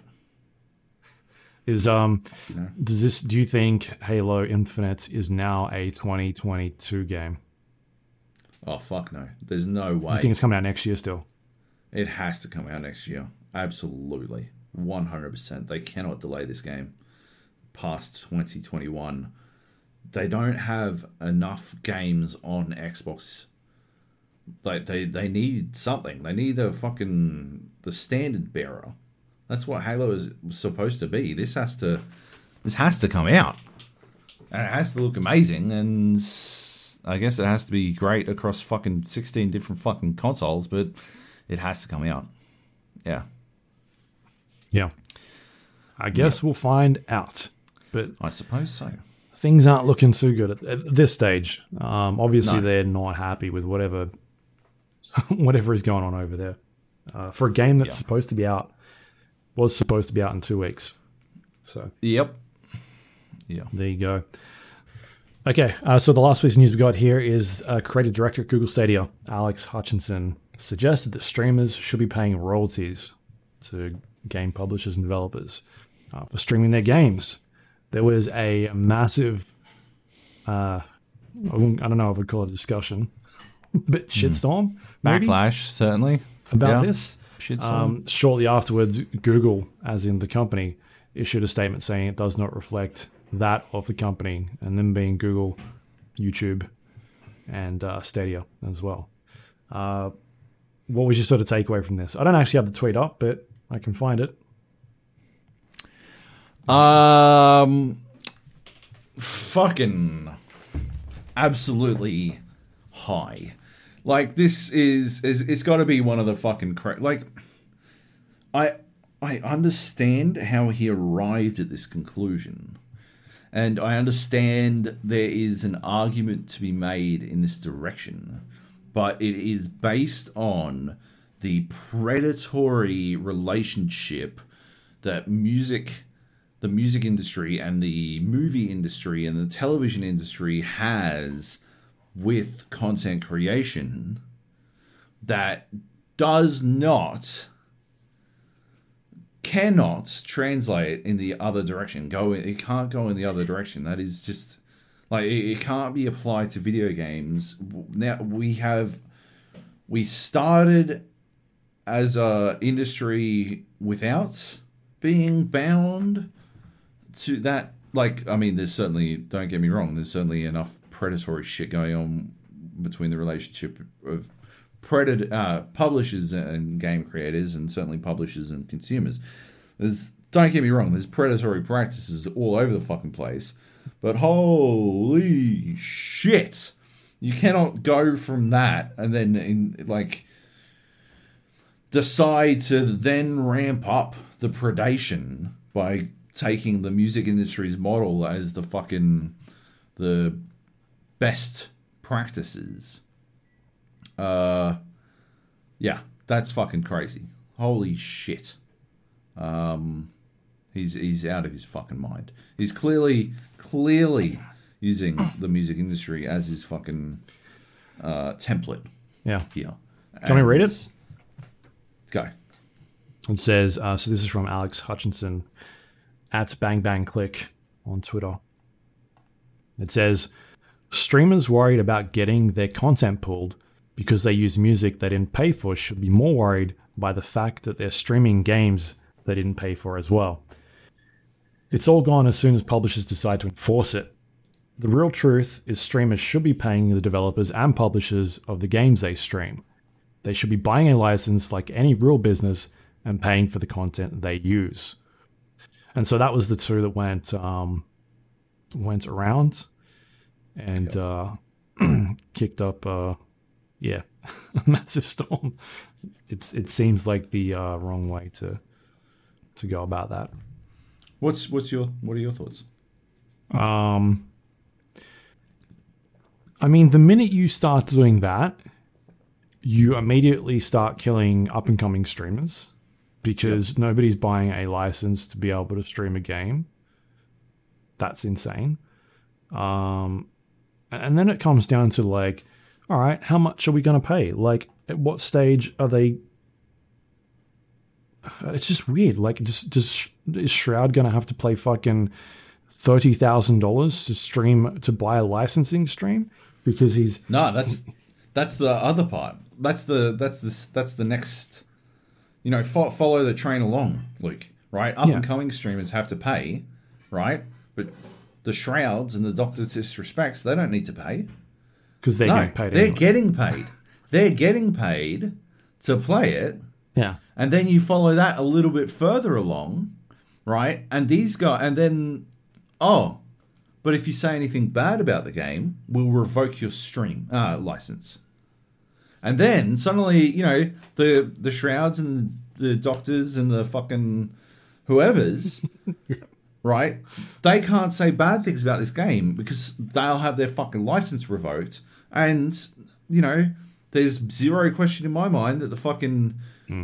Is um You know. does this do you think Halo Infinite is now a 2022 game? Oh fuck no! There's no way. You think it's coming out next year still? it has to come out next year. Absolutely, one hundred percent. They cannot delay this game past twenty twenty one. They don't have enough games on Xbox. Like they they need something. They need a fucking the standard bearer. That's what Halo is supposed to be. This has to this has to come out. And it has to look amazing and I guess it has to be great across fucking 16 different fucking consoles, but it has to come out. Yeah. Yeah. I guess we'll find out. But I suppose so. things aren't looking too good at, at this stage. Um, obviously, No. they're not happy with whatever whatever is going on over there. Uh, for a game that's Yeah. supposed to be out, was supposed to be out in two weeks. So Yep. Yeah. there you go. Okay, uh, so the last piece of news we got here is uh, creative director at Google Stadia, Alex Hutchinson, suggested that streamers should be paying royalties to game publishers and developers uh, for streaming their games. There was a massive, uh, I don't know if I'd call it a discussion, but shitstorm maybe, Backlash, certainly. about Yeah. this. Um, shortly afterwards, Google, as in the company, issued a statement saying it does not reflect that of the company, and them being Google, YouTube, and uh, Stadia as well. Uh, what was your sort of takeaway from this? I don't actually have the tweet up, but I can find it. Um, fucking absolutely high. Like this is is it's got to be one of the fucking cra- like. I I understand how he arrived at this conclusion, and I understand there is an argument to be made in this direction, but it is based on the predatory relationship that music the music industry and the movie industry and the television industry has with content creation that does not cannot translate in the other direction. Go it can't go in the other direction. That is just like it, can't be applied to video games. Now we have we started as a industry without being bound to that like i mean there's certainly don't get me wrong there's certainly enough predatory shit going on between the relationship of predator uh, publishers and game creators and certainly publishers and consumers. There's don't get me wrong there's predatory practices all over the fucking place but holy shit you cannot go from that and then in like decide to then ramp up the predation by taking the music industry's model as the fucking the best practices. Uh yeah, that's fucking crazy. Holy shit. Um he's he's out of his fucking mind. He's clearly clearly using the music industry as his fucking uh template Yeah. here. Can we read it? And- Go. It says, uh, so this is from Alex Hutchinson at Bang Bang Click on Twitter. It says, streamers worried about getting their content pulled because they use music they didn't pay for should be more worried by the fact that they're streaming games they didn't pay for as well. It's all gone as soon as publishers decide to enforce it. The real truth is streamers should be paying the developers and publishers of the games they stream. They should be buying a license like any real business and paying for the content they use. And so that was the two that went um, went around and uh, kicked up, uh, yeah, a massive storm. It's it seems like the uh, wrong way to to go about that. What's what's your what are your thoughts? Um, I mean, the minute you start doing that, you immediately start killing up and coming streamers because nobody's buying a license to be able to stream a game. That's insane. Um, and then it comes down to like, all right, how much are we going to pay? Like, at what stage are they? It's just weird. Like, just, just is Shroud going to have to play fucking thirty thousand dollars to stream to buy a licensing stream because he's No, that's that's the other part. That's the that's the that's the next. You know, fo- follow the train along, Luke. Right, up Yeah. and coming streamers have to pay, right? But the shrouds and the doctor's Disrespects, they don't need to pay. because they're No, getting paid. they're anyway. getting paid. They're getting paid to play it, yeah, and then you follow that a little bit further along, right? And these guys, and then, oh, but if you say anything bad about the game, we'll revoke your stream uh, license. And then suddenly, you know, the the shrouds and the doctors and the fucking whoever's, right? They can't say bad things about this game because they'll have their fucking license revoked. And you know, there's zero question in my mind that the fucking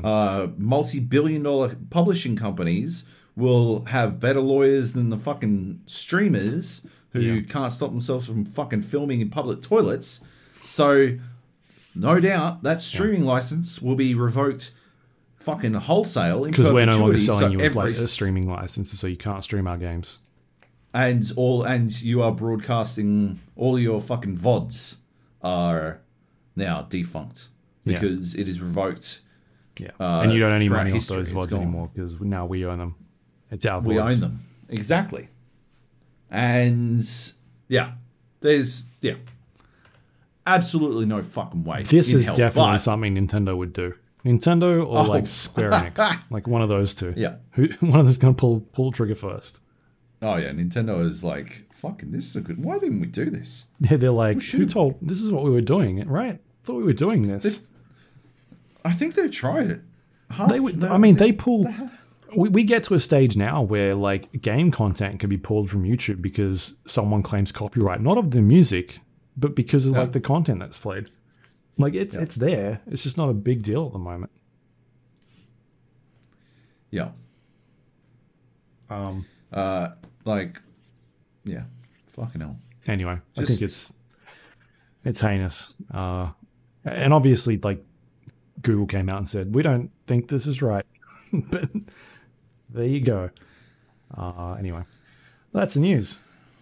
uh, multi-billion dollar publishing companies will have better lawyers than the fucking streamers who Yeah. can't stop themselves from fucking filming in public toilets. So, no doubt that streaming license will be revoked fucking wholesale because we're no longer selling so you as like a streaming license, so you can't stream our games. and all and you are broadcasting all your fucking vods are now defunct Yeah. because it is revoked. Yeah, Uh, and you don't earn any money off those vods anymore because now we own them. It's our We vods. own them exactly, and yeah, there's yeah, absolutely no fucking way. This is hell, definitely but- something Nintendo would do. Nintendo or Oh. like Square Enix, like one of those two. Yeah. Who one of them's gonna pull pull the trigger first? Oh yeah, Nintendo is like fucking. This is a good. Why didn't we do this? Yeah, they're like, who told? This is what we were doing, right? Thought we were doing this. This- I think they tried it. Half they would. the- I mean, they pull. We, we get to a stage now where like game content can be pulled from YouTube because someone claims copyright, not of the music, but because of like the content that's played. Like it's it's there. It's just not a big deal at the moment. yeah. Um. Uh, like, yeah, fucking hell. Anyway, I think it's it's heinous. Uh, and obviously, like Google came out and said we don't think this is right. but there you go. Uh, anyway, that's the news.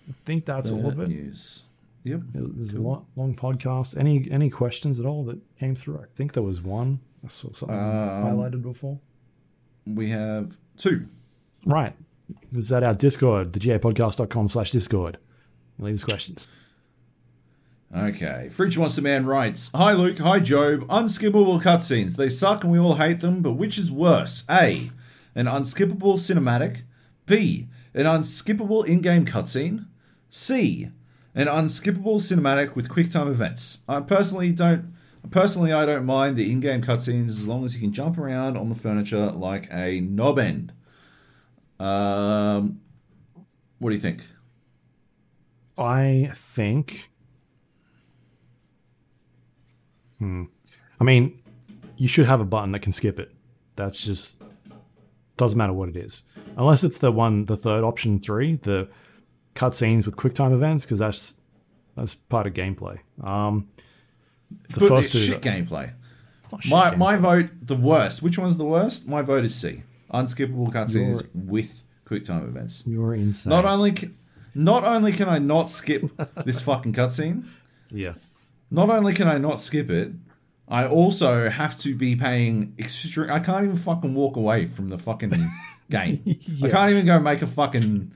I think that's all of it. News. Yep. There's a long, long podcast. Any any questions at all that came through? I think there was one. I saw something um, highlighted before. We have two. Right. Is that our Discord, thegapodcast.com slash Discord. Leave us questions. Okay. Fridge Monster Man writes Hi Luke, hi Joab. Unskippable cutscenes. They suck and we all hate them, but which is worse? A. An unskippable cinematic. B. An unskippable in game cutscene. C. An unskippable cinematic with QuickTime events. I personally don't. Personally, I don't mind the in-game cutscenes as long as you can jump around on the furniture like a knob end. Um, what do you think? I think. Hmm. I mean, you should have a button that can skip it. That's just doesn't matter what it is, unless it's the one, the third option three, the cutscenes with QuickTime events, because that's that's part of gameplay. Um, the But first it's two, shit gameplay. it's My gameplay. my vote, the worst. Which one's the worst? My vote is C. Unskippable cutscenes with QuickTime events. You're insane. Not only can, not only can I not skip this fucking cutscene, yeah. not only can I not skip it, I also have to be paying extra. I can't even fucking walk away from the fucking game. I can't even go make a fucking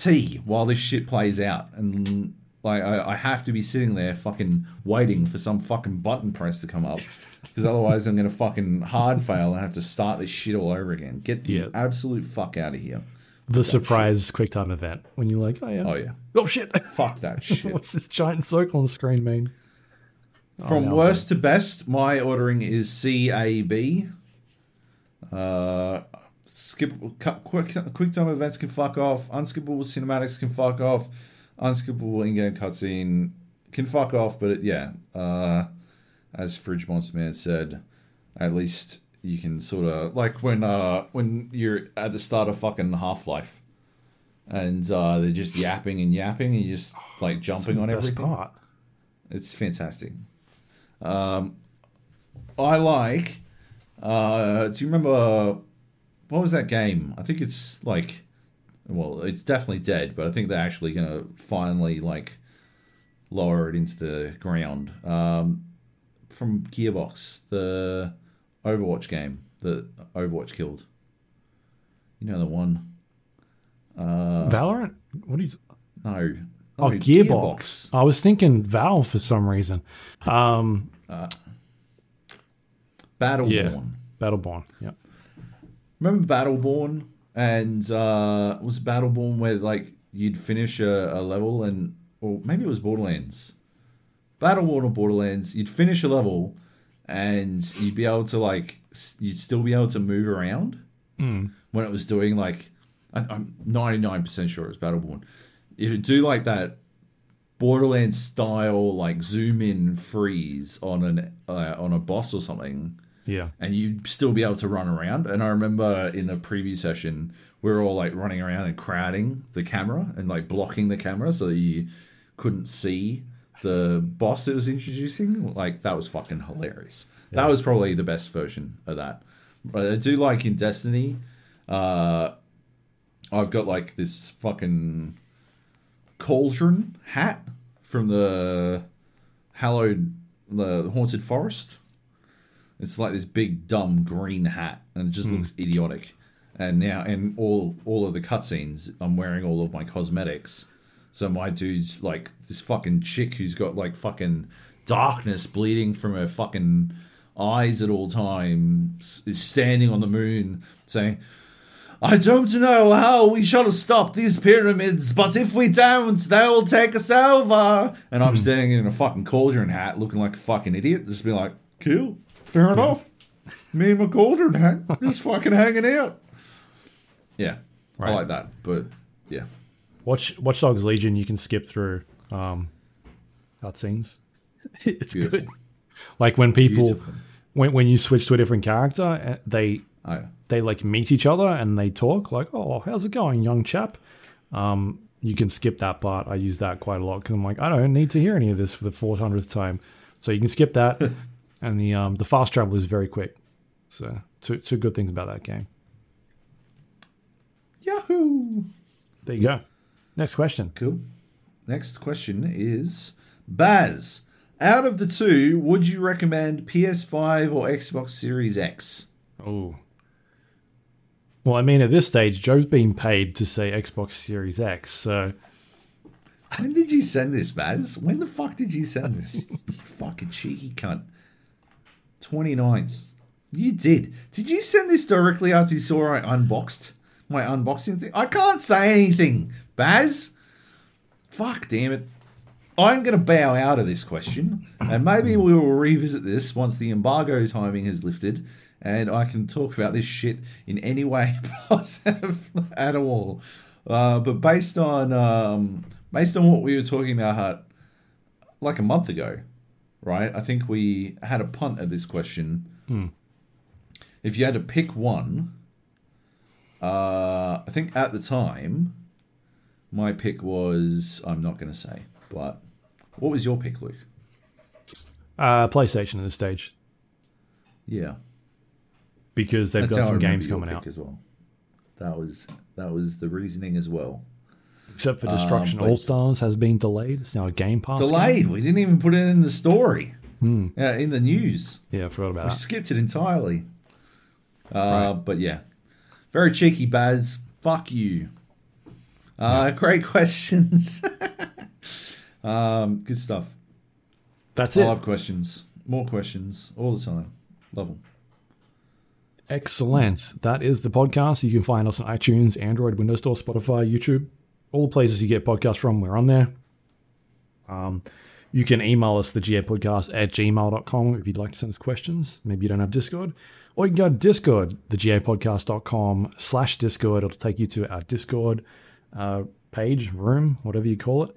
tea while this shit plays out, and like I, I have to be sitting there fucking waiting for some fucking button press to come up, because otherwise I'm gonna fucking hard fail and have to start this shit all over again. Get the absolute fuck out of here. The surprise QuickTime event when you're like, oh yeah, Oh yeah, oh shit, fuck that shit. what's this giant circle on the screen mean? From yeah, worst to best, my ordering is C A B. Uh, skip cut, quick quick time events can fuck off. Unskippable cinematics can fuck off. Unskippable in-game cutscene can fuck off. But it, yeah, uh, as Fridge Monster Man said, at least you can sort of like when uh when you're at the start of fucking Half Life. And uh, they're just yapping and yapping, and you're just like jumping on everything. part. It's fantastic. Um, I like. Uh, do you remember what was that game? I think it's like, well, it's definitely dead, but I think they're actually gonna finally like lower it into the ground. Um, from Gearbox, the Overwatch game that Overwatch killed. You know the one. Uh, Valorant? What are you? no. Oh, no, Gearbox. I was thinking Valve for some reason. Um, Battleborn. yeah, Battleborn. Yeah. Remember Battleborn? And uh, was Battleborn where like you'd finish a, a level and or maybe it was Borderlands. Battleborn or Borderlands, you'd finish a level and you'd be able to like you'd still be able to move around when it was doing like I, I'm 99% sure it was Battleborn. It'd do like that Borderlands style like zoom in freeze on an uh, on a boss or something Yeah. and you'd still be able to run around. And I remember in the preview session, we were all like running around and crowding the camera and like blocking the camera so that you couldn't see the boss it was introducing. Like that was fucking hilarious. That was probably the best version of that. But I do like in Destiny, uh, I've got like this fucking cauldron hat from the hallowed the haunted forest. It's like this big dumb green hat, and it just hmm. looks idiotic. And now, in all all of the cutscenes, I'm wearing all of my cosmetics. So my dude's like this fucking chick who's got like fucking darkness bleeding from her fucking eyes at all times is standing on the moon saying, I don't know how we shall stop these pyramids, but if we don't, they'll take us over. And I'm hmm. standing in a fucking cauldron hat looking like a fucking idiot, just be like, cool, fair enough. Me and my cauldron hat, just fucking hanging out. Yeah, I like that, but yeah. Watch Watch Dogs Legion. You can skip through um, cutscenes. it's Beautiful. good. Like when people Beautiful. when when you switch to a different character, uh, they Oh, yeah. they like meet each other and they talk like, "Oh, how's it going, young chap?" Um, you can skip that part. I use that quite a lot because I'm like, I don't need to hear any of this for the 400th time. So you can skip that. and the um, the fast travel is very quick. So two two good things about that game. Yahoo! There you go. Next question. Cool. Next question is Baz. Out of the two, would you recommend PS5 or Xbox Series X? Oh. Well, I mean, at this stage, Joe's being paid to say Xbox Series X, so When did you send this, Baz? When the fuck did you send this? you fucking cheeky cunt. 29th. You did. Did you send this directly after you saw I unboxed my unboxing thing? I can't say anything, Baz. Fuck, damn it. I'm going to bow out of this question, and maybe we will revisit this once the embargo timing has lifted, and I can talk about this shit in any way positive at all. Uh, but based on um, based on what we were talking about like a month ago, right? I think we had a punt at this question. If you had to pick one, uh, I think at the time, my pick was I'm not going to say, but what was your pick, Luke? uh, PlayStation at this stage Yeah, because they've That's got some games coming out. as well. That was that was the reasoning as well. Except for Destruction Um, All Stars has been delayed. It's now a Game Pass. game. Delayed. We didn't even put it in the story. Yeah, in the news. Yeah, I forgot about it. We that. skipped it entirely. Uh, But yeah, very cheeky, Baz. Fuck you. Uh, Great questions. um, good stuff. That's I it. love questions. More questions all the time. Love them. Excellent. That is the podcast. You can find us on iTunes, Android, Windows Store, Spotify, YouTube, all the places you get podcasts from. We're on there. Um, you can email us, the GA podcast at gmail.com if you'd like to send us questions. Maybe you don't have Discord. Or you can go to Discord, thegapodcast.com slash Discord. It'll take you to our Discord uh, page, room, whatever you call it.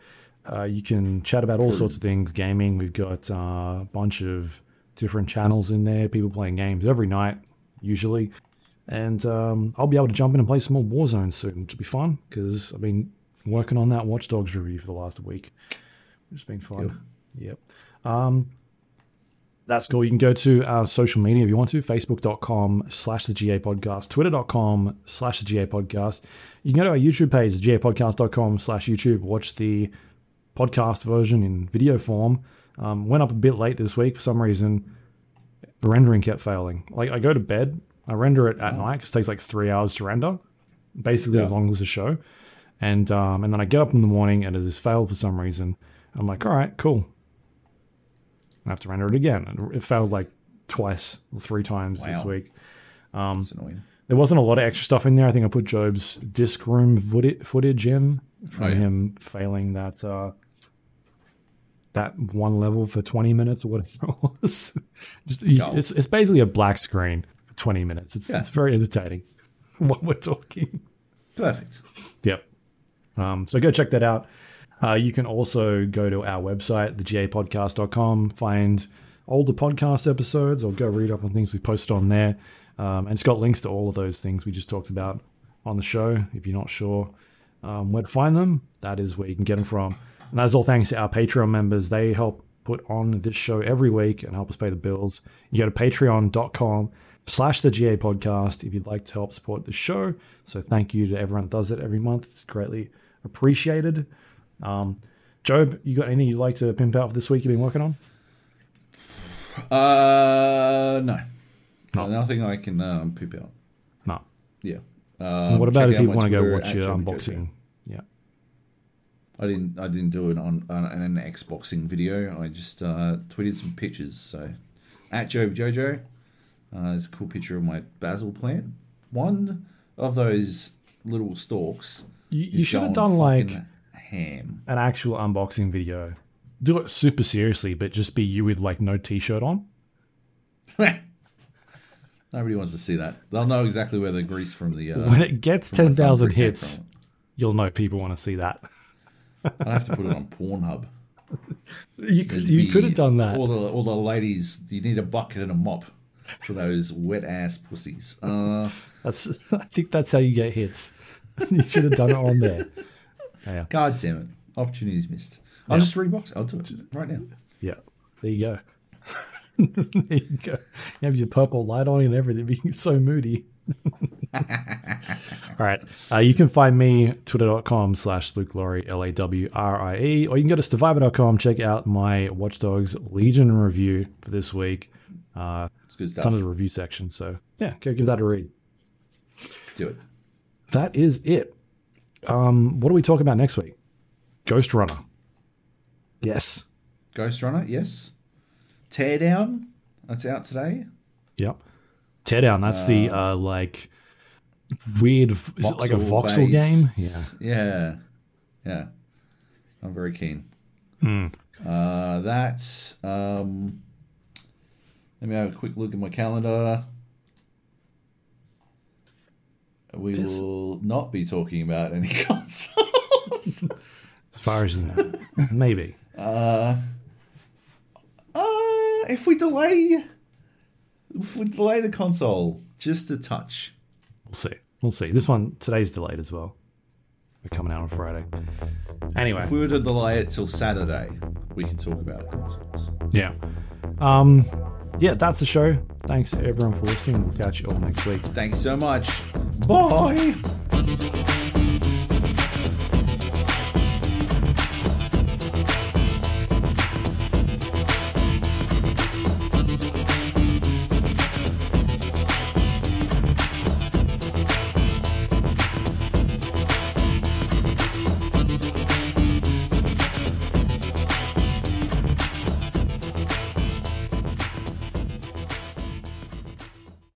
Uh, you can chat about all sorts of things, gaming. We've got uh, a bunch of different channels in there, people playing games every night, usually. And um, I'll be able to jump in and play some more Warzone soon, which will be fun because I've been working on that Watch Dogs review for the last week, which has been fun. Yep. Um, that's cool. You can go to our social media if you want to facebook.com slash the GA podcast, twitter.com slash the GA podcast. You can go to our YouTube page, gapodcast.com slash YouTube, watch the podcast version in video form. Um, went up a bit late this week for some reason. Rendering kept failing. Like I go to bed, I render it at night 'cause it takes like three hours to render, basically Yeah. as long as the show. And um, and then I get up in the morning and it has failed for some reason. I'm like, all right, cool. I have to render it again. And it failed like twice, three times this Wow. week. It's annoying. There wasn't a lot of extra stuff in there. I think I put Joab's disc room footage, in from Oh, yeah. him failing that uh, that one level for 20 minutes or whatever it was. Just, it's, it's basically a black screen for 20 minutes. It's, Yeah. it's very entertaining what we're talking. Perfect. Yep. Um, so go check that out. Uh, you can also go to our website, thegapodcast.com, find older podcast episodes or go read up on things we posted on there. Um, and it's got links to all of those things we just talked about on the show. If you're not sure um, where to find them, that is where you can get them from. And that's all thanks to our Patreon members. They help put on this show every week and help us pay the bills. You go to patreon.com slash the GA podcast if you'd like to help support the show. So thank you to everyone that does it every month. It's greatly appreciated. Um, Joab, you got anything you'd like to pimp out for this week you've been working on? Uh, no. No. Nothing I can um, poop out. No. Yeah. Um, what about if you want to go watch your unboxing? Yeah. I didn't. I didn't do it on, on an Xboxing video. I just uh, tweeted some pictures. So, at Joab Jojo, uh, there's a cool picture of my basil plant. One of those little stalks. You, you should have done like ham. an actual unboxing video. Do it super seriously, but just be you with like no t-shirt on. Nobody wants to see that. They'll know exactly where the grease from the. Uh, When it gets ten thousand hits, you'll know people want to see that. I have to put it on Pornhub. You could you could have done that. All the all the ladies, you need a bucket and a mop for those wet ass pussies. Uh, That's I think that's how you get hits. you should have done it on there. Yeah. God damn it, opportunities missed. I'll just rebox. it. I'll do it right now. Yeah. There you go. there you go. You have your purple light on and everything, being so moody. All right. Uh, you can find me twitter.com slash Luke Lawrie, L A W R I E, or you can go to stevivor.com, check out my Watch Dogs Legion review for this week. Uh, It's good it's stuff. under the review section. So, yeah, go give that a read. Do it. That is it. Um, what do we talk about next week? Ghostrunner. Yes. Ghostrunner, yes. Teardown, that's out today. Yep. Teardown. That's the uh, like weird. Is it like a voxel game? Yeah. Yeah. Yeah. I'm very keen. Hmm. Uh, that's. Um, let me have a quick look at my calendar. We This- will not be talking about any consoles. As far as you know, maybe. Uh, uh, if we delay, if we delay the console just a touch, We'll see. We'll see. This one today's delayed as well. We're coming out on Friday. Anyway, if we were to delay it till Saturday, we can talk about consoles. yeah. Um, yeah, that's the show. Thanks everyone for listening. We'll catch you all next week. Thank you so much. Bye.